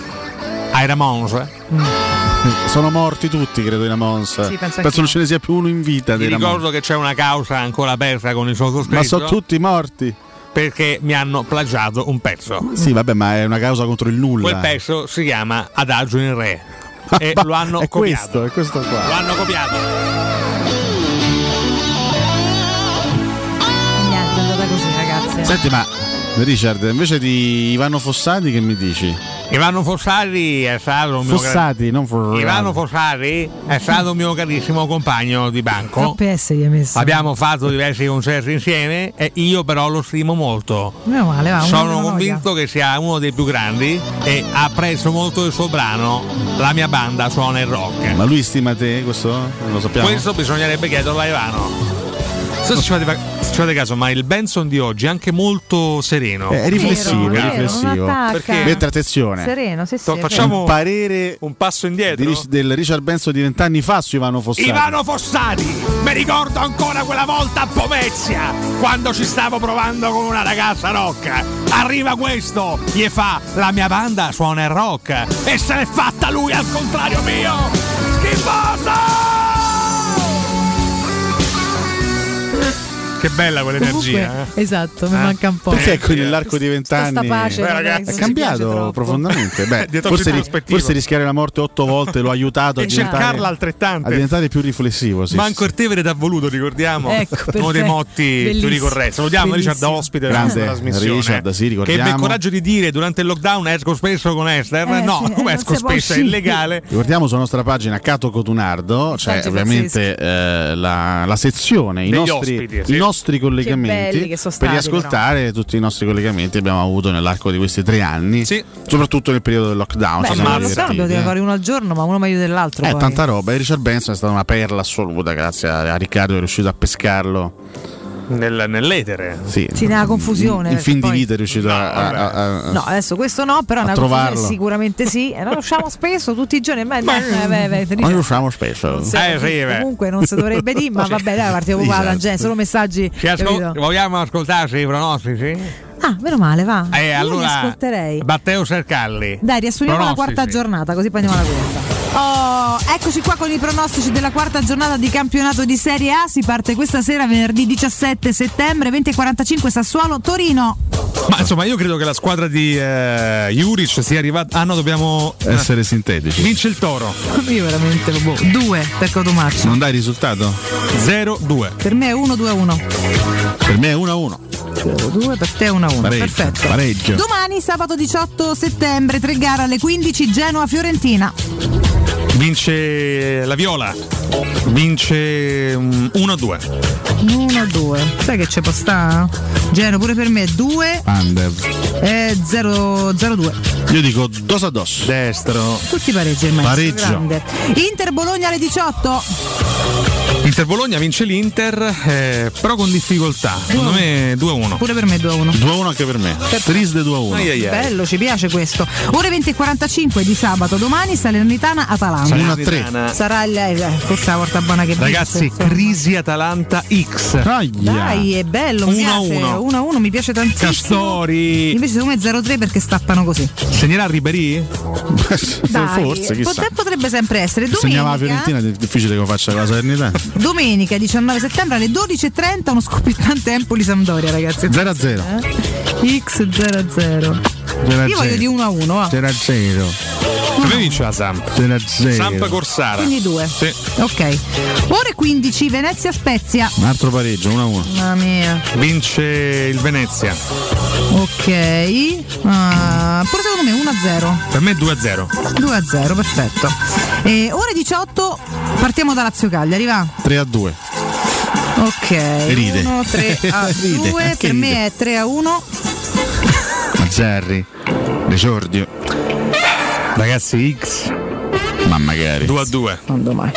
ai Ramones. Sono morti tutti, credo, i Ramones. Sì, penso penso non ce ne sia più uno in vita. Ramones. ricordo che c'è una causa ancora aperta con il sottoscritto. Ma sono tutti morti. perché mi hanno plagiato un pezzo. Sì, vabbè, ma è una causa contro il nulla. Quel pezzo si chiama Adagio in Re. e Ma lo hanno è copiato. questo, è questo qua. Lo hanno copiato. Niente, è andata così, ragazzi. Senti, ma Richard, invece di Ivano Fossati, che mi dici? Ivano Fossati è stato un mio Fossati, non. Ivano Fossati è stato un mio carissimo compagno di banco. Abbiamo fatto diversi concerti insieme e io però lo stimo molto. Meno male, va. Sono convinto che sia uno dei più grandi e apprezzo molto il suo brano La mia banda suona il rock. Ma lui stima te, questo? Non lo sappiamo. Questo bisognerebbe chiederlo a Ivano. Se ci fate, se ci fate caso, ma il Benson di oggi è anche molto sereno. Eh, È riflessivo, Vero, è riflessivo. Perché? Mentre attenzione, Sereno, sì, sì. To- facciamo un parere un passo di indietro. Rich- del Richard Benson di vent'anni fa su Ivano Fossati. Ivano Fossati, mi ricordo ancora quella volta a Pomezia, quando ci stavo provando con una ragazza rock. Arriva questo, gli fa la mia banda suona il rock e se l'è fatta lui al contrario mio. Schifoso! Che bella quell'energia. Comunque, esatto, mi Eh? manca un po'. Perché qui nell'arco di vent'anni è cambiato profondamente. Beh, forse, ri- forse rischiare la morte otto volte lo ha aiutato a diventare, cercarla a altrettante. diventare più riflessivo. Sì, Manco sì. Tevere t'ha voluto, ricordiamo. Ecco, Uno dei motti più ricorrenti. Salutiamo Richard da Bellissimo. ospite della Grande trasmissione. Richard, sì, ricordiamo. Che ebbe il coraggio di dire durante il lockdown esco spesso con Esther. Eh, no, sì, eh, come esco spesso, è illegale. Ricordiamo sulla nostra pagina Cato Cotunardo, c'è Messaggi ovviamente eh, la, la sezione, i nostri, nostri collegamenti belli che sono per stati, riascoltare tutti i nostri collegamenti che abbiamo avuto nell'arco di questi tre anni, Sì. soprattutto nel periodo del lockdown. Beh, ci ma siamo lo so, divertiti, dobbiamo eh. fare uno al giorno, ma uno meglio dell'altro. Eh, poi. tanta roba. E Richard Benson è stata una perla assoluta, grazie a, a Riccardo che è riuscito a pescarlo. Nel- nell'etere. Sì, Sì, nella confusione, In, in fin perché di poi- vita è riuscito a, a- a- a- No, adesso questo no, però a una trovarlo. confusione sicuramente sì. E lo usciamo spesso tutti i giorni. Ma, ma, eh, beh, beh, Noi Richard, riusciamo spesso. non si- Eh, sì, beh. comunque non si dovrebbe dire, ma vabbè, dai, partiamo qua Esatto. la gente, solo messaggi. Ci ascol- vogliamo ascoltarci i pronostici? Ah, meno male, va. Eh, Io li allora, ascolterei. Matteo Sercalli. Dai, riassumiamo la quarta giornata, così poi andiamo alla quinta. Oh, eccoci qua con i pronostici della quarta giornata di campionato di Serie A. Si parte questa sera, venerdì 17 settembre, 20.45 Sassuolo, Torino. Ma insomma, io credo che la squadra di eh, Juric sia arrivata. Ah no, dobbiamo essere sintetici. Vince il toro. Io veramente, boh, due per Cotomaccio. Non dai risultato? 0-2. Per me è 1-2-1. Per me è 1-1. 2 per te 1-1. Pareggio, Perfetto. pareggio. Domani, sabato 18 settembre, tre gare alle 15, Genoa-Fiorentina. Vince la Viola. Vince mm, 1-2. 1-2. Sai che c'è posta? Genoa pure per me 2 Under. e 0-2. Io dico dos a dos. Destro. Tutti pareggi il maestro Pareggio. grande. Inter Bologna alle 18. Inter Bologna vince l'Inter, eh, però con difficoltà. Secondo me 2-1. Pure per me 2-1. 2-1 anche per me. Trisde 2-1. Ai, ai, ai. Bello, ci piace questo. Ore 20 e 45 di sabato, domani Salernitana Atalanta. 1 a 3. Sarà il, eh, forse la porta buona che Ragazzi, vince, crisi Atalanta X. Dai, è bello, mi 1 a piace. 1. 1 a 1 mi piace tantissimo. Castori. Invece secondo me 0-3 perché stappano così. Segnerà Ribéry? Dai, Forse, chissà. potre- potrebbe sempre essere. Se segnava la Domenica, Fiorentina è difficile che lo faccia la Salernitana. domenica 19 settembre alle 12.30 uno scoppiettante Empoli-Sampdoria, ragazzi. 0 a 0. Eh? X 0-0. Io voglio di 1 a 1. va. 0 a 0. Per me vince la Samp. 0 a 0. Samp Corsara. Quindi 2. Sì. Ok. Ore 15 Venezia Spezia. Un altro pareggio, 1 a 1. Mamma mia. Vince il Venezia. Ok. Ah, pure secondo me 1 a 0. Per me 2-0. 2 a 0, perfetto. E ore 18 partiamo da Lazio Cagliari, va? 3 a 2. Ok. Ride. 1 3 a Ride, 2, anche per ride. me è 3 a 1. Mazzarri. Desordio. Ragazzi, X. Ma magari. 2 a 2. Quando mai?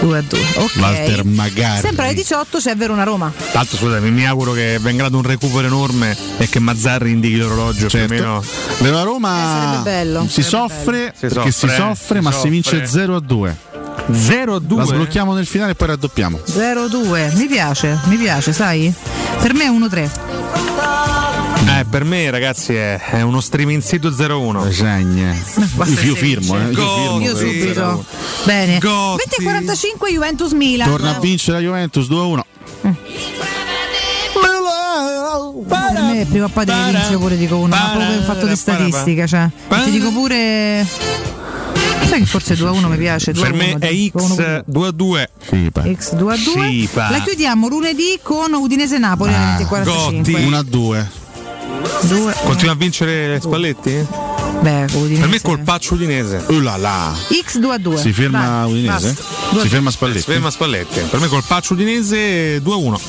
2 a 2. Ok. Walter magari. Sempre alle 18 c'è Verona Roma. Tra l'altro, scusate, mi auguro che venga dato un recupero enorme e che Mazzarri indichi l'orologio più o meno. Verona Roma Eh, sarebbe bello, si sarebbe soffre Si perché si soffre, soffre, si ma si vince soffre. 0 a 2. 0 a La 2. sblocchiamo nel finale e poi raddoppiamo. 0-2. Mi piace, mi piace, sai? Per me è 1-3. Eh, per me, ragazzi, è, è uno streaming sito 0-1. Segna. basta Io firmo, eh. Io firmo. Io subito. 0-1. Bene. Gotti. 20 e 45 Juventus Milan. Torna a vincere la Juventus 2 a 1. Per me prima o poi devi vincere pure dico uno, ma proprio un fatto di statistica, cioè. Ti dico pure Sai che forse 2 a 1 mi piace, 2 Per a 1. me è X 2 a 2. X 2 a 2. Sipa. La chiudiamo lunedì con Udinese Napoli alle 20 e 45. 1 a 2. 2 Continua a vincere Spalletti? Beh, Udinese. Per me colpaccio udinese. Uh là là. X 2 a 2. Si ferma Udinese? Si ferma Spalletti. Si ferma Spalletti. Per me colpaccio udinese 2 a 1.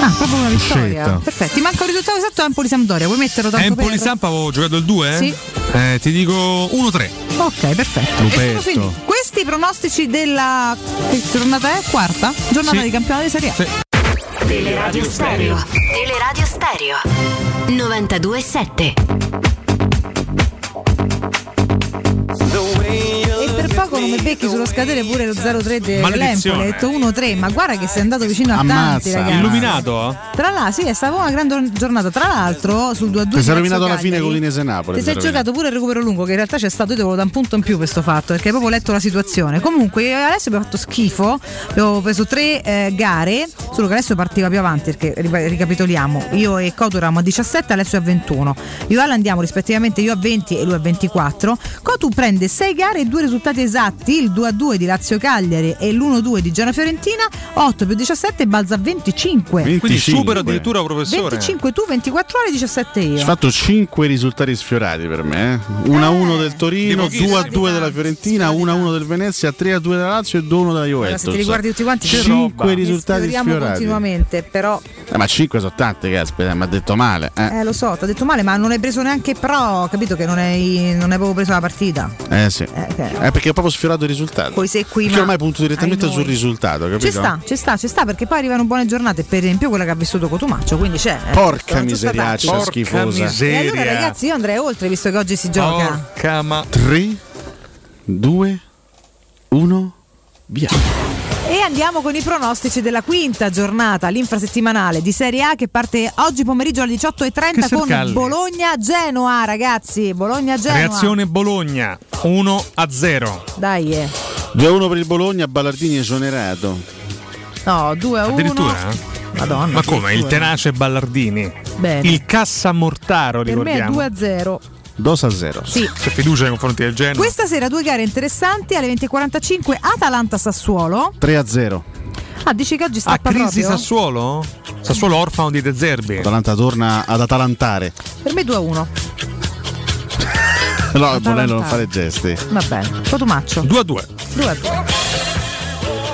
Ah, proprio una vittoria. Scelta. Perfetto. Ti manca un risultato esatto Empoli Sampdoria. Vuoi metterlo tanto Empoli per? Samp avevo giocato il 2? Sì. Eh, ti dico 1-3. Ok, perfetto. Lupetto. E sono finiti. Questi pronostici della che giornata è? Quarta? Giornata Sì. di campionato di Serie A. Teleradio Stereo. Teleradio Stereo. 92.7. Poco non mi becchi sullo scadere pure lo 0-3 dell'Empoli. Hai detto 1-3, ma guarda che sei andato vicino a tanti, Ammazza. ragazzi. Illuminato? Tra l'altro, sì, è stata una grande giornata. Tra l'altro, sul 2-2 Ti sei rovinato alla fine con l'Inese Napoli. Ti sei giocato pure il recupero lungo, che in realtà c'è stato, io devo da un punto in più questo fatto, perché hai proprio letto la situazione. Comunque, io Alessio abbiamo fatto schifo, abbiamo preso tre eh, gare, solo che Alessio partiva più avanti, perché ricapitoliamo, io e Cotu eravamo a 17, Alessio a 21. Io e Alan andiamo rispettivamente io a 20 e lui a 24. Cotu prende 6 gare e due risultati esatti, il 2-2 di Lazio Cagliari e l'1-2 di Genoa Fiorentina, 8 più 17 balza a 25. Quindi supero addirittura professore. 25 tu, 24 ore, 17 io. Hai fatto 5 risultati sfiorati per me. 1 a 1 del Torino, di pochissimo. 2 a 2 della Fiorentina, 1 a 1 del Venezia, 3 a 2 della Lazio e 2 a 1 della Allora, Juventus. se ti riguardi tutti quanti, 5 risultati sfiorati. continuamente, però Eh, ma 5 sono tante, caspita, mi ha detto male. Eh, eh, lo so, ti ho detto male, ma non hai preso neanche pro, capito che non hai, non hai proprio preso la partita. Eh, sì. che- Eh, perché ho proprio sfiorato il risultato. Poi sei qui, Perché ma ormai punto direttamente sul risultato, capito? Ci sta, ci sta, ci sta, perché poi arrivano buone giornate, per esempio quella che ha vissuto Cotumaccio, quindi c'è. eh, Porca miseriaccia tanti. schifosa. E allora ragazzi io andrei oltre visto che oggi si gioca. Porca ma. 3, 2, 1, via. E andiamo con i pronostici della quinta giornata, l'infrasettimanale di Serie A che parte oggi pomeriggio alle 18.30 Che con. Bologna-Genoa, ragazzi. Bologna-Genoa. Reazione Bologna 1 a 0. Dai, eh. 2-1 per il Bologna, Ballardini esonerato. No, 2 a 1. Addirittura? Madonna. Ma come? Il tenace Ballardini. Bene. Il cassa Mortaro, Per me è ricordiamo. 2 a 0. 2 a 0. Sì. C'è fiducia nei confronti del Genoa. Questa sera due gare interessanti alle 20.45 Atalanta-Sassuolo. 3 a 0. Ah, dici che oggi Ah, stappa crisi proprio? Sassuolo? Sassuolo orfano di De Zerbi. Atalanta torna ad atalantare. Per me 2 a 1. No, Bonello non fare gesti. Va bene. Cotumaccio. 2 a 2. 2 a 2.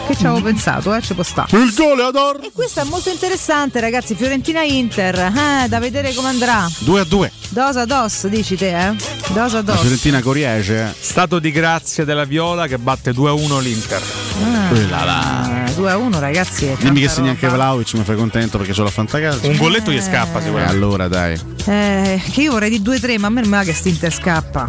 Che ci avevo pensato, eh? Ci può stare. Il gol Ador. E questo è molto interessante, ragazzi. Fiorentina-Inter. Eh, da vedere come andrà. 2 a 2. Dos a dos, dici te, eh? Dos a La dos. Fiorentina Coriege. Stato di grazia della Viola che batte 2 a 1 l'Inter. Ah, 2 a 1, ragazzi. Dimmi che segna anche. Vlaovic, mi fai contento perché c'ho la fantacalcio. Un golletto gli scappa E sicuramente. allora dai. Eh, che io vorrei di 2-3, ma a me non mi va che st'Inter scappa.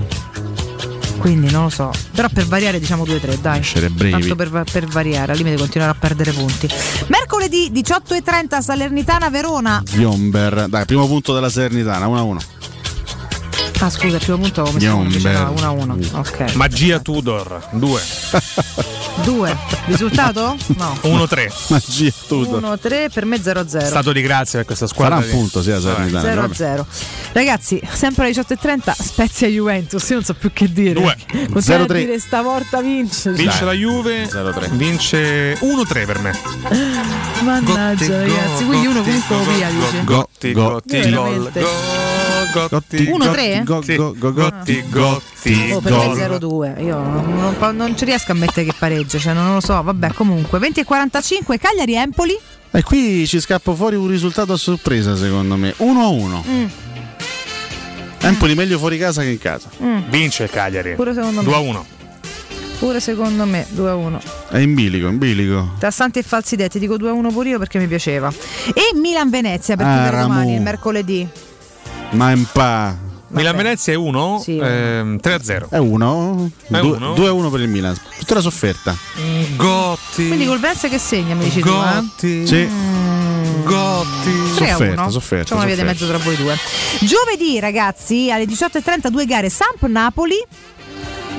Quindi non lo so. Però per variare diciamo 2-3, dai. Essere brevi. Tanto per, per variare, al limite continuare a perdere punti. Mercoledì 18.30 Salernitana Verona. Biomber. Dai, primo punto della Salernitana, 1 a 1. Ah scusa, il primo punto avevo messo uno, invece no, Biomber. 1-1. Ok. Magia Tudor 2. 2. Risultato? No. 1-3. Magia tutto. 1-3 per me 0-0. Stato di grazia per questa squadra. Farà un punto, sì, la Salernitana. 0 vabbè. 0 Ragazzi, sempre alle 18.30 Spezia Juventus. Io non so più che dire. Due. Continua a 0-3. dire stavolta vince. Vince Dai. la Juve, 0-3. vince 1-3 per me. Mannaggia, ragazzi. Quindi uno comunque lo via, dice. Gotti, Go- gotti, Io gol, veramente. go- gotti, 1-3? Go, Sì. go, go, gotti, gotti, Oh, per gol. me 0-2. Io non, non- non ci riesco a mettere che pareggio. Cioè, non lo so. Vabbè, comunque. 20 e 45 Cagliari-Empoli. E qui ci scappa fuori un risultato a sorpresa, secondo me. 1 a 1. Mm, Empoli meglio fuori casa che in casa. mm. Vince Cagliari. Pure secondo me. 2-1. Pure secondo me 2-1. È in bilico, in bilico. Tra santi e falsi detti, dico 2-1 pure io perché mi piaceva. E Milan-Venezia per Ah, chiudere domani, il mercoledì. Ma in pa. Milan-Venezia è 1, Sì. ehm, 3-0. È 1. È uno? 2 a 1 per il Milan. Tutta la sofferta. Gotti. Quindi col Venezia che segna, mi dici tu, eh? Gotti. Sì. Gotti. 3 a 1. Sofferta, sofferta, C'è una via di mezzo tra voi due. Giovedì, ragazzi, alle 18.30 due gare Samp-Napoli.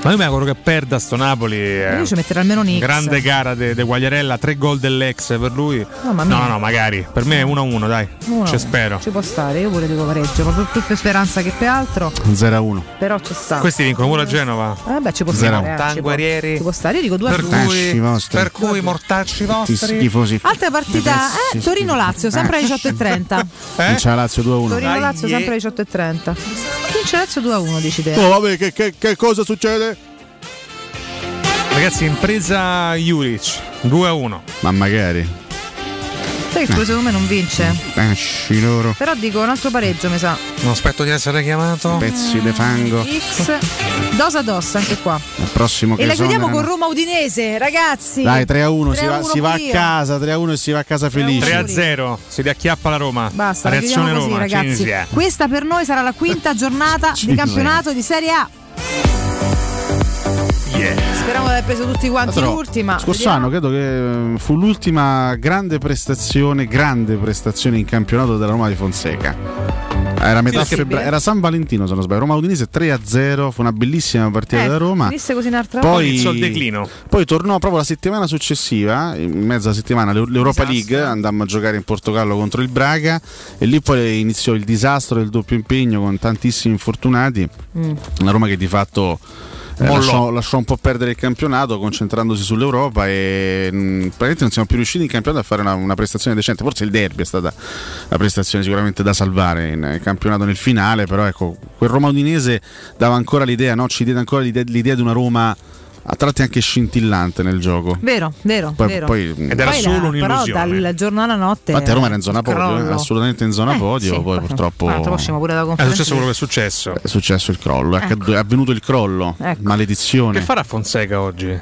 Ma io mi auguro che perda sto Napoli. eh. Io ci metterò almeno un X. Grande gara de, de Guagliarella, tre gol dell'ex per lui. No, no, no, magari. Per me è 1-1, dai. Uno. Ci spero. Ci può stare, io pure dico pareggio, ma più, più per speranza che per altro. 0 a 1. Però ci sta. Questi vincono pure a Genova. Eh beh, ci può stare. eh, ci può- Tanguerieri. Ci può stare, io dico 2 a Per 2. Mortacci cui, vostri. per cui mortacci vostri. Tifosi. Altra partita, eh. Torino-Lazio, sempre alle 18.30. Eh? Vince la Lazio 2 a 1. Torino-Lazio, sempre alle 18.30. Vince Lazio 2 a 1, dici te. Oh, vabbè, che, che- che cosa succede? Ragazzi, impresa Juric 2-1. Ma magari. Sai che pure secondo me non vince. Esci loro. Però dico un altro pareggio, mi sa. Non aspetto di essere chiamato. Pezzi di fango. X. Dos a dos anche qua. Il prossimo che E la chiudiamo con. Roma Udinese, ragazzi. Dai, 3 a 1, si 3 a va, 1 si va a casa, 3 a 1 e si va a casa felice. 3-0. Si riacchiappa la Roma. Basta, la Reazione così, Roma. ragazzi. Cinzia. Questa per noi sarà la quinta giornata di campionato di Serie A. Yeah. Speriamo di aver preso tutti quanti Però, l'ultima. Scorso anno credo che eh, fu l'ultima grande prestazione, grande prestazione in campionato della Roma di Fonseca. Era, metà Sì, febbraio, sì. era San Valentino se non sbaglio. Roma Udinese 3 a 0, fu una bellissima partita Eh, da Roma. Finisse così un'altra Poi, Iniziò il declino. poi tornò proprio la settimana successiva, in mezzo alla settimana, l'Eu- l'Europa Disastro. League, andammo a giocare in Portogallo contro il Braga e lì poi iniziò il disastro del doppio impegno con tantissimi infortunati. Mm. Una Roma che di fatto eh, Mollò. lasciò, lasciò un po' perdere il campionato concentrandosi sull'Europa e mh, praticamente non siamo più riusciti in campionato a fare una, una prestazione decente. Forse il derby è stata la prestazione sicuramente da salvare in eh, campionato nel finale, però ecco, quel Roma Udinese dava ancora l'idea, no? ci diede ancora l'idea, l'idea di una Roma a tratti anche scintillante nel gioco. Vero, vero, Poi- vero. poi- Ed era Poi solo la- un'illusione. Però dal giorno alla notte. Infatti a Roma era in zona podio, crollo. eh, assolutamente in zona Eh, podio, sì, poi purtroppo È successo quello che è successo. è successo il crollo, è, Ecco. è avvenuto il crollo, Ecco. maledizione. Che farà Fonseca oggi?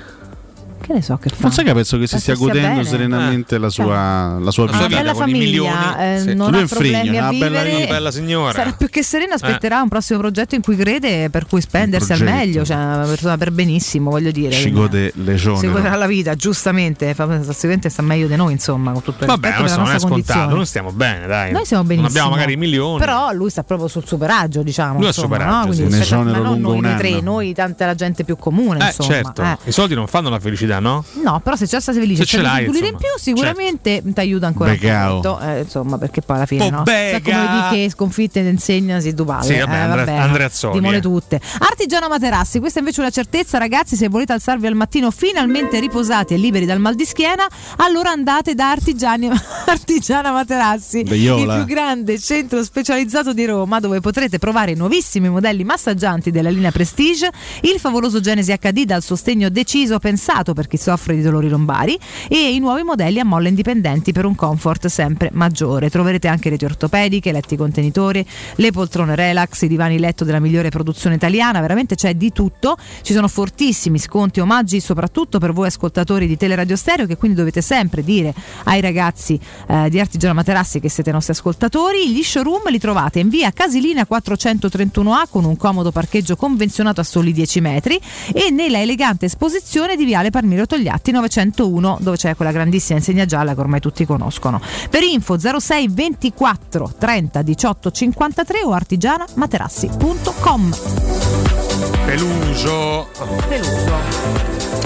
Che ne so che fa. Non sai che penso che si stia Penso stia godendo bene. serenamente la sua, la sua Ha una vita. bella con i famiglia, eh, Sì. non Lui è ha problemi a una bella vivere. vita. Bella signora. Sarà più che serena, aspetterà un prossimo progetto in cui crede, per cui spendersi al meglio, cioè una persona per benissimo, voglio dire. Ci Quindi, gode Si legione. goderà la vita, giustamente, sicuramente sta meglio di noi, insomma, con tutto il Vabbè, questo non è scontato, condizione. noi stiamo bene, dai. Noi siamo benissimo. Non abbiamo magari milioni. Però lui sta proprio sul superaggio, diciamo. Lui insomma, superaggio, no? sì. Quindi esonero ma non noi, tre, anno. noi tanta la gente più comune, Eh, insomma. certo, eh. i soldi non fanno la felicità, no? No, però se c'è stata felice Se ce c'è l'hai, un in più, sicuramente ti aiuta ancora Becao. molto. Eh, insomma, perché poi alla fine, no? Pobega. Sai come di che sconfitte ne insegna si duvale. Sì, vabbè, eh, vabbè, Andreazzoli, Dimole eh. tutte. Artigiana Materassi, questa invece è una certezza, ragazzi. Se volete alzarvi al mattino finalmente riposati e liberi dal mal di schiena, allora andate da Artigiani, Artigiana Materassi, il Beiola. più grande centro specializzato di Roma, dove potrete provare i nuovissimi modelli massaggianti della linea Prestige, il favoloso Genesi HD dal sostegno deciso pensato per chi soffre di dolori lombari e i nuovi modelli a molle indipendenti per un comfort sempre maggiore. Troverete anche reti ortopediche, letti contenitori, le poltrone relax, i divani letto della migliore produzione italiana, veramente c'è di tutto. Ci sono fortissimi sconti, omaggi soprattutto per voi ascoltatori di Teleradio Stereo che quindi dovete sempre dire ai ragazzi eh, di Artigiana Materassi che siete nostri ascoltatori. Gli showroom li trovate in via Casilina 431A con un comodo parcheggio convenzionato a soli 10 metri e nella elegante esposizione di Viale Palmiro Togliatti 901 dove c'è quella grandissima insegna gialla che ormai tutti conoscono. Per info 06 24 30 18 53 o artigianamaterassi.com. Peluso. Peluso.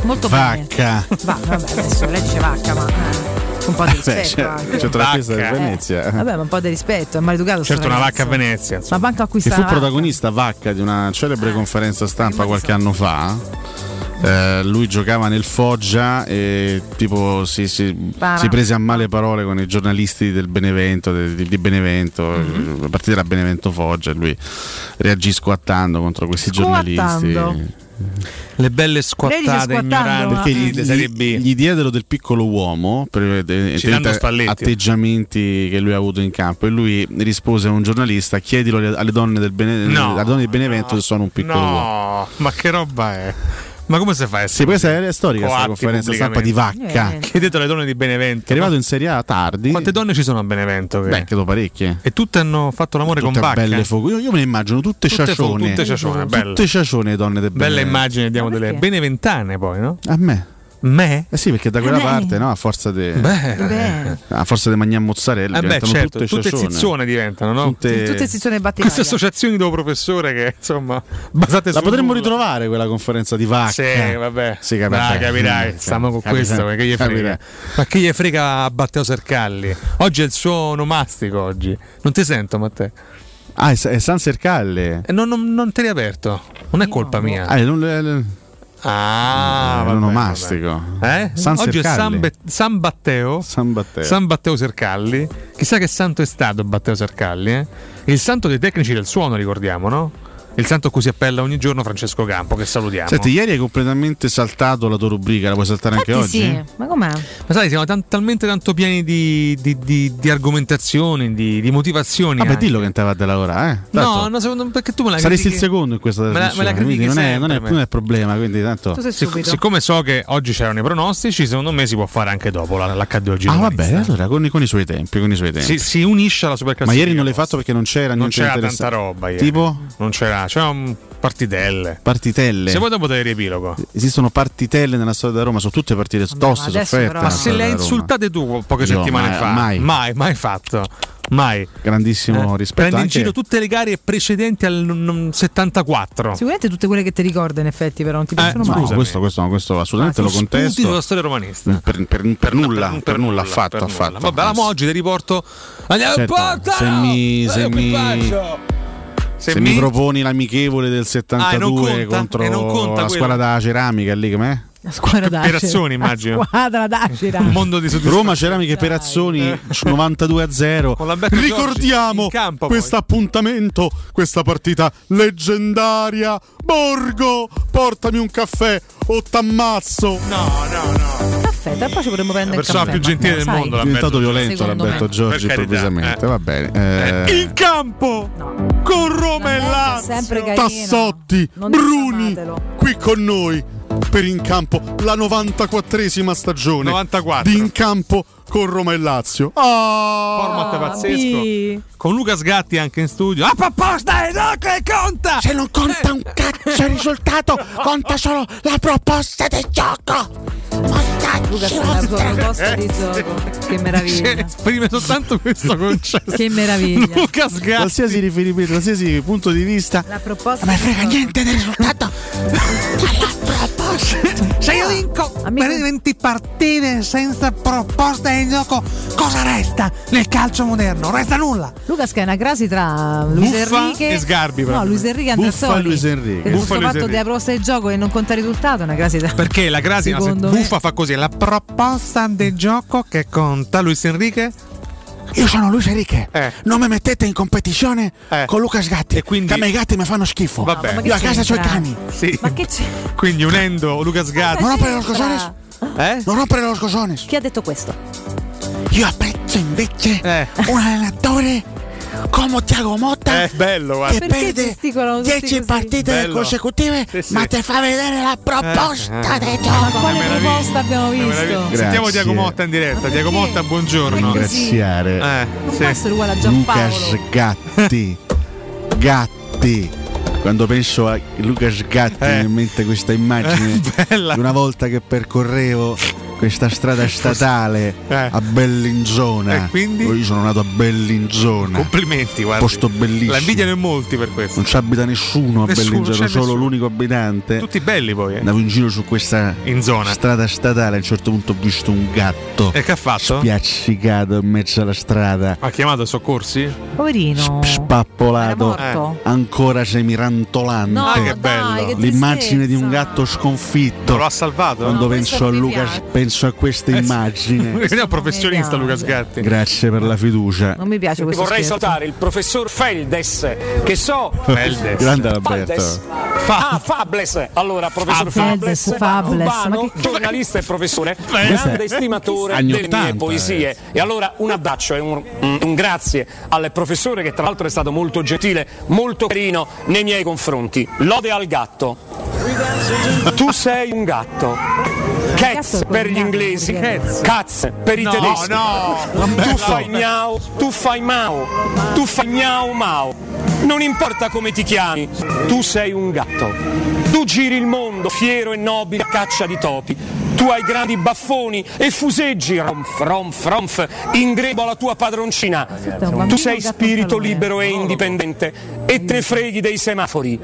Molto bene. Vacca. Va, vabbè, adesso lei dice vacca, ma eh, un po' di Beh, rispetto c'è, tra la di Vacca. Venezia. Vabbè, ma un po' di rispetto, è maleducato Certo, una vacca a Venezia. Ma insomma. banco Che acquista fu protagonista Vacca di una celebre conferenza stampa qualche anno fa. Eh, lui giocava nel Foggia e tipo si, si- si prese a male parole con i giornalisti del Benevento, di, di Benevento, Mhm. la partita era Benevento Foggia e lui reagì squattando contro questi Squattando. giornalisti. Le belle squattate ignoranti Perché gli, gli- gli diedero del piccolo uomo per eh, atteggiamenti che lui ha avuto in campo e lui rispose a un giornalista chiedilo alle- donne del Bene- No. donne di Benevento se sono un piccolo uomo No, ma che roba è? Ma come si fa a sì, essere questa così? è storica questa conferenza stampa di. Vacca Chiedete alle donne di Benevento. che è arrivato in Serie A tardi Quante donne ci sono a Benevento? che- beh credo parecchie E tutte hanno fatto l'amore tutte con Vacca. belle fogo io, io me ne immagino tutte, Tutte fo- tutte ciacione, belle. tutte ciacione le donne del Bella Benevento immagine, diamo delle beneventane poi, no? a me Me? eh sì perché da quella me. parte no a forza di Beh, a forza di mangiare mozzarella Eh beh, certo, tutte tutte zizzone diventano, no? Tutte- tutte zizzone e battipaglia. Queste associazioni dopo professore che insomma basate La potremmo nulla. ritrovare quella conferenza di Vacca. Sì, vabbè. Sì, capirà. Dai, capirai, stiamo con questo, perché gli frega. Ma che gli frega a Matteo Sercalli? Oggi è il suo onomastico oggi. Non ti sento, Matteo. Ah, è, San Sercalle. E non, non, non te l'hai aperto. Non è colpa mia. Ah, non, Ah, è vabbè, onomastico. Eh? San Oggi è Sercalli. San, Be- San Batteo. San Batteo. San Batteo Sercalli. Chissà che santo è stato Batteo Sercalli, eh? Il santo dei tecnici del suono, ricordiamo, no? Il santo a cui si appella ogni giorno Francesco Campo, che salutiamo. Senti, ieri hai completamente saltato la tua rubrica, la puoi saltare anche Infatti oggi? sì, ma com'è? Ma sai, siamo tan- talmente tanto pieni di, di- di- di argomentazioni, di, di motivazioni. Vabbè, anche. dillo che non te va della ora, eh. No, Tanto no, secondo perché tu me la saresti il critichi- secondo in questa Me la- me la quindi critichi non è, non, è, non è problema, quindi tanto... Sic- siccome so che oggi c'erano i pronostici, secondo me si può fare anche dopo la- l'HD oggi. Ah, vabbè, allora con, i- con i suoi tempi, con i suoi tempi. Si, si unisce alla Ma superclassifica. ieri non l'hai fatto perché non c'era Non niente c'era tanta roba ieri. Tipo Non c'era, c'era un partitelle. partitelle. Se vuoi dopo te riepilogo. Esistono partitelle nella storia della Roma, sono tutte partite toste, adesso sofferte. Ma se le hai insultate tu poche Io settimane mai- fa, mai. mai, mai fatto. Mai. Grandissimo Eh, rispetto Prendi in giro tutte le gare precedenti al mm, 74. Sicuramente tutte quelle che ti ricordo in effetti, però non ti Eh, piacciono mai. No, questo, questo, no, questo assolutamente Ah, lo contesto. sulla storia romanista. Per, per- per nulla, per, nulla, per affatto, nulla. affatto. Vabbè, la mo oggi ti riporto. Andiamo Certo, porta! se mi- se Eh, mi- Pipaccio! Se, mi proponi l'amichevole del Ah, 72 e non conta? contro la quello? squadra della ceramica lì com'è? La squadra d'Acera. Perazzoni, immagino. La squadra d'Acera. Un mondo di soddisfazione. Roma Ceramiche Perazzoni 92 a 0. Con la Becco Giorgi Ricordiamo questo appuntamento, questa partita leggendaria. Borgo, portami un caffè o t'ammazzo. No, no, no. Caffè, tra poi ci potremmo La prendere il persona caffè. più gentile del sai. mondo. È diventato violento l'Alberto me. Giorgi improvvisamente. eh. Va bene. Eh, In campo con Roma e Lazio. Tassotti, Bruni, qui con noi. Per in campo la 94esima stagione 94. di in campo con Roma e Lazio. Ah, Format pazzesco. Con Luca Sgatti anche in studio. Ah, proposta è no che conta! Se non conta un cazzo il risultato, conta solo la proposta del gioco. Luca sta sua proposta di gioco. Che meraviglia. Esprime soltanto questo concetto. Che meraviglia. Luca Sgatti. Qualsiasi riferimento, qualsiasi punto di vista. La proposta. Ma frega niente del risultato. Se io vinco per 20 partite senza proposta di gioco, cosa resta nel calcio moderno? Resta nulla. Lucas che è una crasi tra Luis Buffa Enrique e Sgarbi, No. Luis Enrique e Buffa Andrea e Luis Enrique. Buffa questo e Luis fatto della proposta di gioco e non conta risultato è una crasi tra Perché la Crasi Secondo me- buffa fa così: la proposta del gioco che conta Luis Enrique. Io sono Luis Enrique. Eh. Non mi mettete in competizione con Lucas Gatti. Che a me i gatti mi fanno schifo. Vabbè. Ma che Io a casa ho i cani. Sì. Ma che c'è? Quindi unendo Luca Sgatti. Non rompere lo scosones. Eh? Non rompere lo scosones. Chi ha detto questo? Io apprezzo invece Eh. un allenatore come Tiago Motta È bello, guarda. che Perché perde gesticolano tutti 10 così? partite Bello. consecutive Sì, sì. ma ti fa vedere la proposta Eh. del Ma gioco. quale proposta abbiamo visto? Sentiamo. Diago Motta in diretta. Diago Motta, buongiorno. Ringraziare Eh, Non sì. può essere uguale a Giampaolo. Lucas Gatti. Gatti. Quando penso a Lucas Gatti mi viene in mente questa immagine di una volta che percorrevo questa strada statale a Bellinzona. Eh, quindi? Io sono nato a Bellinzona. Complimenti, guarda. Posto bellissimo. La invidiano in molti per questo. Non ci abita nessuno a Nessuno, Bellinzona, solo nessuno. l'unico abitante. Tutti belli poi. Eh. Andavo in giro su questa In zona. strada statale, a un certo punto ho visto un gatto E che ha fatto? spiaccicato in mezzo alla strada, Ha chiamato i soccorsi? Poverino. spappolato, Era morto? ancora semirantolante. No, Ah, che dai, bello. che L'immagine di un gatto sconfitto. Lo ha salvato? Quando No, penso a Lucas, piace. Penso a questa Eh, sì. immagine. Quindi è un professionista Luca. Sgatti. Grazie per la fiducia. Non mi piace questo Vorrei scherzo. salutare il professor Feldes, che so. Feldes. Grande. Alberto. Ah, Fables. Allora, professor Fables, Fables, Fables, ma che- giornalista e professore, grande estimatore delle mie 80, poesie. E allora un abbraccio e un, un grazie al professore che tra l'altro è stato molto gentile, molto carino nei miei confronti. Lode al gatto. Tu sei un gatto. Cats per gli inglesi, cats per i No, tedeschi. no. Tu fai miau, tu fai mau, tu fai miau mau. Non importa come ti chiami, tu sei un gatto. Tu giri il mondo fiero e nobile a caccia di topi. Tu hai grandi baffoni e fuseggi, romf, romf, romf, in grebo alla tua padroncina. Tu sei spirito libero e indipendente e te ne freghi dei semafori.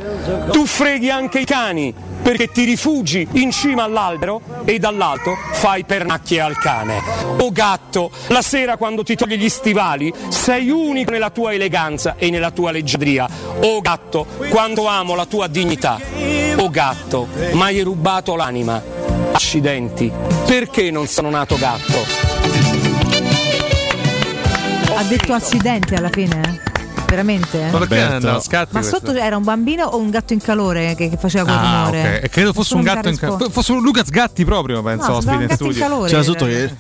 Tu freghi anche i cani perché ti rifugi in cima all'albero e dall'alto fai pernacchie al cane. O gatto, la sera quando ti togli gli stivali sei unico nella tua eleganza e nella tua leggiadria. O gatto, quanto amo la tua dignità. O gatto, mi hai rubato l'anima. Accidenti, perché non sono nato gatto? Ha detto accidenti alla fine? Veramente? Ma perché a scatti Ma questo? sotto era un bambino o un gatto in calore che, che faceva quel Ah, rumore? ok. E credo fosse un gatto in calore. Fosse un Luca Sgatti proprio, penso, No, ospite un in gatto in studio. calore. C'era sotto che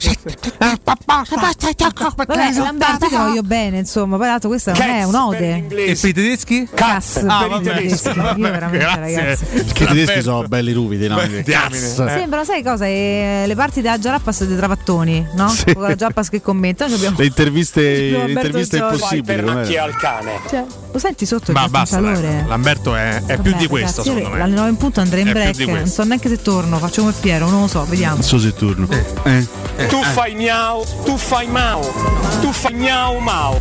Vabbè, Lamberto ti voglio bene, insomma, poi l'altro questa non è un'ode. per E per i tedeschi? Cazzo, Ah, per i tedeschi. Io veramente, ragazzi. Perché i tedeschi sono belli ruvidi, no? Cazzo. Eh. Sembrano, sai cosa? Eh, le parti della Giarappas e dei Travattoni, no? Con la Giarappas che commenta. Le interviste, impossibili. pernacchie com'era? al cane. Cioè, lo senti sotto il Ma basta, calore? Lamberto è, è più Vabbè, di questo, ragazzi, secondo me. Alle 9 in punto andrei in È più break. Non so neanche se torno. Faccio come Piero, non lo so, vediamo. Non so se torno. Eh. Tu fai miau, tu fai mau, tu fai miau mau.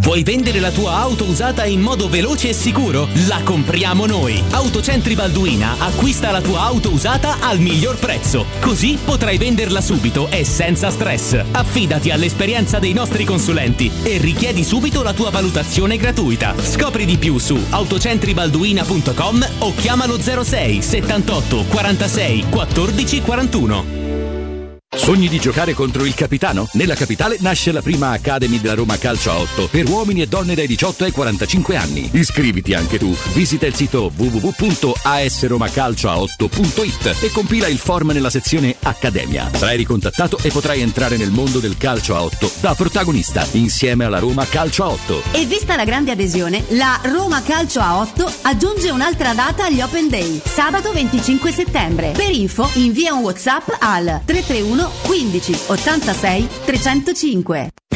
Vuoi vendere la tua auto usata in modo veloce e sicuro? La compriamo noi. Autocentri Balduina acquista la tua auto usata al miglior prezzo. Così potrai venderla subito e senza stress. Affidati all'esperienza dei nostri consulenti e richiedi subito la tua valutazione gratuita. Scopri di più su autocentribalduina.com o chiamalo 06 78 46 14 41. Sogni di giocare contro il capitano? Nella capitale nasce la prima Academy della Roma Calcio a 8 per uomini e donne dai 18 ai 45 anni. Iscriviti anche tu. Visita il sito www.asromacalcioa8.it e compila il form nella sezione Accademia. Sarai ricontattato e potrai entrare nel mondo del calcio a 8 da protagonista insieme alla Roma Calcio a 8. E vista la grande adesione, la Roma Calcio a 8 aggiunge un'altra data agli Open Day, sabato 25 settembre. Per info invia un WhatsApp al 331 15 86 305.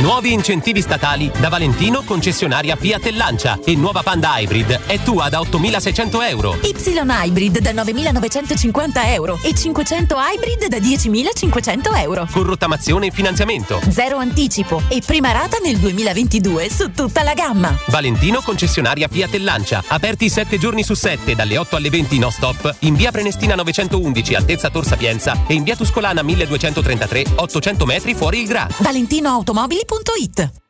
Nuovi incentivi statali da Valentino concessionaria Fiat e Lancia e nuova Panda Hybrid è tua da 8.600 euro. Y Hybrid da 9.950 euro e 500 Hybrid da 10.500 euro. Con rottamazione e finanziamento. Zero anticipo e prima rata nel 2022 su tutta la gamma. Valentino concessionaria Fiat e Lancia. Aperti 7 giorni su 7 dalle 8 alle 20 no stop in via Prenestina 911 altezza Tor Sapienza e in via Tuscolana 1233 800 metri fuori il Gra. ValentinoAutomobili.it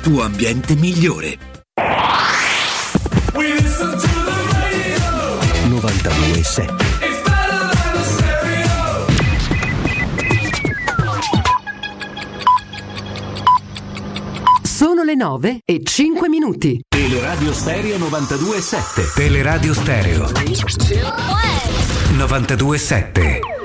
tuo ambiente migliore. 92.7 Sono le 9 e 5 minuti. Teleradio Stereo 92.7 Teleradio Stereo 92.7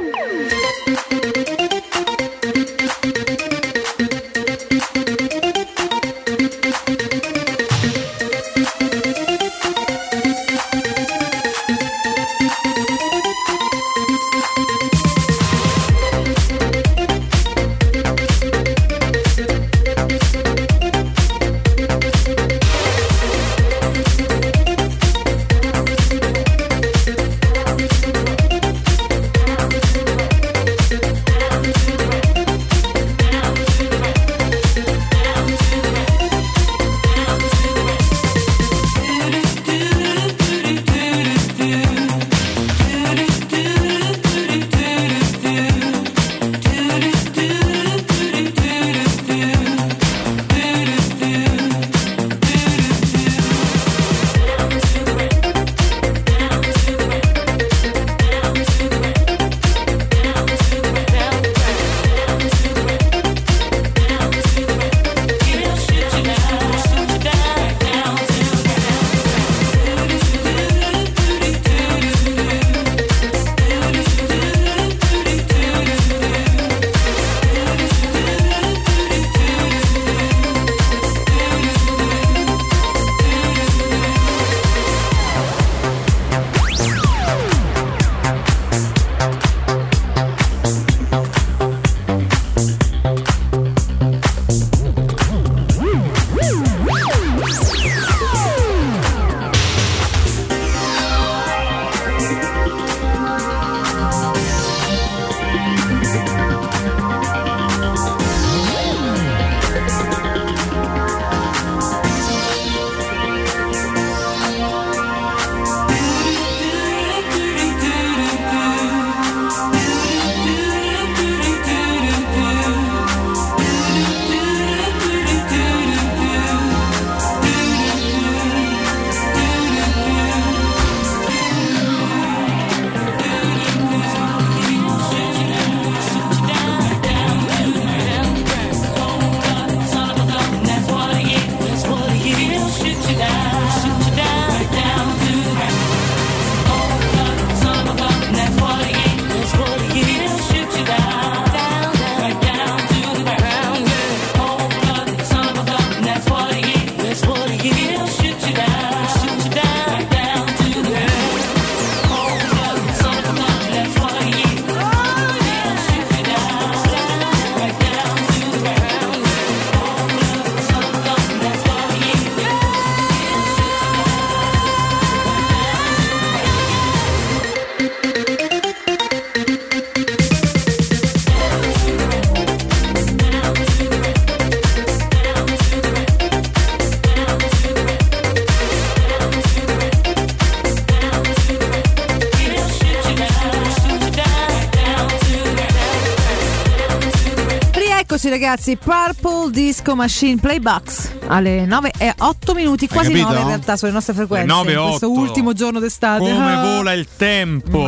ragazzi, Purple Disco Machine Playbox alle 9 e 8 minuti, quasi capito? 9 in realtà sulle nostre frequenze. Le 9 e in questo 8. ultimo giorno d'estate. Come Ah. vola il tempo.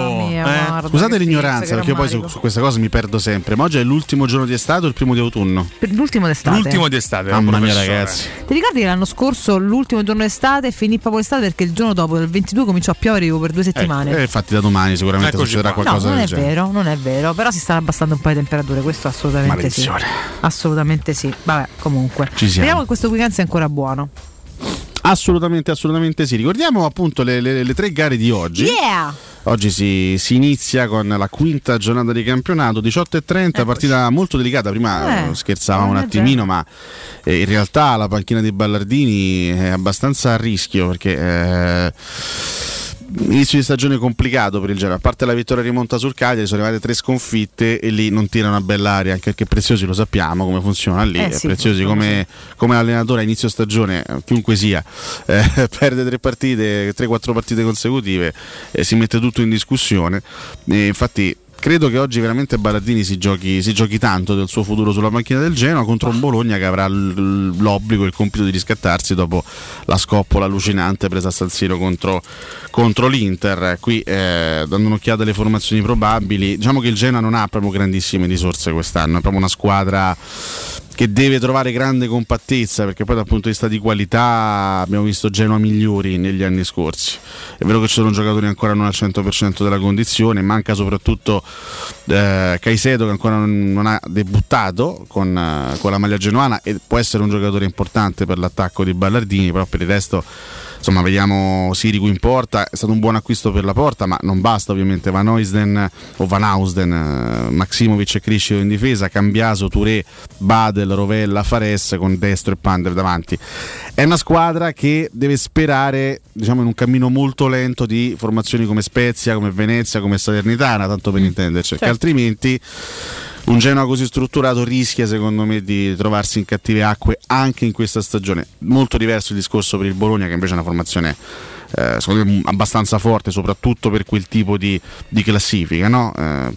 Mia, eh? guarda, Scusate l'ignoranza, perché che poi su, su questa cosa mi perdo sempre. Ma oggi è l'ultimo giorno di estate o il primo di autunno? Per l'ultimo d'estate. L'ultimo di estate. Mamma mia, ragazzi. Ti ricordi che l'anno scorso l'ultimo giorno d'estate finì proprio l'estate perché il giorno dopo, il 22, cominciò a piovere per due settimane. Eh, infatti da domani sicuramente Eccoci succederà qua. qualcosa no, non del è genere. vero, non è vero, però si stanno abbassando un po' le temperature, questo assolutamente Maledizione. sì. Assolutamente sì. Vabbè, comunque. Ci siamo. Speriamo che questo weekend sia ancora buono. Assolutamente, assolutamente sì. Ricordiamo appunto le, le- le tre gare di oggi. Yeah! Oggi si, si inizia con la quinta giornata di campionato, 18.30, partita molto delicata. Prima Eh, eh, scherzavamo un eh, attimino, ma eh, in realtà la panchina di Ballardini è abbastanza a rischio perché eh, inizio di stagione complicato per il Genoa. A parte la vittoria rimonta sul Cagliari, sono arrivate tre sconfitte e lì non tira una bella aria, anche perché Preziosi lo sappiamo come funziona lì. Eh sì, Preziosi come, come allenatore a inizio stagione, chiunque sia, eh, perde tre partite, 3-4 partite consecutive, eh, si mette tutto in discussione. E infatti credo che oggi veramente Ballardini si giochi, si giochi tanto del suo futuro sulla macchina del Genoa contro un Bologna che avrà l'obbligo e il compito di riscattarsi dopo la scoppola allucinante presa a San Siro contro, contro l'Inter. Qui eh, dando un'occhiata alle formazioni probabili, diciamo che il Genoa non ha proprio grandissime risorse quest'anno, è proprio una squadra che deve trovare grande compattezza perché poi dal punto di vista di qualità abbiamo visto Genoa migliori negli anni scorsi. È vero che ci sono giocatori ancora non al 100% della condizione manca soprattutto eh, Caicedo che ancora non, ha debuttato con, eh, con la maglia genuana e può essere un giocatore importante per l'attacco di Ballardini però per il resto insomma vediamo Sirigu in porta. È stato un buon acquisto per la porta ma non basta ovviamente Van Oysden o Van Ausden eh, Maximovic e Criscio in difesa Cambiaso, Touré, Badel, Rovella, Fares con destro e Pandev davanti. È una squadra che deve sperare diciamo in un cammino molto lento di formazioni come Spezia, come Venezia, come Salernitana tanto per intenderci perché Certo. altrimenti un Genoa così strutturato rischia secondo me di trovarsi in cattive acque anche in questa stagione. Molto diverso il discorso per il Bologna che invece è una formazione eh, secondo me abbastanza forte soprattutto per quel tipo di, di classifica. No? Eh,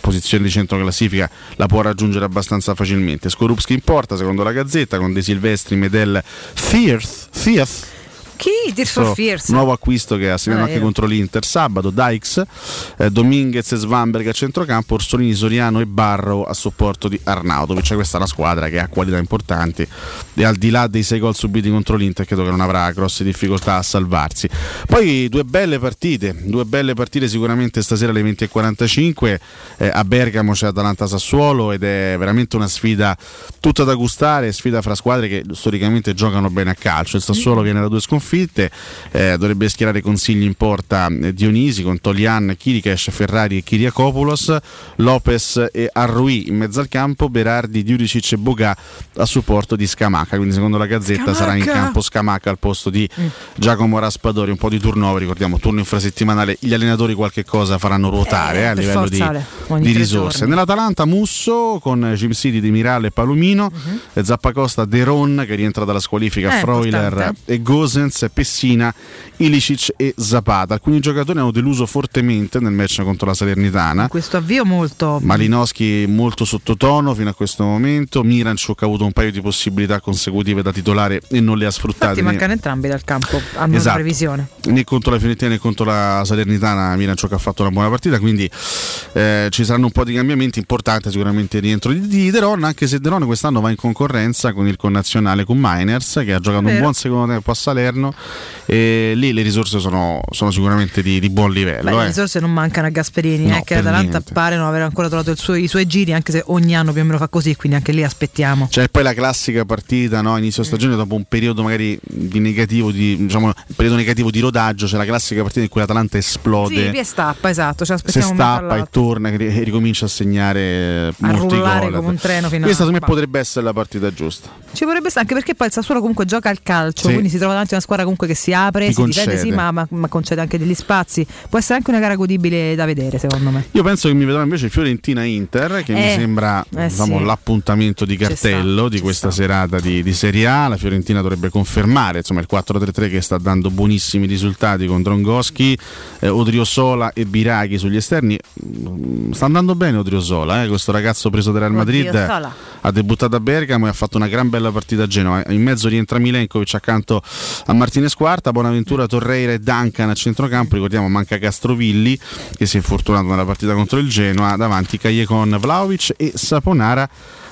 posizione di centro classifica la può raggiungere abbastanza facilmente. Skorupski in porta secondo la Gazzetta con De Silvestri, Medel, Firth, Firth Chi? Tears for Fears. nuovo acquisto che ha segnato Ah, anche contro l'Inter. Sabato Dykes, eh, Dominguez e Svanberg a centrocampo Orsolini, Soriano e Barrow a supporto di Arnautovic. Questa è una squadra che ha qualità importanti e al di là dei sei gol subiti contro l'Inter credo che non avrà grosse difficoltà a salvarsi. Poi due belle partite due belle partite sicuramente stasera alle 20.45 eh, a Bergamo c'è Atalanta-Sassuolo ed è veramente una sfida tutta da gustare sfida fra squadre che storicamente giocano bene a calcio. Il Sassuolo viene da due sconfitte eh, dovrebbe schierare consigli in porta eh, Dionisi con Tolian, Kirikesh, Ferrari e Kiriakopoulos Lopez e Arrui in mezzo al campo Berardi, Diuricic e Boga a supporto di Scamacca quindi secondo la Gazzetta sarà in Scamacca! campo Scamacca al posto di Giacomo Raspadori. Un po' di turnover ricordiamo turno infrasettimanale. Gli allenatori qualche cosa faranno ruotare Eh, eh, a livello di, di risorse. giorni. nell'Atalanta Musso con Jim City di Mirale e Palomino. Mhm. e Zappacosta Deron che rientra dalla squalifica Eh, Freuler e Gosens, Pessina, Ilicic e Zapata. Alcuni giocatori hanno deluso fortemente nel match contro la Salernitana. Questo avvio molto. Malinowski molto sottotono fino a questo momento, Miranchuk ha avuto un paio di possibilità consecutive da titolare e non le ha sfruttate Infatti mancano entrambi dal campo, a mia Esatto. previsione. né contro la Fiorentina né contro la Salernitana. Miranchuk ha fatto una buona partita, quindi eh, ci saranno un po' di cambiamenti. Importante sicuramente il rientro di, di Deron, anche se Deron quest'anno va in concorrenza con il connazionale con Miners che ha giocato un buon secondo tempo a Salerno e lì le risorse sono, sono sicuramente di, di buon livello. Beh, le eh. risorse non mancano a Gasperini, No, eh, che l'Atalanta niente. pare non aver ancora trovato suo- i suoi giri, anche se ogni anno più o meno fa così, quindi anche lì aspettiamo. C'è poi la classica partita, no? inizio stagione, dopo un periodo magari di negativo, di, diciamo, periodo negativo di rodaggio, c'è la classica partita in cui l'Atalanta esplode. Sì, via stappa, esatto, ce si stappa e torna e ricomincia a segnare A molti gol. come un treno fino a- Questa secondo me bah. potrebbe essere la partita giusta. Ci vorrebbe stare, anche perché poi il Sassuolo comunque gioca al calcio, Sì. quindi si trova davanti a una squadra squadra comunque che si apre, Ti si difende, concede. sì, ma, ma- ma concede anche degli spazi. Può essere anche una gara godibile da vedere, secondo me. Io penso che mi vedrò invece Fiorentina-Inter, che mi Eh, sembra eh diciamo, sì. l'appuntamento di cartello di questa serata di, di Serie A. La Fiorentina dovrebbe confermare insomma, il 4-3-3 che sta dando buonissimi risultati con Drongoschi, eh, Odriosola e Biraghi sugli esterni. Mm, Sta andando bene Odriosola, eh, questo ragazzo preso dal Real Madrid Odriozola. ha debuttato a Bergamo e ha fatto una gran bella partita a Genova. In mezzo rientra Milenkovic accanto a Martinez Quarta, Bonaventura, Torreira e Duncan a centrocampo. Ricordiamo manca Castrovilli che si è fortunato nella partita contro il Genoa, davanti Callecon, Vlaovic e Saponara.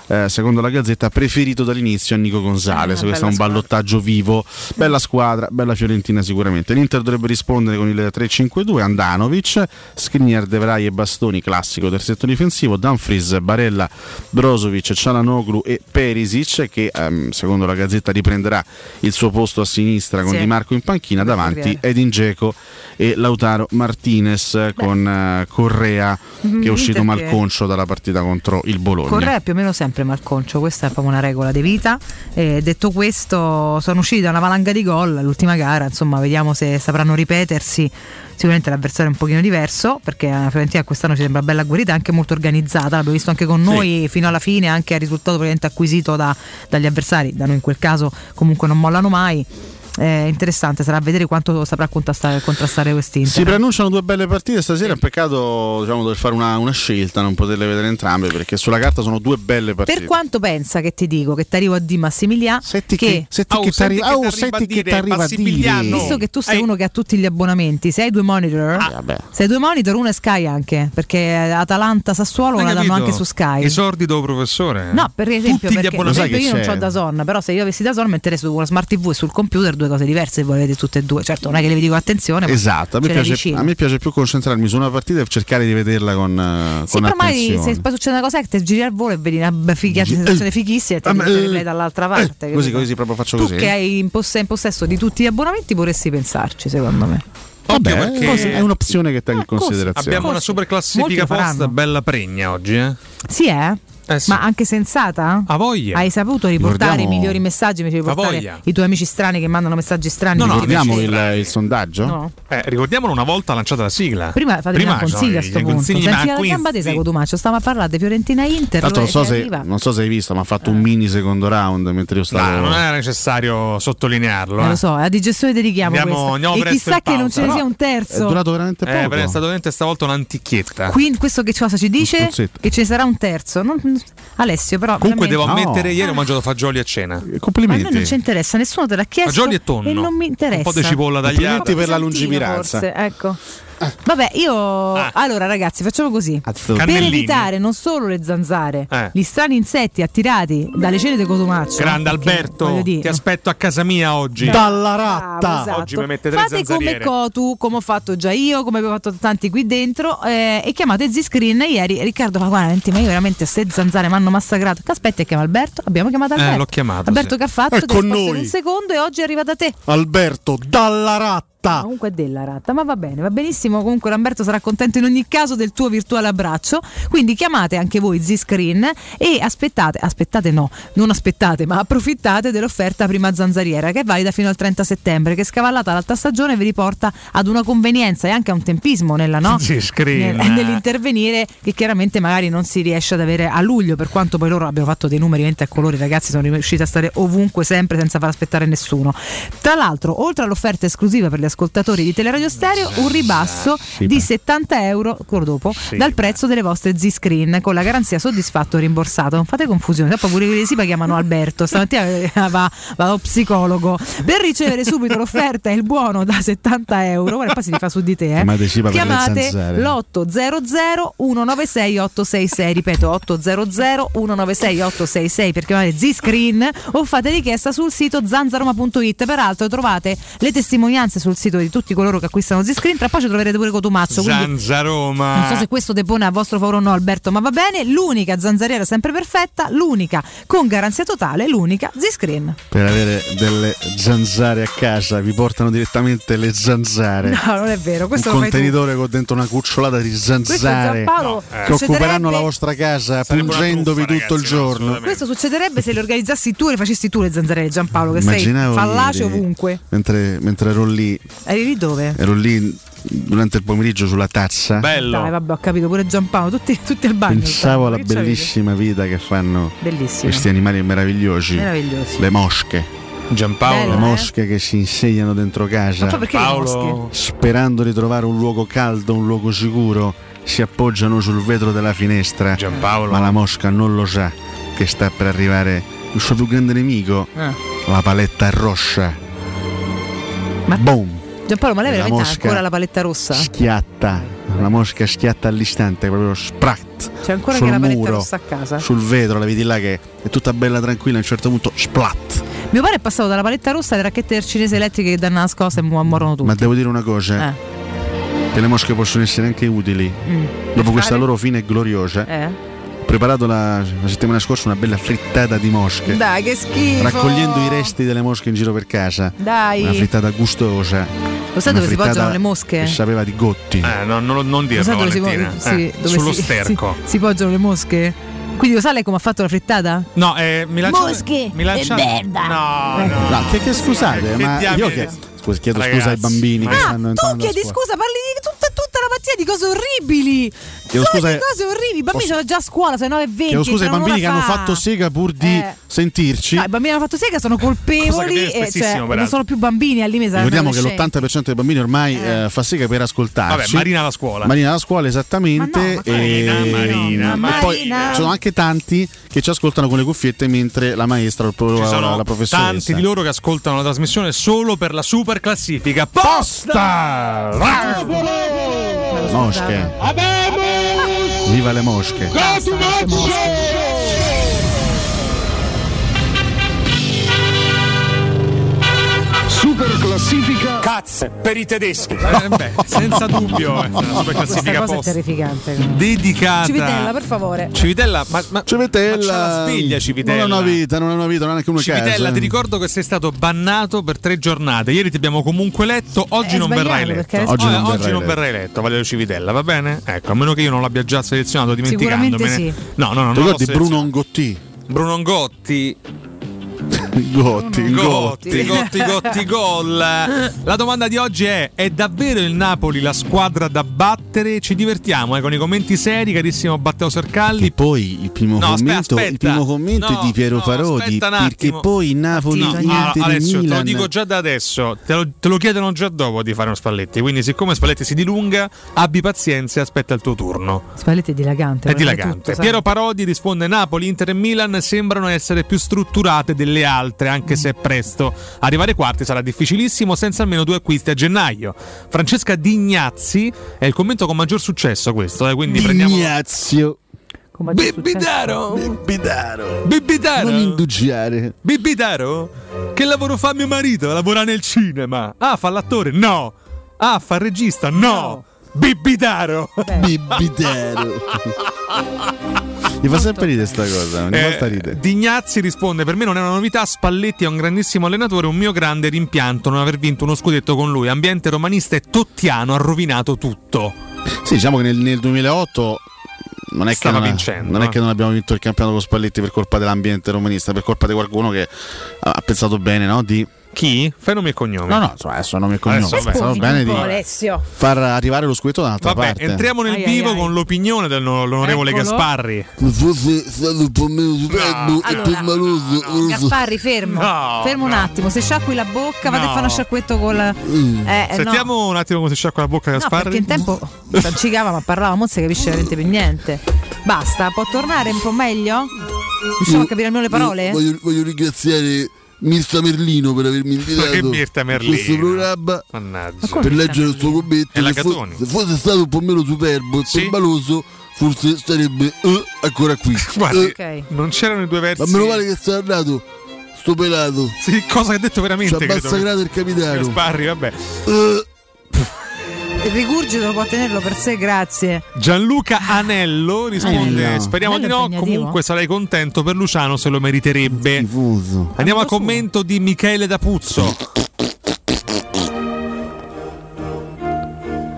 Eh, secondo la Gazzetta, preferito dall'inizio a Nico Gonzalez. Ah, Questo è un bella ballottaggio vivo. Bella squadra, bella Fiorentina sicuramente. L'Inter dovrebbe rispondere con il 3-5-2. Andanovic, Skriniar, De Vrij e Bastoni, classico terzetto difensivo. Dumfries, Barella, Brozovic, Cialanoglu e Perisic, che ehm, secondo la Gazzetta riprenderà il suo posto a sinistra con Sì. Di Marco in panchina. Davanti. Edin Dzeko e Lautaro Martinez con eh, Correa Mhm, che è uscito malconcio dalla partita contro il Bologna. Correa più o meno sempre malconcio, questa è proprio una regola di vita. E detto questo, sono usciti da una valanga di gol l'ultima gara, insomma, vediamo se sapranno ripetersi. Sicuramente l'avversario è un pochino diverso, perché la Fiorentina quest'anno ci sembra bella agguerrita e anche molto organizzata. L'abbiamo visto anche con noi fino alla fine, anche a risultato praticamente acquisito da- dagli avversari. Da noi in quel caso comunque non mollano mai. È interessante, sarà a vedere quanto saprà contrastare, contrastare quest'Inter. Si preannunciano due belle partite stasera, è un peccato diciamo, dover fare una, una scelta, non poterle vedere entrambe perché sulla carta sono due belle partite. Per quanto pensa che ti dico che ti arrivo a di Massimiliano, che, che- senti che t'arri- oh, senti che t'arriva a dire. visto che tu sei uno che ha tutti gli abbonamenti, se hai due monitor, se hai due monitor, uno è Sky anche, perché Atalanta Sassuolo la danno anche su Sky. Esordido professore. No, per esempio, Tutti gli perché per esempio io non ho da Zon, però se io avessi da Zon metterei su una smart TV e sul computer due cose diverse, voi avete tutte e due. Certo, non è che le vi dico attenzione, ma Esatto, a me, piace, a me piace più concentrarmi su una partita e cercare di vederla con, eh, Sì, con attenzione. se poi succede una cosa che ti giri al volo e vedi una fighi- sensazione fighissima e ti Ah, eh, dall'altra parte. eh, così, capito? così proprio faccio tu così. che hai in, poss- in possesso di tutti gli abbonamenti potresti pensarci, secondo me. Vabbè, perché- così, è un'opzione che tengo in considerazione. Abbiamo una super classifica Molti lo post faranno. bella pregna oggi, eh? Sì, eh? Ma anche sensata? A voglia. Hai saputo riportare Ricordiamo- i migliori messaggi invece di A riportare voglia. i tuoi amici strani che mandano messaggi strani? No, no, Ricordiamo il, il sondaggio? No. Eh, ricordiamolo una volta lanciata la sigla. Prima fatemi un sono consiglio a i- sto punto. Senti la McQueen. gamba tesa Cotumaccio, stiamo a parlare di Fiorentina Inter. L'altro non so, se, non so se hai visto, ma ha fatto un mini secondo round mentre io stavo. No, non era necessario sottolinearlo. Eh, eh. lo so, è a digestione dedichiamo Andiamo- questa. andiamo e chissà che non ce ne sia un terzo. È durato veramente Eh, poco. è stato veramente stavolta un'antichietta. Quindi questo che cosa ci dice? Che ce ne sarà un terzo. Non- Alessio, però. Comunque devo veramente- ammettere, ieri ho mangiato fagioli a cena. Ma a noi Complimenti. non ci interessa, nessuno te l'ha chiesto. Fagioli e tonno. E non mi interessa. Un po' di cipolla tagliata. Complimenti per la lungimiranza. forse, ecco. Vabbè, io. Allora, ragazzi, facciamo così. Per Cannellini. evitare non solo le zanzare, Eh. gli strani insetti attirati dalle cene di Cotumaccio. Grande perché, Alberto, ti aspetto a casa mia oggi. Dalla Bravo, ratta! esatto. Oggi mi mette tre Fate come zanzariere. Cotu, come ho fatto già io, come abbiamo fatto tanti qui dentro, eh, e chiamate Z-Screen ieri. Riccardo, ma guarda, senti, ma io veramente ste zanzare mi hanno massacrato. Che aspetti e chiama Alberto? Abbiamo chiamato Eh, Alberto. l'ho chiamato, Alberto sì. che ha fatto? È Ti ha con noi. un secondo e oggi arriva da te. Alberto, dalla ratta! Comunque è della ratta, ma va bene, va benissimo. Comunque Lamberto sarà contento in ogni caso del tuo virtuale abbraccio. Quindi chiamate anche voi Z-Screen e aspettate, aspettate no, non aspettate, ma approfittate dell'offerta prima zanzariera che è valida fino al 30 settembre, che scavallata l'alta stagione vi riporta ad una convenienza e anche a un tempismo nella, no? Nel- nell'intervenire che chiaramente magari non si riesce ad avere a luglio, per quanto poi loro abbiano fatto dei numeri 20 a colori, ragazzi, sono riusciti a stare ovunque sempre senza far aspettare nessuno. Tra l'altro, oltre all'offerta esclusiva per gli ascoltatori di Teleradio Stereo, un ribasso di 70 euro dopo dal prezzo delle vostre Z-Screen con la garanzia soddisfatto rimborsato. Non fate confusione, dopo pure quelli si chiamano Alberto, stamattina eh, va, va allo psicologo per ricevere subito l'offerta e il buono da 70 euro. Guarda, poi si rifà su di te. Eh. Chiamate Chiamate zanzare. l'800 196 866 ripeto 800 196 866 per chiamare Z-Screen o fate richiesta sul sito zanzaroma.it peraltro trovate le testimonianze sul sito sito di tutti coloro che acquistano Z-Screen. Tra poi ci troverete pure Cotumaccio. quindi Zanzaroma. non so se questo depone a vostro favore o no, Alberto, ma va bene. L'unica zanzariera sempre perfetta, l'unica con garanzia totale, l'unica Z-Screen. Per avere delle zanzare a casa vi portano direttamente le zanzare. No, non è vero, questo un lo fai tu. contenitore con dentro una cucciolata di zanzare Giampaolo, che succederebbe- occuperanno la vostra casa pungendovi tutto il ragazzi, no, giorno. Questo succederebbe se le organizzassi tu e le facessi tu le zanzariere Giampaolo, che Immaginavo sei fallace ieri, ovunque. Mentre, mentre ero lì, Eri lì dove? ero lì durante il pomeriggio sulla tazza. Dai, vabbè, ho capito, pure Giampaolo, tutti, tutti al bagno. Pensavo alla bellissima vita che fanno Bellissimo. questi animali meravigliosi. Meravigliosi. Le mosche. Giampaolo. Bello, le eh? mosche che si insediano dentro casa. Ma perché le Paolo. mosche? Sperando di trovare un luogo caldo, un luogo sicuro, si appoggiano sul vetro della finestra. Giampaolo. Ma la mosca non lo sa che sta per arrivare il suo più grande nemico, Ah. la paletta rossa. Ma- Boom! Giampaolo, ma lei La veramente ha ancora la paletta rossa? Schiatta. La mosca schiatta all'istante, proprio sprat. C'è ancora sul che la paletta muro, rossa a casa? Sul vetro, la vedi là che è tutta bella tranquilla, a un certo punto splat. Mio padre è passato dalla paletta rossa alle racchette del cinese elettriche che danno nascoste e mu- morono tutti. Ma devo dire una cosa, Eh. che le mosche possono essere anche utili. Mm. Dopo questa loro fine gloriosa, Eh? Ho preparato la, la settimana scorsa una bella frittata di mosche. Dai, che schifo! Raccogliendo i resti delle mosche in giro per casa. Dai. Una frittata gustosa. Lo sai dove si poggiano le mosche? Che sapeva di gotti. Eh, no, non, non Lo dirlo, sai dove si, sì, Eh, dove sullo si- sterco. Si, si poggiano le mosche? Quindi lo sa lei come ha fatto la frittata? No, eh, mi lanciate. Mosche mi e merda. No, Eh. no. No, che, che scusate, Che ma io diamine- che. Scusa, chiedo Ragazzi, scusa ai bambini che ma- stanno Tu entrando a chiedi scusa, parli di tutta, tutta la mattina di cose orribili. Chiedo Solo scusa- di cose orribili. I bambini Posso- sono già a scuola, sono 9.20. Chiedo scusa ai bambini che hanno fa. fatto sega pur di Eh. sentirci. No, I bambini hanno fatto sega, sono che colpevoli. e cioè, non sono più bambini al limite. saranno Ricordiamo che adolescenti. l'80% dei bambini ormai eh, fa sega per ascoltarci. Vabbè, Marina alla scuola. Marina alla scuola, esattamente. Ma no, ma e... Marina, Marina, Ma poi Marina. ci sono anche tanti che ci ascoltano con le cuffiette mentre la maestra o la, la professoressa. tanti di loro che ascoltano la trasmissione solo per la super classifica. Posta! Mosche. Viva le mosche. Super classifica. Cazzo, per i tedeschi. Eh, beh, senza dubbio, eh, la super Questa classifica cosa è terrificante. Dedicata. Civitella, per favore. Civitella, ma, ma Civitella. ma c'ha la sveglia Civitella. Non ha una vita, non ha una vita, non ha neanche una Civitella, casa. ti ricordo che sei stato bannato per tre giornate. Ieri ti abbiamo comunque letto, oggi È non sbagliato, verrai letto. perché è Oggi non oggi verrai non letto. verrai letto, Valerio Civitella, va bene? Ecco, a meno che io non l'abbia già selezionato dimenticandomene. Sicuramente No, no, no. Ti non ricordi Bruno Ngotti? selezionato. Bruno Ngotti, Gotti, Gotti, Gotti, Gotti, gol. La domanda di oggi è: è davvero il Napoli la squadra da battere? Ci divertiamo eh, con i commenti seri, carissimo Batteo Sercalli. E poi il primo No, aspetta, commento, il aspetta. primo commento No, è di Piero no, Parodi. Perché poi il Napoli No, niente di Alessio, te lo dico già da adesso, te lo, te lo chiedono già dopo di fare uno Spalletti. Quindi, siccome Spalletti si dilunga, abbi pazienza e aspetta il tuo turno. Spalletti è dilagante. È dilagante. tutto. Piero Parodi risponde: Napoli, Inter e Milan sembrano essere più strutturate delle altre, anche se è presto. Arrivare ai quarti sarà difficilissimo senza almeno due acquisti a gennaio. Francesca Dignazzi è il commento con maggior successo questo, eh, quindi prendiamo. Ignazio. Con maggior successo. Bibitaro! Bidaro. Bibitaro! Non indugiare. Bibitaro? Che lavoro fa mio marito? Lavora nel cinema. Ah, fa l'attore? No. Ah, fa il regista? No. Bibitaro! Bibitero. Mi fa sempre ridere sta cosa, ogni Eh, volta ride. Dignazzi risponde: Per me non è una novità. Spalletti è un grandissimo allenatore. Un mio grande rimpianto non aver vinto uno scudetto con lui. Ambiente romanista e tottiano ha rovinato tutto. Sì, diciamo che nel, nel 2008 non è, che non, vincendo, non è no? che non abbiamo vinto il campionato con Spalletti per colpa dell'ambiente romanista, per colpa di qualcuno che ha ha pensato bene, no? Di Chi? Fai nome e cognome. No, no, insomma, adesso nome e cognome. Adesso, pensato bene di Alessio. far arrivare lo scudetto da un'altra Vabbè, parte. entriamo nel Ai, vivo ai, ai. con l'opinione dell'onorevole Eccolo. Gasparri. Se fosse stato un po' meno superbo e Allora, so. Gasparri, fermo. No, fermo un no. attimo. Se sciacqui la bocca, vado a No. fare uno sciacquetto col. Eh, eh, no. Sentiamo un attimo come si sciacqua la bocca No, Gasparri. perché in tempo sancicava ma parlava, non si capisce veramente più niente. Basta, può tornare un po' meglio? Riusciamo a capire almeno le parole? Io Voglio, voglio ringraziare Mirta Merlino per avermi invitato Merlino? questo programma Mannaggia. per leggere il suo commento. Se, fo- se fosse stato un po' meno superbo e Sì. permaloso, forse sarebbe eh, ancora qui. Guardi, Eh, Ok. non c'erano i due versi. ma meno male che sta andato sto pelato. Sì, cosa che ha detto veramente? Ci ha massacrato il capitano. Sparri, vabbè. Il rigurgito può tenerlo per sé, grazie. Gianluca Anello risponde: Anello. Speriamo Anello di no. Comunque sarei contento per Luciano se lo meriterebbe. Andiamo al commento di Michele D'Apuzzo.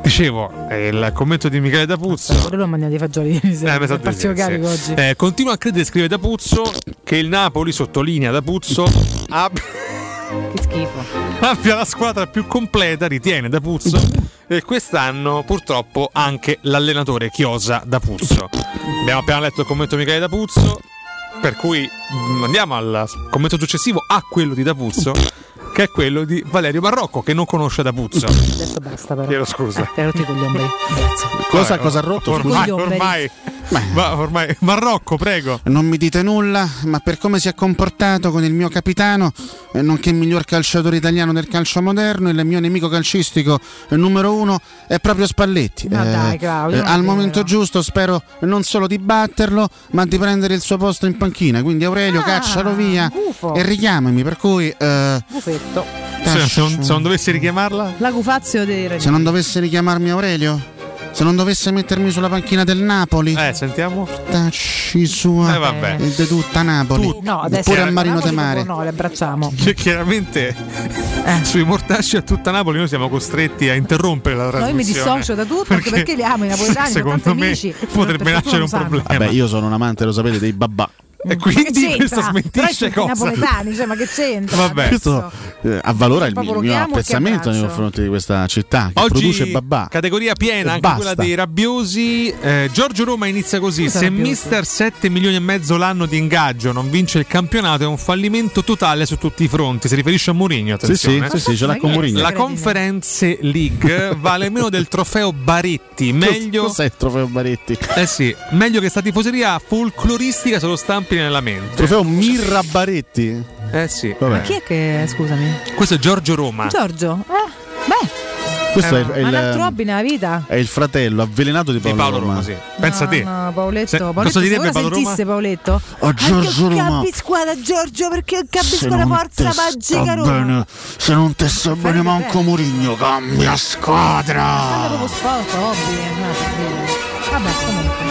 Dicevo, il commento di Michele D'Apuzzo. Pure lui ha mangiato i fagioli ieri sera, Eh, partito carico sì. oggi. Eh, continua a credere, scrive D'Apuzzo, che il Napoli, sottolinea D'Apuzzo, abbia, Che schifo. abbia la squadra più completa, ritiene D'Apuzzo, e quest'anno purtroppo anche l'allenatore Chiosa D'Apuzzo. Abbiamo appena letto il commento di Michele D'Apuzzo, per cui mm, andiamo al commento successivo a quello di D'Apuzzo, che è quello di Valerio Barrocco, che non conosce D'Apuzzo. Adesso basta però. Chiedo scusa. Eh, hai rotto i coglioni. Grazie. Cosa, Vabbè, cosa ha rotto? Ormai, ormai, ma ormai, Marocco, prego. Non mi dite nulla, ma per come si è comportato con il mio capitano, eh, nonché il miglior calciatore italiano del calcio moderno, il mio nemico calcistico eh, numero uno è proprio Spalletti. Ma dai, Claudio, è al momento giusto spero non solo di batterlo, ma di prendere il suo posto in panchina. Quindi Aurelio, Ah, caccialo via gufo. e richiamami. Per cui, eh, Buffetto. Se, se non, se non dovessi richiamarla, La Gufazio dei se non dovesse richiamarmi Aurelio, se non dovesse mettermi sulla panchina del Napoli, eh, sentiamo. tacci sua Eh, vabbè. il de tutta Napoli. No, adesso Pure a Marino Napoli de Mare. No, le abbracciamo. Che chiaramente Eh. sui mortacci a tutta Napoli noi siamo costretti a interrompere la No, io trasmissione. mi dissocio da tutto anche perché li amo i napoletani, Secondo tanti me amici. potrebbe nascere un problema. Vabbè, io sono un amante, lo sapete, dei babà. E quindi questo smentisce cosa? napoletani, cioè, ma che c'entra? Vabbè. Questo eh, avvalora il, il mio apprezzamento nei confronti di questa città che Oggi produce babà. categoria piena, anche quella dei rabbiosi. Eh, Giorgio Roma inizia così: Cosa se rabbioso? mister 7 milioni e mezzo l'anno di ingaggio non vince il campionato, è un fallimento totale su tutti i fronti. Si riferisce a Mourinho, Sì, sì, attenzione. sì, sì, ce l'ha con Mourinho. La Conference League vale meno del trofeo Baretti. Meglio, Cos'è il trofeo Baretti? eh sì, meglio che sta tifoseria folcloristica se lo stampi nella mente. Trofeo Mirra Baretti? Eh sì. Vabbè. Ma chi è che, scusami? Questo è Giorgio Roma. Giorgio? Eh, beh, Questo è, Eh, è ma un altro il, hobby nella vita. è il fratello avvelenato di Di Paolo, Paolo Roma, sì. Pensa no, te. No, Paoletto, Se- Paoletto, cosa se direbbe ora Paolo Roma? sentisse Paoletto. Oh, Giorgio Anche Roma. capi squadra Giorgio perché capisco Se la non forza magica sta Roma. bene, se non te sta bene manco Mourinho, cambia squadra. proprio sport, hobby. no, per dire. Vabbè, comunque.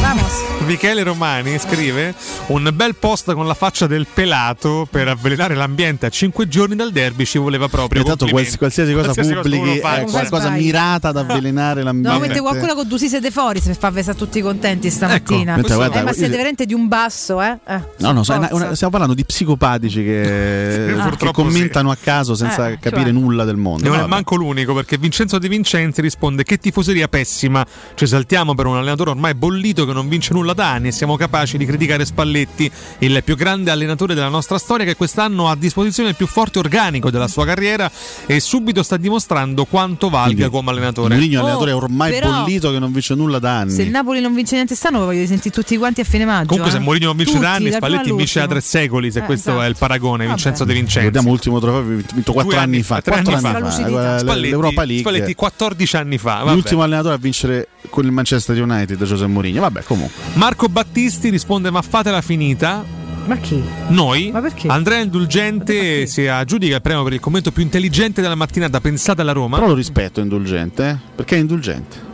Vamos. Michele Romani scrive un bel post con la faccia del pelato per avvelenare l'ambiente a 5 giorni dal derby ci voleva proprio. Tanto Complimenti. quals- qualsiasi cosa Qualsiasi cosa pubblichi uno fa, è qualcosa Vai. mirata ad avvelenare l'ambiente. No, mette qualcuno con due siete fuori se fa fare tutti contenti stamattina. Ecco, mentre guarda, eh, ma siete veramente di un basso, eh? Eh, No, no, è una- stiamo parlando di psicopatici che, Sì, che commentano a caso senza Eh, capire cioè. nulla del mondo. Non No, è manco l'unico perché Vincenzo De Vincenzi risponde che tifoseria pessima, ci esaltiamo per un allenatore ormai bollito che non vince nulla da anni e siamo capaci di criticare Spalletti, il più grande allenatore della nostra storia che quest'anno ha a disposizione il più forte organico della sua carriera e subito sta dimostrando quanto valga Quindi, come allenatore. Mourinho è un Oh, allenatore ormai però- bollito che non vince nulla da anni. Se il Napoli non vince niente stanno, voglio sentire tutti quanti a fine maggio. Comunque, se eh. Mourinho non vince Tutti, da anni, Spalletti vince da tre secoli. Se Eh, questo esatto. è il paragone, Vabbè. Vincenzo De Vincenzi. Ricordiamo l'ultimo trofeo vinto quattro Due anni fa. tre quattro anni anni fa. fa, eh, Spalletti, l'Europa League. Spalletti 14 anni fa. vabbè. L'ultimo allenatore a vincere con il Manchester United, José Mourinho. Vabbè, comunque. Marco Battisti risponde: Ma fatela finita. Ma chi? Noi, Ma perché? Andrea Indulgente si aggiudica il premio per il commento più intelligente della mattinata pensata alla Roma. Però lo rispetto, è indulgente, eh? Perché è indulgente.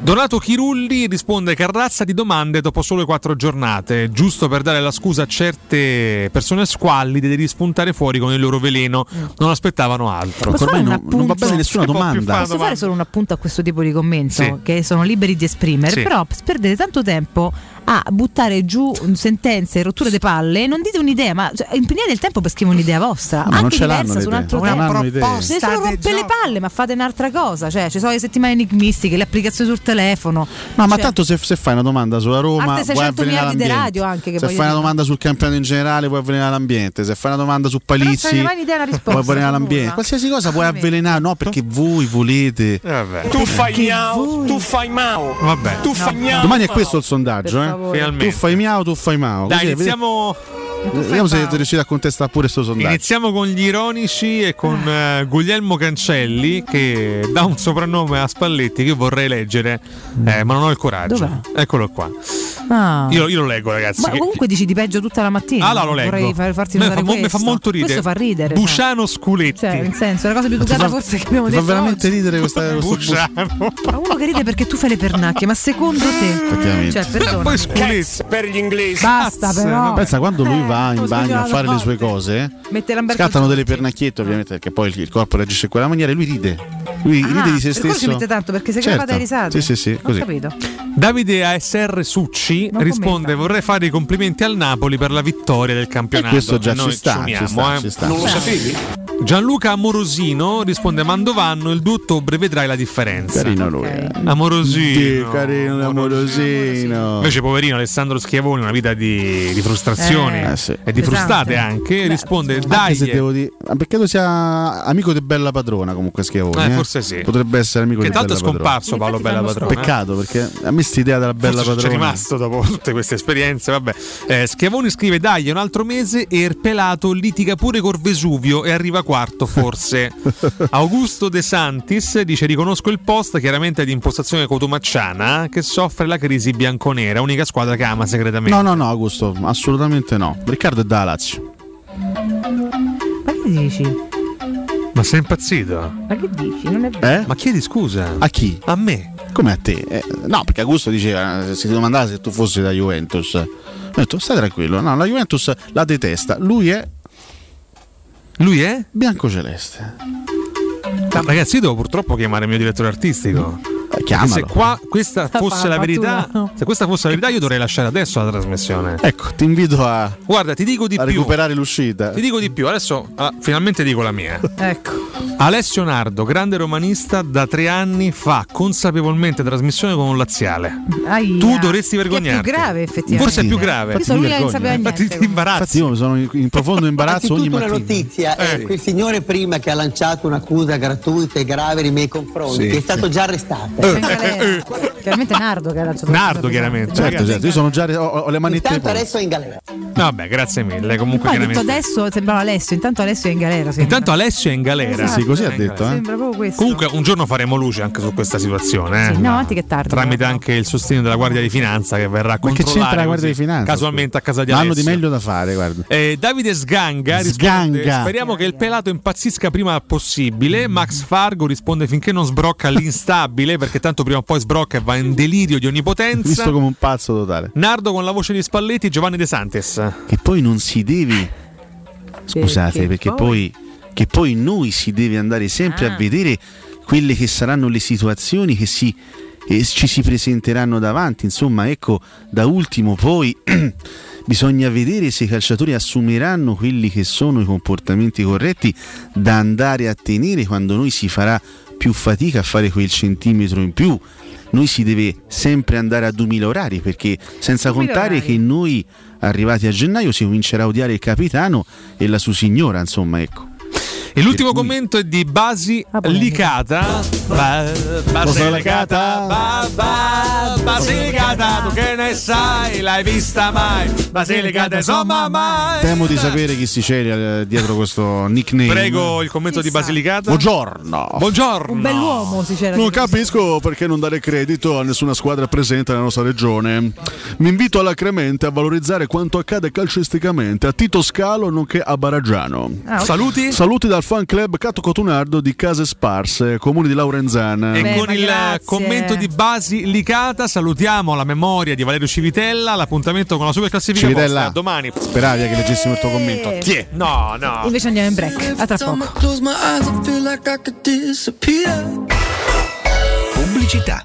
Donato Chirulli risponde carrazza di domande dopo solo quattro giornate, giusto per dare la scusa a certe persone squallide di rispuntare fuori con il loro veleno. Non aspettavano altro. Posso Ormai non, non va bene appunto? nessuna domanda. Posso fare solo un appunto a questo tipo di commento? Sì. Che sono liberi di esprimere, Sì. però perdete tanto tempo a buttare giù sentenze, rotture di palle. Non dite un'idea, ma cioè, impegnate il tempo per scrivere un'idea vostra. No, non anche ce l'hanno diversa su un altro Non tema. hanno idee. Se solo rompe le palle, ma fate un'altra cosa. Cioè, ci sono le settimane enigmistiche, le applicazioni sul telefono. No, ma Cioè, tanto se, se fai una domanda sulla Roma, vuoi 600 avvelenare di l'ambiente. radio anche, che se fai una domanda sul campionato in generale, puoi avvelenare l'ambiente. Se fai una domanda su Palizzi, puoi avvelenare l'ambiente. Qualsiasi cosa puoi Veramente. avvelenare, no? Perché voi volete. Tu fai miau, tu fai mau. Vabbè. Tu fai miau. Domani è questo il sondaggio, eh? Finalmente. Tu fai miau, tu fai mau. Dai, Così, iniziamo Vediamo se riuscite a contestare pure sto sondaggio. Iniziamo con gli ironici e con eh, Guglielmo Cancelli che dà un soprannome a Spalletti che io vorrei leggere, eh, ma non ho il coraggio. Dov'è? Eccolo qua. Ah. Io, io lo leggo, ragazzi. Ma che- comunque dici di peggio tutta la mattina. Ah, no, lo leggo. Vorrei far- farti Me notare fa mo- mi questo. fa molto ridere. Questo fa ridere. cioè. Busciano Sculetti. Cioè, nel senso, è la cosa più educata fa- forse che abbiamo Mi fa detto. veramente oggi. ridere questa questo Busciano. Ma uno che ride perché tu fai le pernacchie, ma secondo te? Effettivamente. Cioè, perdona. Poi Sculetti. per gli inglesi. Basta però. Pensa quando lui va in bagno a fare le sue cose, scattano delle pernacchiette ovviamente perché poi il, corpo reagisce in quella maniera e lui ride. Lui Ah, ride di se per quello ci stesso. mette tanto perché se Certo. grava dai risate. Sì, sì, sì, così. Davide ASR Succi Non risponde: Vorrei fare i complimenti al Napoli per la vittoria del campionato. E questo già noi ci sta, ci sta, eh. ci sta. Non lo sapevi? Gianluca Amorosino risponde: Mandovanno il 2 ottobre vedrai la differenza. Carino lui. Eh. Amorosino. Sì, carino, amorosino. Invece, poverino Alessandro Schiavoni, una vita di, di frustrazioni Eh, sì. e di Pesante. frustate anche. Beh, risponde: Anche Dai, se devo dire, ma perché tu sia amico di Bella Padrona comunque Schiavoni. Eh, eh? forse sì. Potrebbe essere amico che di tra l'altro è Bella Padrona. scomparso Paolo Bella Padrona. Peccato perché a me sta idea della Bella Forse Padrona. C'è rimasto dopo tutte queste esperienze. Vabbè. Eh, Schiavoni scrive: Dai, è un altro mese e il pelato litiga pure col Vesuvio e arriva quarto, forse. Augusto De Santis dice: Riconosco il post, chiaramente di impostazione cotumacciana, che soffre la crisi bianconera, unica squadra che ama segretamente. No, no, no, Augusto, assolutamente no. Riccardo è da Lazio. Ma che dici? Ma sei impazzito? Ma che dici? Non è vero. Eh? Ma chiedi scusa? A chi? A me. Come a te? Eh, no, perché Augusto diceva, eh, se ti domandava se tu fossi da Juventus. Ho detto, stai tranquillo, no, la Juventus la detesta. Lui è Lui è? biancoceleste. Ma ragazzi, io devo purtroppo chiamare il mio direttore artistico. Chiamalo. se qua questa fosse la verità, se questa fosse la verità, io dovrei lasciare adesso la trasmissione. Ecco, ti invito a, Guarda, ti dico di a più. recuperare l'uscita. Ti dico di più, adesso ah, finalmente dico la mia. Ecco. Alessio Nardo, grande romanista, da tre anni fa consapevolmente trasmissione con un laziale. Aia. Tu dovresti Che È vergognarti. più grave, effettivamente. Forse è più grave. Io sono l'unica che non sapeva. Infatti niente. ti imbarazzi. Infatti io sono in, profondo imbarazzo ogni Innanzitutto una mattina. notizia, Eh. eh, quel signore prima che ha lanciato un'accusa gratuita e grave nei miei confronti Sì, è stato già arrestato. È in galera. Chiaramente Nardo che ha lanciato Nardo, chiaramente. Certo, certo, io sono già ho, ho le manette Intanto adesso è in galera. Vabbè, grazie mille. Comunque, detto chiaramente. adesso sembrava Alessio, intanto Alessio è in galera. sembra. Intanto Alessio è in galera. Esatto. Sì, così ha detto, eh. Sembra proprio questo. Comunque un giorno faremo luce anche su questa situazione. eh. Sì, no, avanti che tardi. Tramite però. anche il sostegno della Guardia di Finanza che verrà a Ma che controllare c'entra la Guardia di Finanza? Casualmente a casa di Ma hanno Alessio. di meglio da fare, guarda. Eh, Davide Sganga risponde: Sganga. Speriamo che il pelato impazzisca prima possibile. Max Fargo risponde finché non sbrocca l'instabile, perché tanto prima o poi sbrocca e va in delirio di onnipotenza. Visto come un pazzo totale. Nardo con la voce di Spalletti, Giovanni De Santis. Che poi non si deve. Scusate, perché, Perché poi... che poi noi si deve andare sempre Ah. a vedere quelle che saranno le situazioni che si, eh, ci si presenteranno davanti. Insomma, ecco, da ultimo poi bisogna vedere se i calciatori assumeranno quelli che sono i comportamenti corretti da andare a tenere quando noi si farà più fatica a fare quel centimetro in più. Noi si deve sempre andare a 2000 orari perché senza 2000 contare orari. che noi arrivati a gennaio si comincerà a odiare il capitano e la sua signora, insomma, ecco. E l'ultimo cui- commento è di Basi Ah. Licata. Ba- Basilicata, ba- ba- Basilicata, tu che ne sai, l'hai vista mai? Basilicata, insomma, mai. Temo di sapere chi si c'era eh, dietro questo nickname. Prego il commento di. Basilicata. Buongiorno. Buongiorno. Un bell'uomo si c'era. Non questo. capisco perché non dare credito a nessuna squadra presente nella nostra regione. Mi invito alacremente a valorizzare quanto accade calcisticamente a Tito Scalo nonché a Baraggiano. Ah, ok. Saluti. Saluti dal fan club Cato Cotunardo di Case Sparse, comune di Laurenzana. E Beh, con il grazie. commento di Basi Licata salutiamo la memoria di Valerio Civitella, l'appuntamento con la super classifica Civitella. posta. domani. Speravi che leggessimo il tuo commento. Tiè. No, no. Invece andiamo in break. A tra poco. Pubblicità.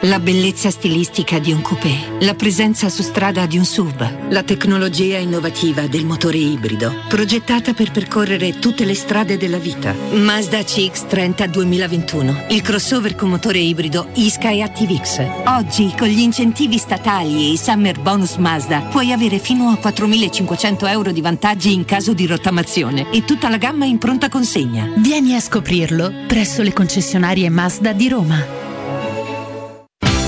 La bellezza stilistica di un coupé, la presenza su strada di un SUV, la tecnologia innovativa del motore ibrido, progettata per percorrere tutte le strade della vita. Mazda CX30 2021, il crossover con motore ibrido Isky ActiveX. Oggi, con gli incentivi statali e i Summer Bonus Mazda, puoi avere fino a 4.500 euro di vantaggi in caso di rottamazione e tutta la gamma in pronta consegna. Vieni a scoprirlo presso le concessionarie Mazda di Roma.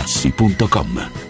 artigianamaterassi.com.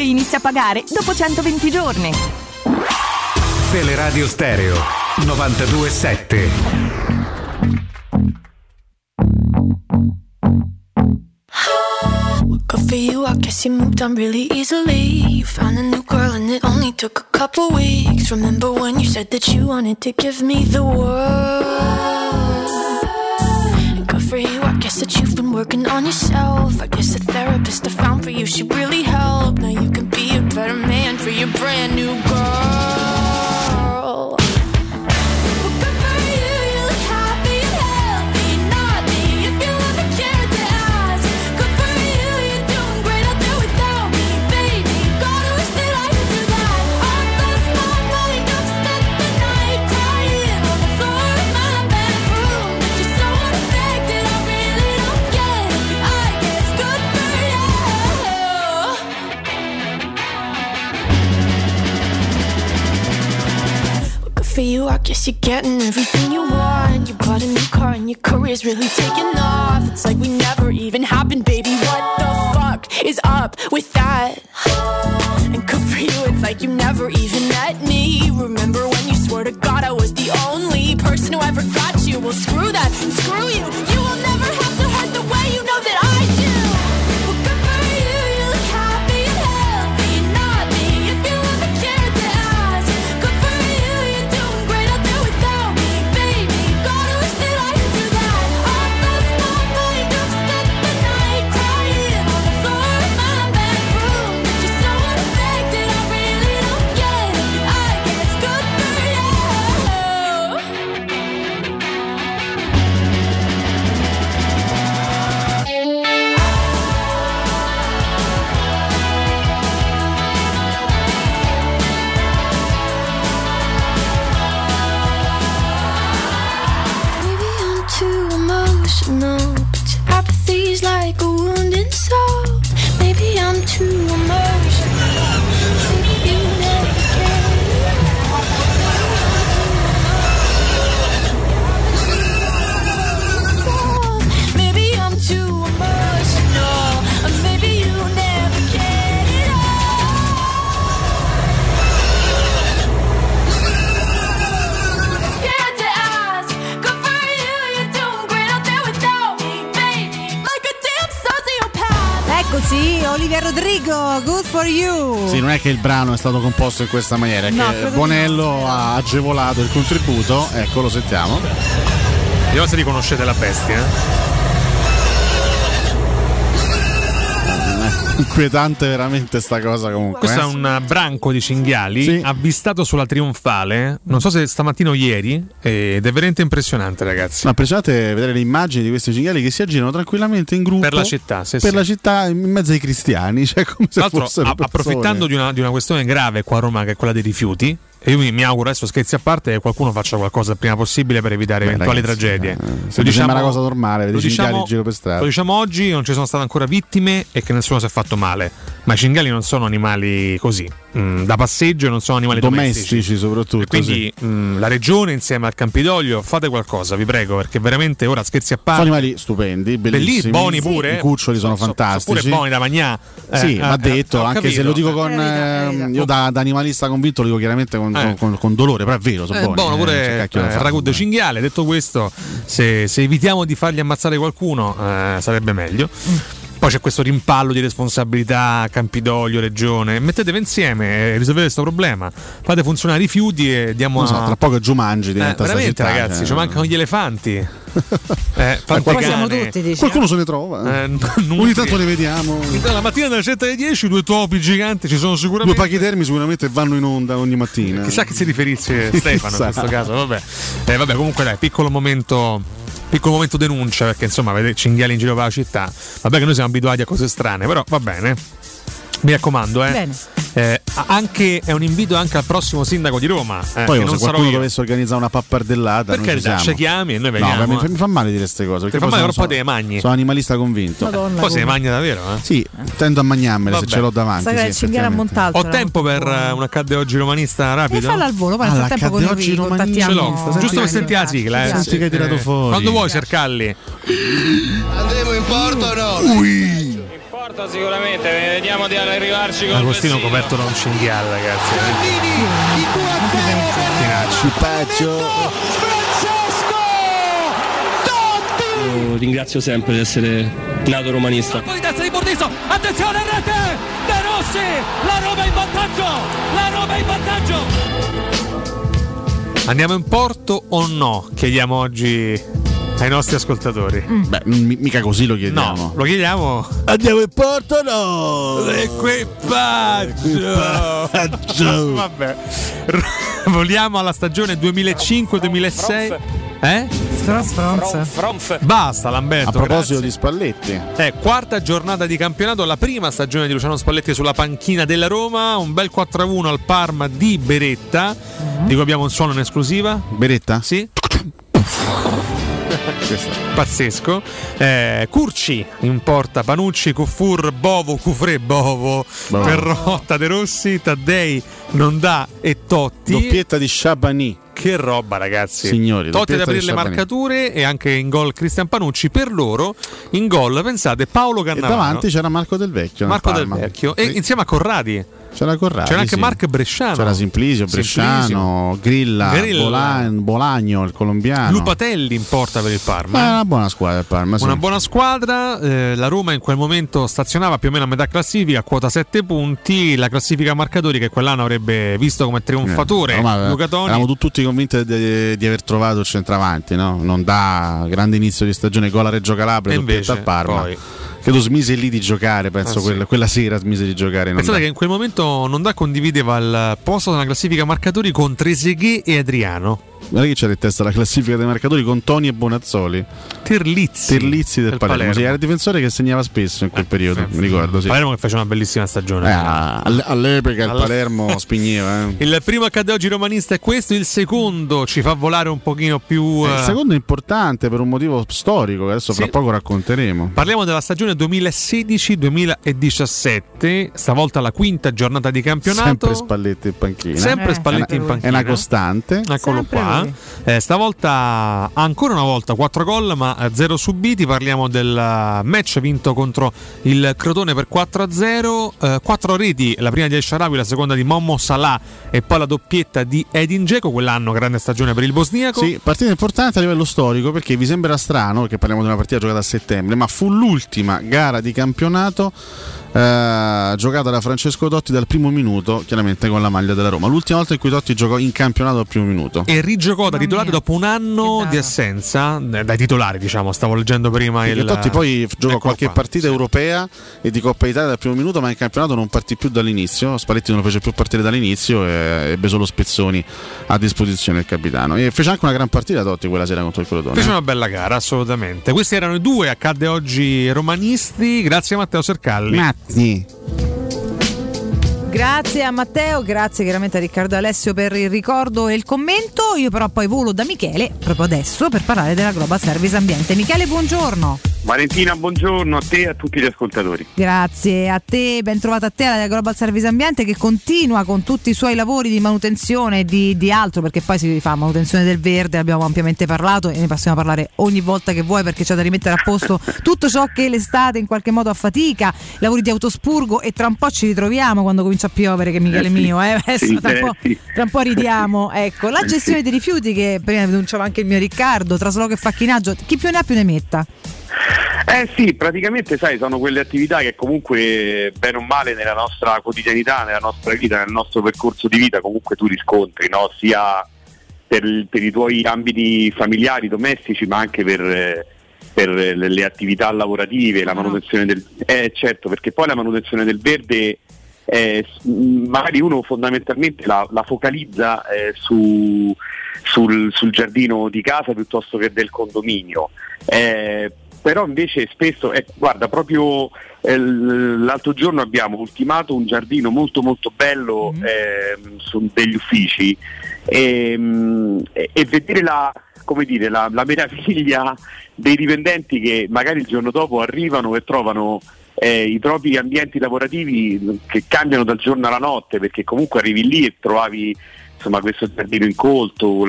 e inizia a pagare dopo 120 giorni. Teleradio Stereo 927. Good for you, I guess you moved on really easily. You found a new girl and it only took a couple weeks. Remember when you said that you wanted to give me the world? And Good for you, I guess that you've been working on yourself. I guess the therapist I found for you should really help. Now you can be a better man for your brand new really stato composto in questa maniera, No, che Bonello ha agevolato il contributo. Ecco, lo sentiamo. Vediamo se riconoscete la bestia. Inquietante veramente sta cosa comunque. Questo eh. è un branco di cinghiali avvistato sulla Trionfale, non so se stamattina o ieri, ed è veramente impressionante ragazzi. Ma impressionante vedere le immagini di questi cinghiali che si aggirano tranquillamente in gruppo Per la città, sì, per sì. la città in mezzo ai cristiani, cioè come se l'altro, a- approfittando di una, di una questione grave qua a Roma, che è quella dei rifiuti, e io mi, mi auguro adesso scherzi a parte che qualcuno faccia qualcosa il prima possibile per evitare Beh, eventuali ragazzi, tragedie. eh, se mi sembra una cosa normale, lo diciamo- in giro per strada. Lo diciamo oggi, non ci sono state ancora vittime e che nessuno si è fatto male. Ma i cinghiali non sono animali così, mm, da passeggio, non sono animali domestici. domestici soprattutto. E quindi mm, la regione insieme al Campidoglio fate qualcosa, vi prego, perché veramente ora scherzi a Sono parte. animali stupendi, bellissimi. buoni pure. I cuccioli sono fantastici. Pure buoni da mangià. Sì, va detto, anche se lo dico con. Eh, io da, da animalista convinto lo dico chiaramente con, Eh. con- con- con dolore, però è vero, sono Eh, buoni. buono eh, pure da eh, fare. ragù de cinghiale. Detto questo, se, se evitiamo di fargli ammazzare qualcuno, eh, sarebbe meglio. Poi c'è questo rimpallo di responsabilità, Campidoglio, Regione. Mettetevi insieme e risolvete questo problema. Fate funzionare i rifiuti e diamo so, a- tra poco Giumangi Eh, diventa sta veramente, città, ragazzi, cioè. ci mancano gli elefanti. Eh, tante Qua siamo cane. tutti, dici. Qualcuno se ne trova. Eh, Ogni tanto ne vediamo. La mattina dalle 7 alle 10 due topi giganti ci sono Due sicuramente. pachidermi sicuramente vanno in onda ogni mattina. Chissà che si riferisse Stefano in questo caso. Vabbè. Eh, vabbè, comunque dai, piccolo momento. Piccolo momento denuncia perché insomma vedete cinghiali in giro per la città. Vabbè che noi siamo abituati a cose strane, però va bene. Mi raccomando, eh. Bene. Eh, anche, è un invito anche al prossimo sindaco di Roma. eh, Poi che se qualcuno io. dovesse organizzare una pappardellata, Per noi carità, ci ci chiami e noi No, vediamo. mi, mi fa male dire queste cose. Perché fa poi male, però sono- poi te le magni. Sono animalista convinto. Madonna, Poi se ne magna davvero, eh? Sì, tendo a mangiarmele se ce l'ho davanti. Sì. Montalto. Ho tempo per eh, un accadde oggi romanista E rapido? fallo al volo, poi nel Ah, frattempo con l'accadde oggi romanista. Ce l'ho, giusto per sentire la sigla. Eh. Senti che hai tirato fuori. Quando vuoi cercarli? Andremo in porto o no? Porta sicuramente, vediamo di arrivarci con Agostino coperto da un cinghiale, ragazzi. Io ringrazio sempre di essere nato romanista. Poi destra di Bordiso, attenzione a rete! De Rossi, la Roma in vantaggio! La Roma in vantaggio! Andiamo in porto o no? Chiediamo oggi ai nostri ascoltatori. Beh, mi- mica così lo chiediamo. No, lo chiediamo. Andiamo in porto no? L'equipaggio. Vabbè. R- Voliamo alla stagione 2005-2006. Eh? Franz, Franz. Fronf. Basta Lamberto. A proposito grazie. di Spalletti, Eh, quarta giornata di campionato, la prima stagione di Luciano Spalletti sulla panchina della Roma, un bel 4-1 al Parma di Beretta, di cui abbiamo un suono in esclusiva. Beretta? Sì. Pazzesco. Eh, Curci in porta, Panucci, Cuffur, Bovo, Cufre, Bovo, Bovo. Perrotta, De Rossi, Taddei, Nondà e Totti. doppietta di Sciabani. Che roba, ragazzi! Signori, Totti ad aprire le marcature e anche in gol Cristian Panucci. Per loro, in gol, pensate, Paolo E Cannavaro. davanti c'era Marco Del Vecchio. Marco Del. Vecchio e insieme a Corradi C'era Corradi. c'era anche sì. Mark Bresciano C'era Simplisio, Bresciano, Grilla, Grilla. Bolan- Bolagno, il colombiano. Lupatelli in porta per il Parma Ma è eh. una buona squadra il Parma. sì. una buona squadra eh, la Roma in quel momento stazionava più o meno a metà classifica a quota 7 punti la classifica marcatori che quell'anno avrebbe visto come trionfatore Eh, Roma, Luca Toni Eravamo tu- tutti convinti di, di aver trovato il centravanti, no? Non da grande inizio di stagione gol a Reggio Calabria, E doppietta invece, al Parma. poi- Credo smise lì di giocare, penso Ah, sì. quella, quella sera smise di giocare. Pensate che in quel momento Nonda condivideva il posto nella classifica marcatori con Trezeguet e Adriano. Guarda che c'era in testa la classifica dei marcatori con Toni e Bonazzoli. Terlizzi. Terlizzi del, del Palermo. Palermo. Sì, era il difensore che segnava spesso in quel periodo, mi ricordo. Sì. Palermo che faceva una bellissima stagione. Eh, all- all'epoca il Alla- Palermo spigneva. eh. Il primo accade oggi romanista è questo, il secondo ci fa volare un pochino più... Eh, eh, Il secondo è importante per un motivo storico che adesso fra Sì. poco racconteremo. Parliamo della stagione 2016-2017. Spalletti, stavolta la quinta giornata di campionato. Sempre Spalletti in panchina. Sempre Eh, Spalletti è in una- panchina. È una costante. Eccolo Sempre qua. Eh, stavolta ancora una volta 4 gol ma 0 subiti. Parliamo del eh, match vinto contro il Crotone per 4-0. 4 reti, la prima di El Sharawi, la seconda di Momo Salah e poi la doppietta di Edin Dzeko. Quell'anno grande stagione per il bosniaco. Sì, partita importante a livello storico perché vi sembra strano, perché parliamo di una partita giocata a settembre, ma fu l'ultima gara di campionato eh, giocata da Francesco Totti dal primo minuto, chiaramente con la maglia della Roma. L'ultima volta in cui Totti giocò in campionato al primo minuto. E rigiocò da titolare dopo un anno di assenza, eh, dai titolari diciamo, stavo leggendo prima Perché il... Totti poi giocò Eccolo qualche qua. partita europea e di Coppa Italia dal primo minuto, ma in campionato non partì più dall'inizio. Spalletti non lo fece più partire dall'inizio e ebbe solo spezzoni a disposizione il capitano. E fece anche una gran partita Totti quella sera contro il Crotone. Fece una bella gara, assolutamente. Questi erano i due, accadde oggi romanisti. Grazie a Matteo Sercalli. 你。Grazie a Matteo, grazie chiaramente a Riccardo Alessio per il ricordo e il commento. Io però poi volo da Michele proprio adesso per parlare della Global Service Ambiente. Michele, buongiorno. Valentina, buongiorno a te e a tutti gli ascoltatori. Grazie a te, ben trovata a te alla Global Service Ambiente che continua con tutti i suoi lavori di manutenzione e di, di altro perché poi si fa manutenzione del verde, abbiamo ampiamente parlato e ne passiamo a parlare ogni volta che vuoi perché c'è da rimettere a posto tutto ciò che l'estate in qualche modo affatica, lavori di autospurgo e tra un po' ci ritroviamo quando comincia a piovere che Michele Eh sì, mio, eh, adesso sì, tra, un eh po', sì. tra un po' ridiamo. Ecco, la Eh gestione dei rifiuti che prima denunciava anche il mio Riccardo, trasloco e facchinaggio, chi più ne ha più ne metta. Eh sì, praticamente sai, sono quelle attività che comunque bene o male nella nostra quotidianità, nella nostra vita, nel nostro percorso di vita comunque tu riscontri, no? sia per, per i tuoi ambiti familiari, domestici, ma anche per, eh, per le, le attività lavorative, la manutenzione del... Eh certo, perché poi la manutenzione del verde eh, magari uno fondamentalmente la, la focalizza eh, su- sul, sul giardino di casa piuttosto che del condominio. Eh, però invece spesso, eh, guarda, proprio eh, l'altro giorno abbiamo ultimato un giardino molto molto bello ehm, su degli uffici e, mh, e- e vedere la, come dire, la, la meraviglia dei dipendenti che magari il giorno dopo arrivano e trovano eh, i propri ambienti lavorativi che cambiano dal giorno alla notte perché comunque arrivi lì e trovavi insomma, questo giardino incolto,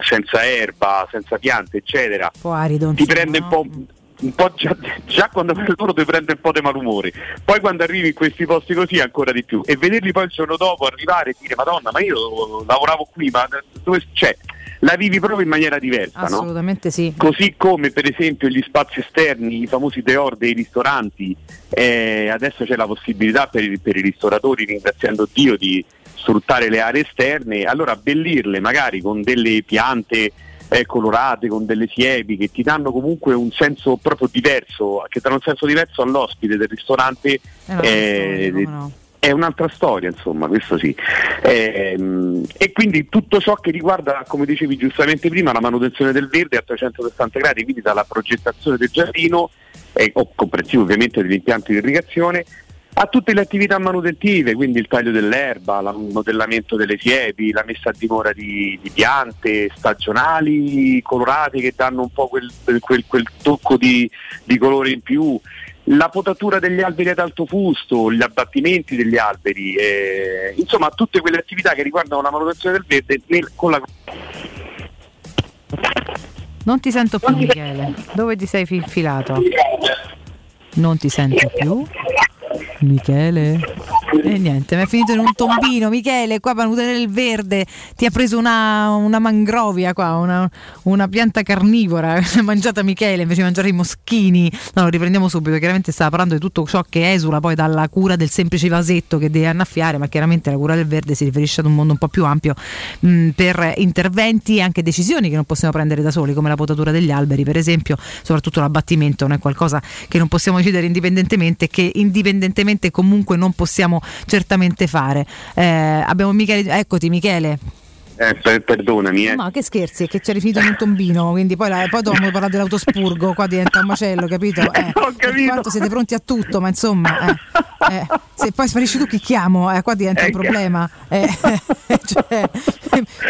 senza erba, senza piante, eccetera. Un po' arido. Ti prende un no? po', un po' già, già quando vai loro ti prende un po' di malumore. Poi quando arrivi in questi posti così ancora di più. E vederli poi il giorno dopo arrivare e dire Madonna, ma io lavoravo qui, ma dove c'è? La vivi proprio in maniera diversa, no? Assolutamente sì. Così come per esempio gli spazi esterni, i famosi dehors dei ristoranti, eh, adesso c'è la possibilità per, i- per i ristoratori, ringraziando Dio, di sfruttare le aree esterne, allora abbellirle magari con delle piante eh, colorate, con delle siepi che ti danno comunque un senso proprio diverso, che danno un senso diverso all'ospite del ristorante. Eh, come no? È un'altra storia, insomma, questo sì. Ehm, e quindi tutto ciò che riguarda, come dicevi giustamente prima, la manutenzione del verde a 360 gradi, quindi dalla progettazione del giardino, eh, o comprensivo ovviamente degli impianti di irrigazione, a tutte le attività manutentive, quindi il taglio dell'erba, il modellamento delle siepi, la messa a dimora di, di piante stagionali colorate che danno un po' quel, quel- quel tocco di, di colore in più, la potatura degli alberi ad alto fusto, gli abbattimenti degli alberi, eh, insomma tutte quelle attività che riguardano la manutenzione del verde nel- con la Non ti sento più Michele, dove ti sei fi- infilato? Non ti sento più? Michele? E niente, mi è finito in un tombino, Michele, qua manutenere il verde, ti ha preso una, una mangrovia qua, una, una pianta carnivora, l'ha mangiata Michele invece di mangiare i moschini. No, lo riprendiamo subito, chiaramente stava parlando di tutto ciò che esula poi dalla cura del semplice vasetto che deve annaffiare, ma chiaramente la cura del verde si riferisce ad un mondo un po' più ampio mh, per interventi e anche decisioni che non possiamo prendere da soli, come la potatura degli alberi, per esempio, soprattutto l'abbattimento non è qualcosa che non possiamo decidere indipendentemente, che indipendentemente comunque non possiamo certamente fare. Eh, abbiamo Michele, eccoti Michele. Eh, per- perdonami, eh. Ma che scherzi, è che ci hai rifinito in un tombino, quindi poi, la- poi dovevamo parlare dell'autospurgo, qua diventa un macello, capito? Eh, per quanto siete pronti a tutto, ma insomma, eh, eh, se poi sparisci tu chi chiamo, eh, qua diventa un Eh, problema. Eh, cioè,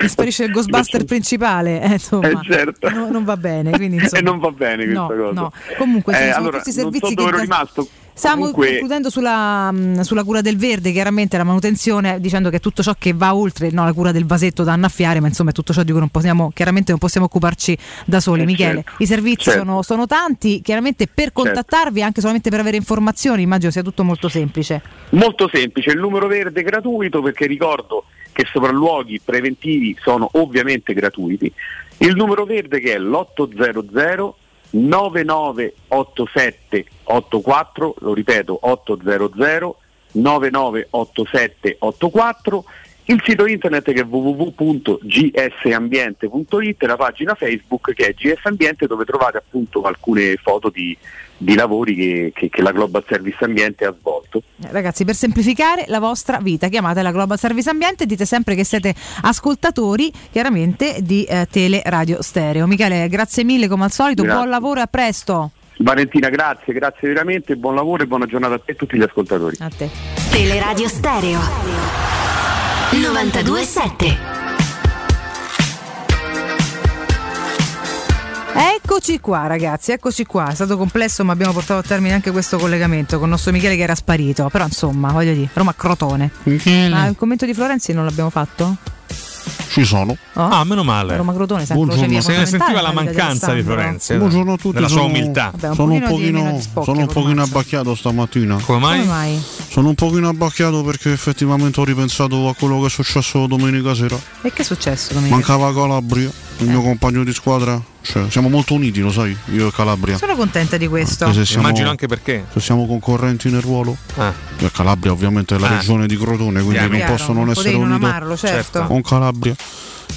mi sparisce il Ghostbuster principale, eh, insomma, Eh, certo. no- non va bene. Quindi, insomma, E non va bene questa no, cosa. no. Comunque, Eh, sono allora, tutti i non servizi so dove che ero da- rimasto. Stiamo concludendo sulla, mh, sulla cura del verde, chiaramente la manutenzione, dicendo che è tutto ciò che va oltre no, la cura del vasetto da annaffiare, ma insomma è tutto ciò di cui non possiamo, chiaramente non possiamo occuparci da soli. Eh, Michele, certo. i servizi Certo. sono, sono tanti, chiaramente per contattarvi, anche solamente per avere informazioni, immagino sia tutto molto semplice. Molto semplice, il numero verde gratuito perché ricordo che sopralluoghi preventivi sono ovviamente gratuiti. Il numero verde che è l'800 9987 84, lo ripeto 800 9987 84, il sito internet che è www.gsambiente.it la pagina Facebook che è GS Ambiente dove trovate appunto alcune foto di, di lavori che, che- che la Global Service Ambiente ha svolto. Eh, Ragazzi, per semplificare la vostra vita, chiamate la Global Service Ambiente e dite sempre che siete ascoltatori, chiaramente, di eh, Tele Radio Stereo. Michele, grazie mille come al solito, Grazie. buon lavoro e a presto. Valentina, grazie, grazie veramente, buon lavoro e buona giornata a te e a tutti gli ascoltatori. A te. Teleradio Stereo 927 Eccoci qua ragazzi, eccoci qua, è stato complesso ma abbiamo portato a termine anche questo collegamento con il nostro Michele che era sparito, però insomma voglio dire, Roma Crotone. Ma il commento di Florenzi non l'abbiamo fatto? Ci sono. Ah, meno male. Roma Crotone, sempre Buongiorno. Se ne sentiva la mancanza di. Florenzi. Buongiorno a tutti. Nella sua umiltà. Vabbè, un sono un pochino di spocchio, sono un pochino abbacchiato stamattina. Come mai? Come mai? Sono un pochino abbacchiato perché effettivamente ho ripensato a quello che è successo domenica sera. E che è successo domenica? Mancava Calabria, il Eh. mio compagno di squadra. Cioè, siamo molto uniti, lo sai, io e Calabria. Sono contenta di questo. Che se siamo- Immagino anche perché. Se siamo concorrenti nel ruolo. Ah. Calabria ovviamente è la Ah. regione di Crotone, quindi Chiaro. non posso non non essere non unito amarlo, certo. con Calabria.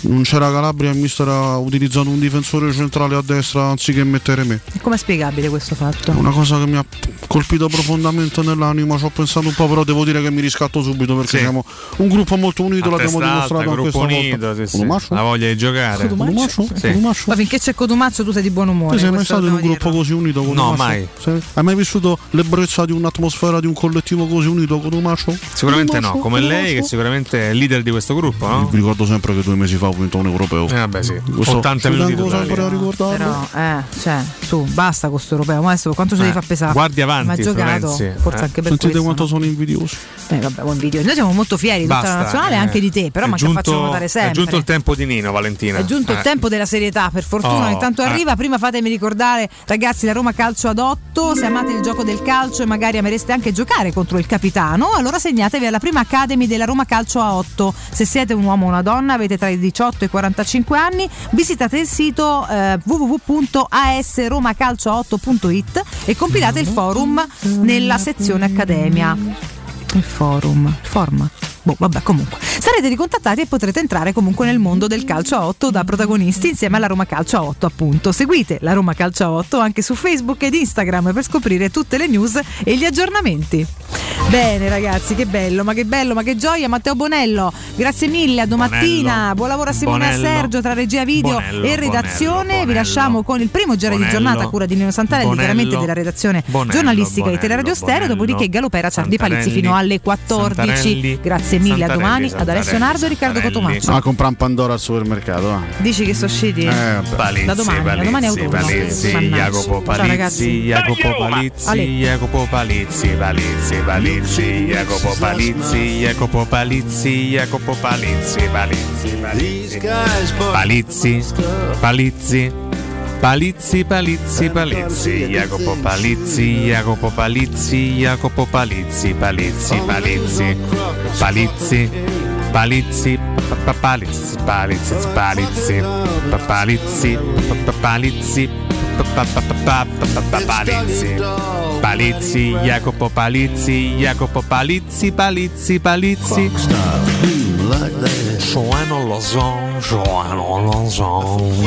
Non c'era Calabria e mister ha utilizzato un difensore centrale a destra anziché mettere me. E com'è spiegabile questo fatto? Una cosa che mi ha colpito profondamente nell'anima, ci ho pensato un po', però devo dire che mi riscatto subito perché Sì. siamo un gruppo molto unito, A l'abbiamo dimostrato gruppo questa unito, volta. sì, sì. La voglia di giocare. Cotumaccio? Sì. Ma finché c'è Cotumaccio tu sei di buon umore. Tu sei mai stato in un gruppo così unito con No, mai. Sei- Hai mai vissuto l'ebbrezza di un'atmosfera di un collettivo così unito con Cotumaccio? Sicuramente no, come lei che sicuramente è il leader di questo gruppo, no? Vi ricordo sempre che due mesi fa ho vinto un europeo. Eh vabbè sì, Questo 80 ci minuti totali. ricordarlo. Però, eh, cioè, su, basta con sto europeo. Ma adesso quanto ci Eh, devi far pesare? guardi avanti, Ma ha giocato, Florenzi. forse Eh. anche per Sentite questo. quanto no? sono invidiosi. Eh, vabbè, buon video. Noi siamo molto fieri di tutta la nazionale e eh. anche di te, però È ma che facciamo notare È sempre. giunto il tempo di Nino, Valentina. È giunto il Eh. tempo della serietà, per fortuna. Oh, Intanto eh. arriva. Prima fatemi ricordare, ragazzi, la Roma Calcio ad 8. Se amate il gioco del calcio e magari amereste anche giocare contro il capitano, allora segnatevi alla prima Academy della Roma Calcio a 8. Se siete un uomo o una donna, avete tra i 18 e i 45 anni, visitate il sito eh, www.asromacalcio8.it e compilate il forum nella sezione Accademia. Il forum, il forum. Boh, vabbè, comunque. Sarete ricontattati e potrete entrare comunque nel mondo del calcio a 8 da protagonisti insieme alla Roma Calcio a 8, appunto. Seguite la Roma Calcio a 8 anche su Facebook ed Instagram per scoprire tutte le news e gli aggiornamenti. Bene, ragazzi, che bello, ma che bello, ma che gioia. Matteo Bonello, grazie mille, a domattina. Bonello. Buon lavoro a Simone e a Bonello. Sergio tra regia video Bonello, e redazione. Bonello, Vi lasciamo con il primo giro di Bonello. giornata a cura di Nino Santarelli, Bonello. chiaramente della redazione Bonello, giornalistica di Bonello, Teleradio Stereo. Bonello. Dopodiché Galopera Ciardi Palizzi fino alle 14. Santarelli, Grazie mille, a domani. Ad Alessio Nardo e Riccardo. Cotomaccio. Ah, comprare un Pandora al supermercato. va. Dici che sono usciti? Eh. Palizzi, Da domani, da domani è Palizzi, autunno. Palizzi. Jacopo Ciao, ragazzi. Palizzi, Jacopo Palizzi. Jacopo Palizzi, Palizzi, Palizzi, Jacopo Palizzi, Jacopo Palizzi, Jacopo Palizzi, Palizzi, Palizzi, Palizzi, Palizzi. Palizzi, Palizzi, Palizzi, Jacopo Palizzi, Jacopo Palizzi, Jacopo Palizzi, Palizzi, Palizzi, Palizzi, Palizzi, pa- pa- Palizzi, Palizzi, Palizzi, pa- Palizzi, pa- pa- Palizzi, pa- pa- pa- pa- pa- pa- pa- Palizzi, Palizzi, Jacopo Palizzi, Jacopo Palizzi, Palizzi, Palizzi. Joano Lozon, Joano Lozon.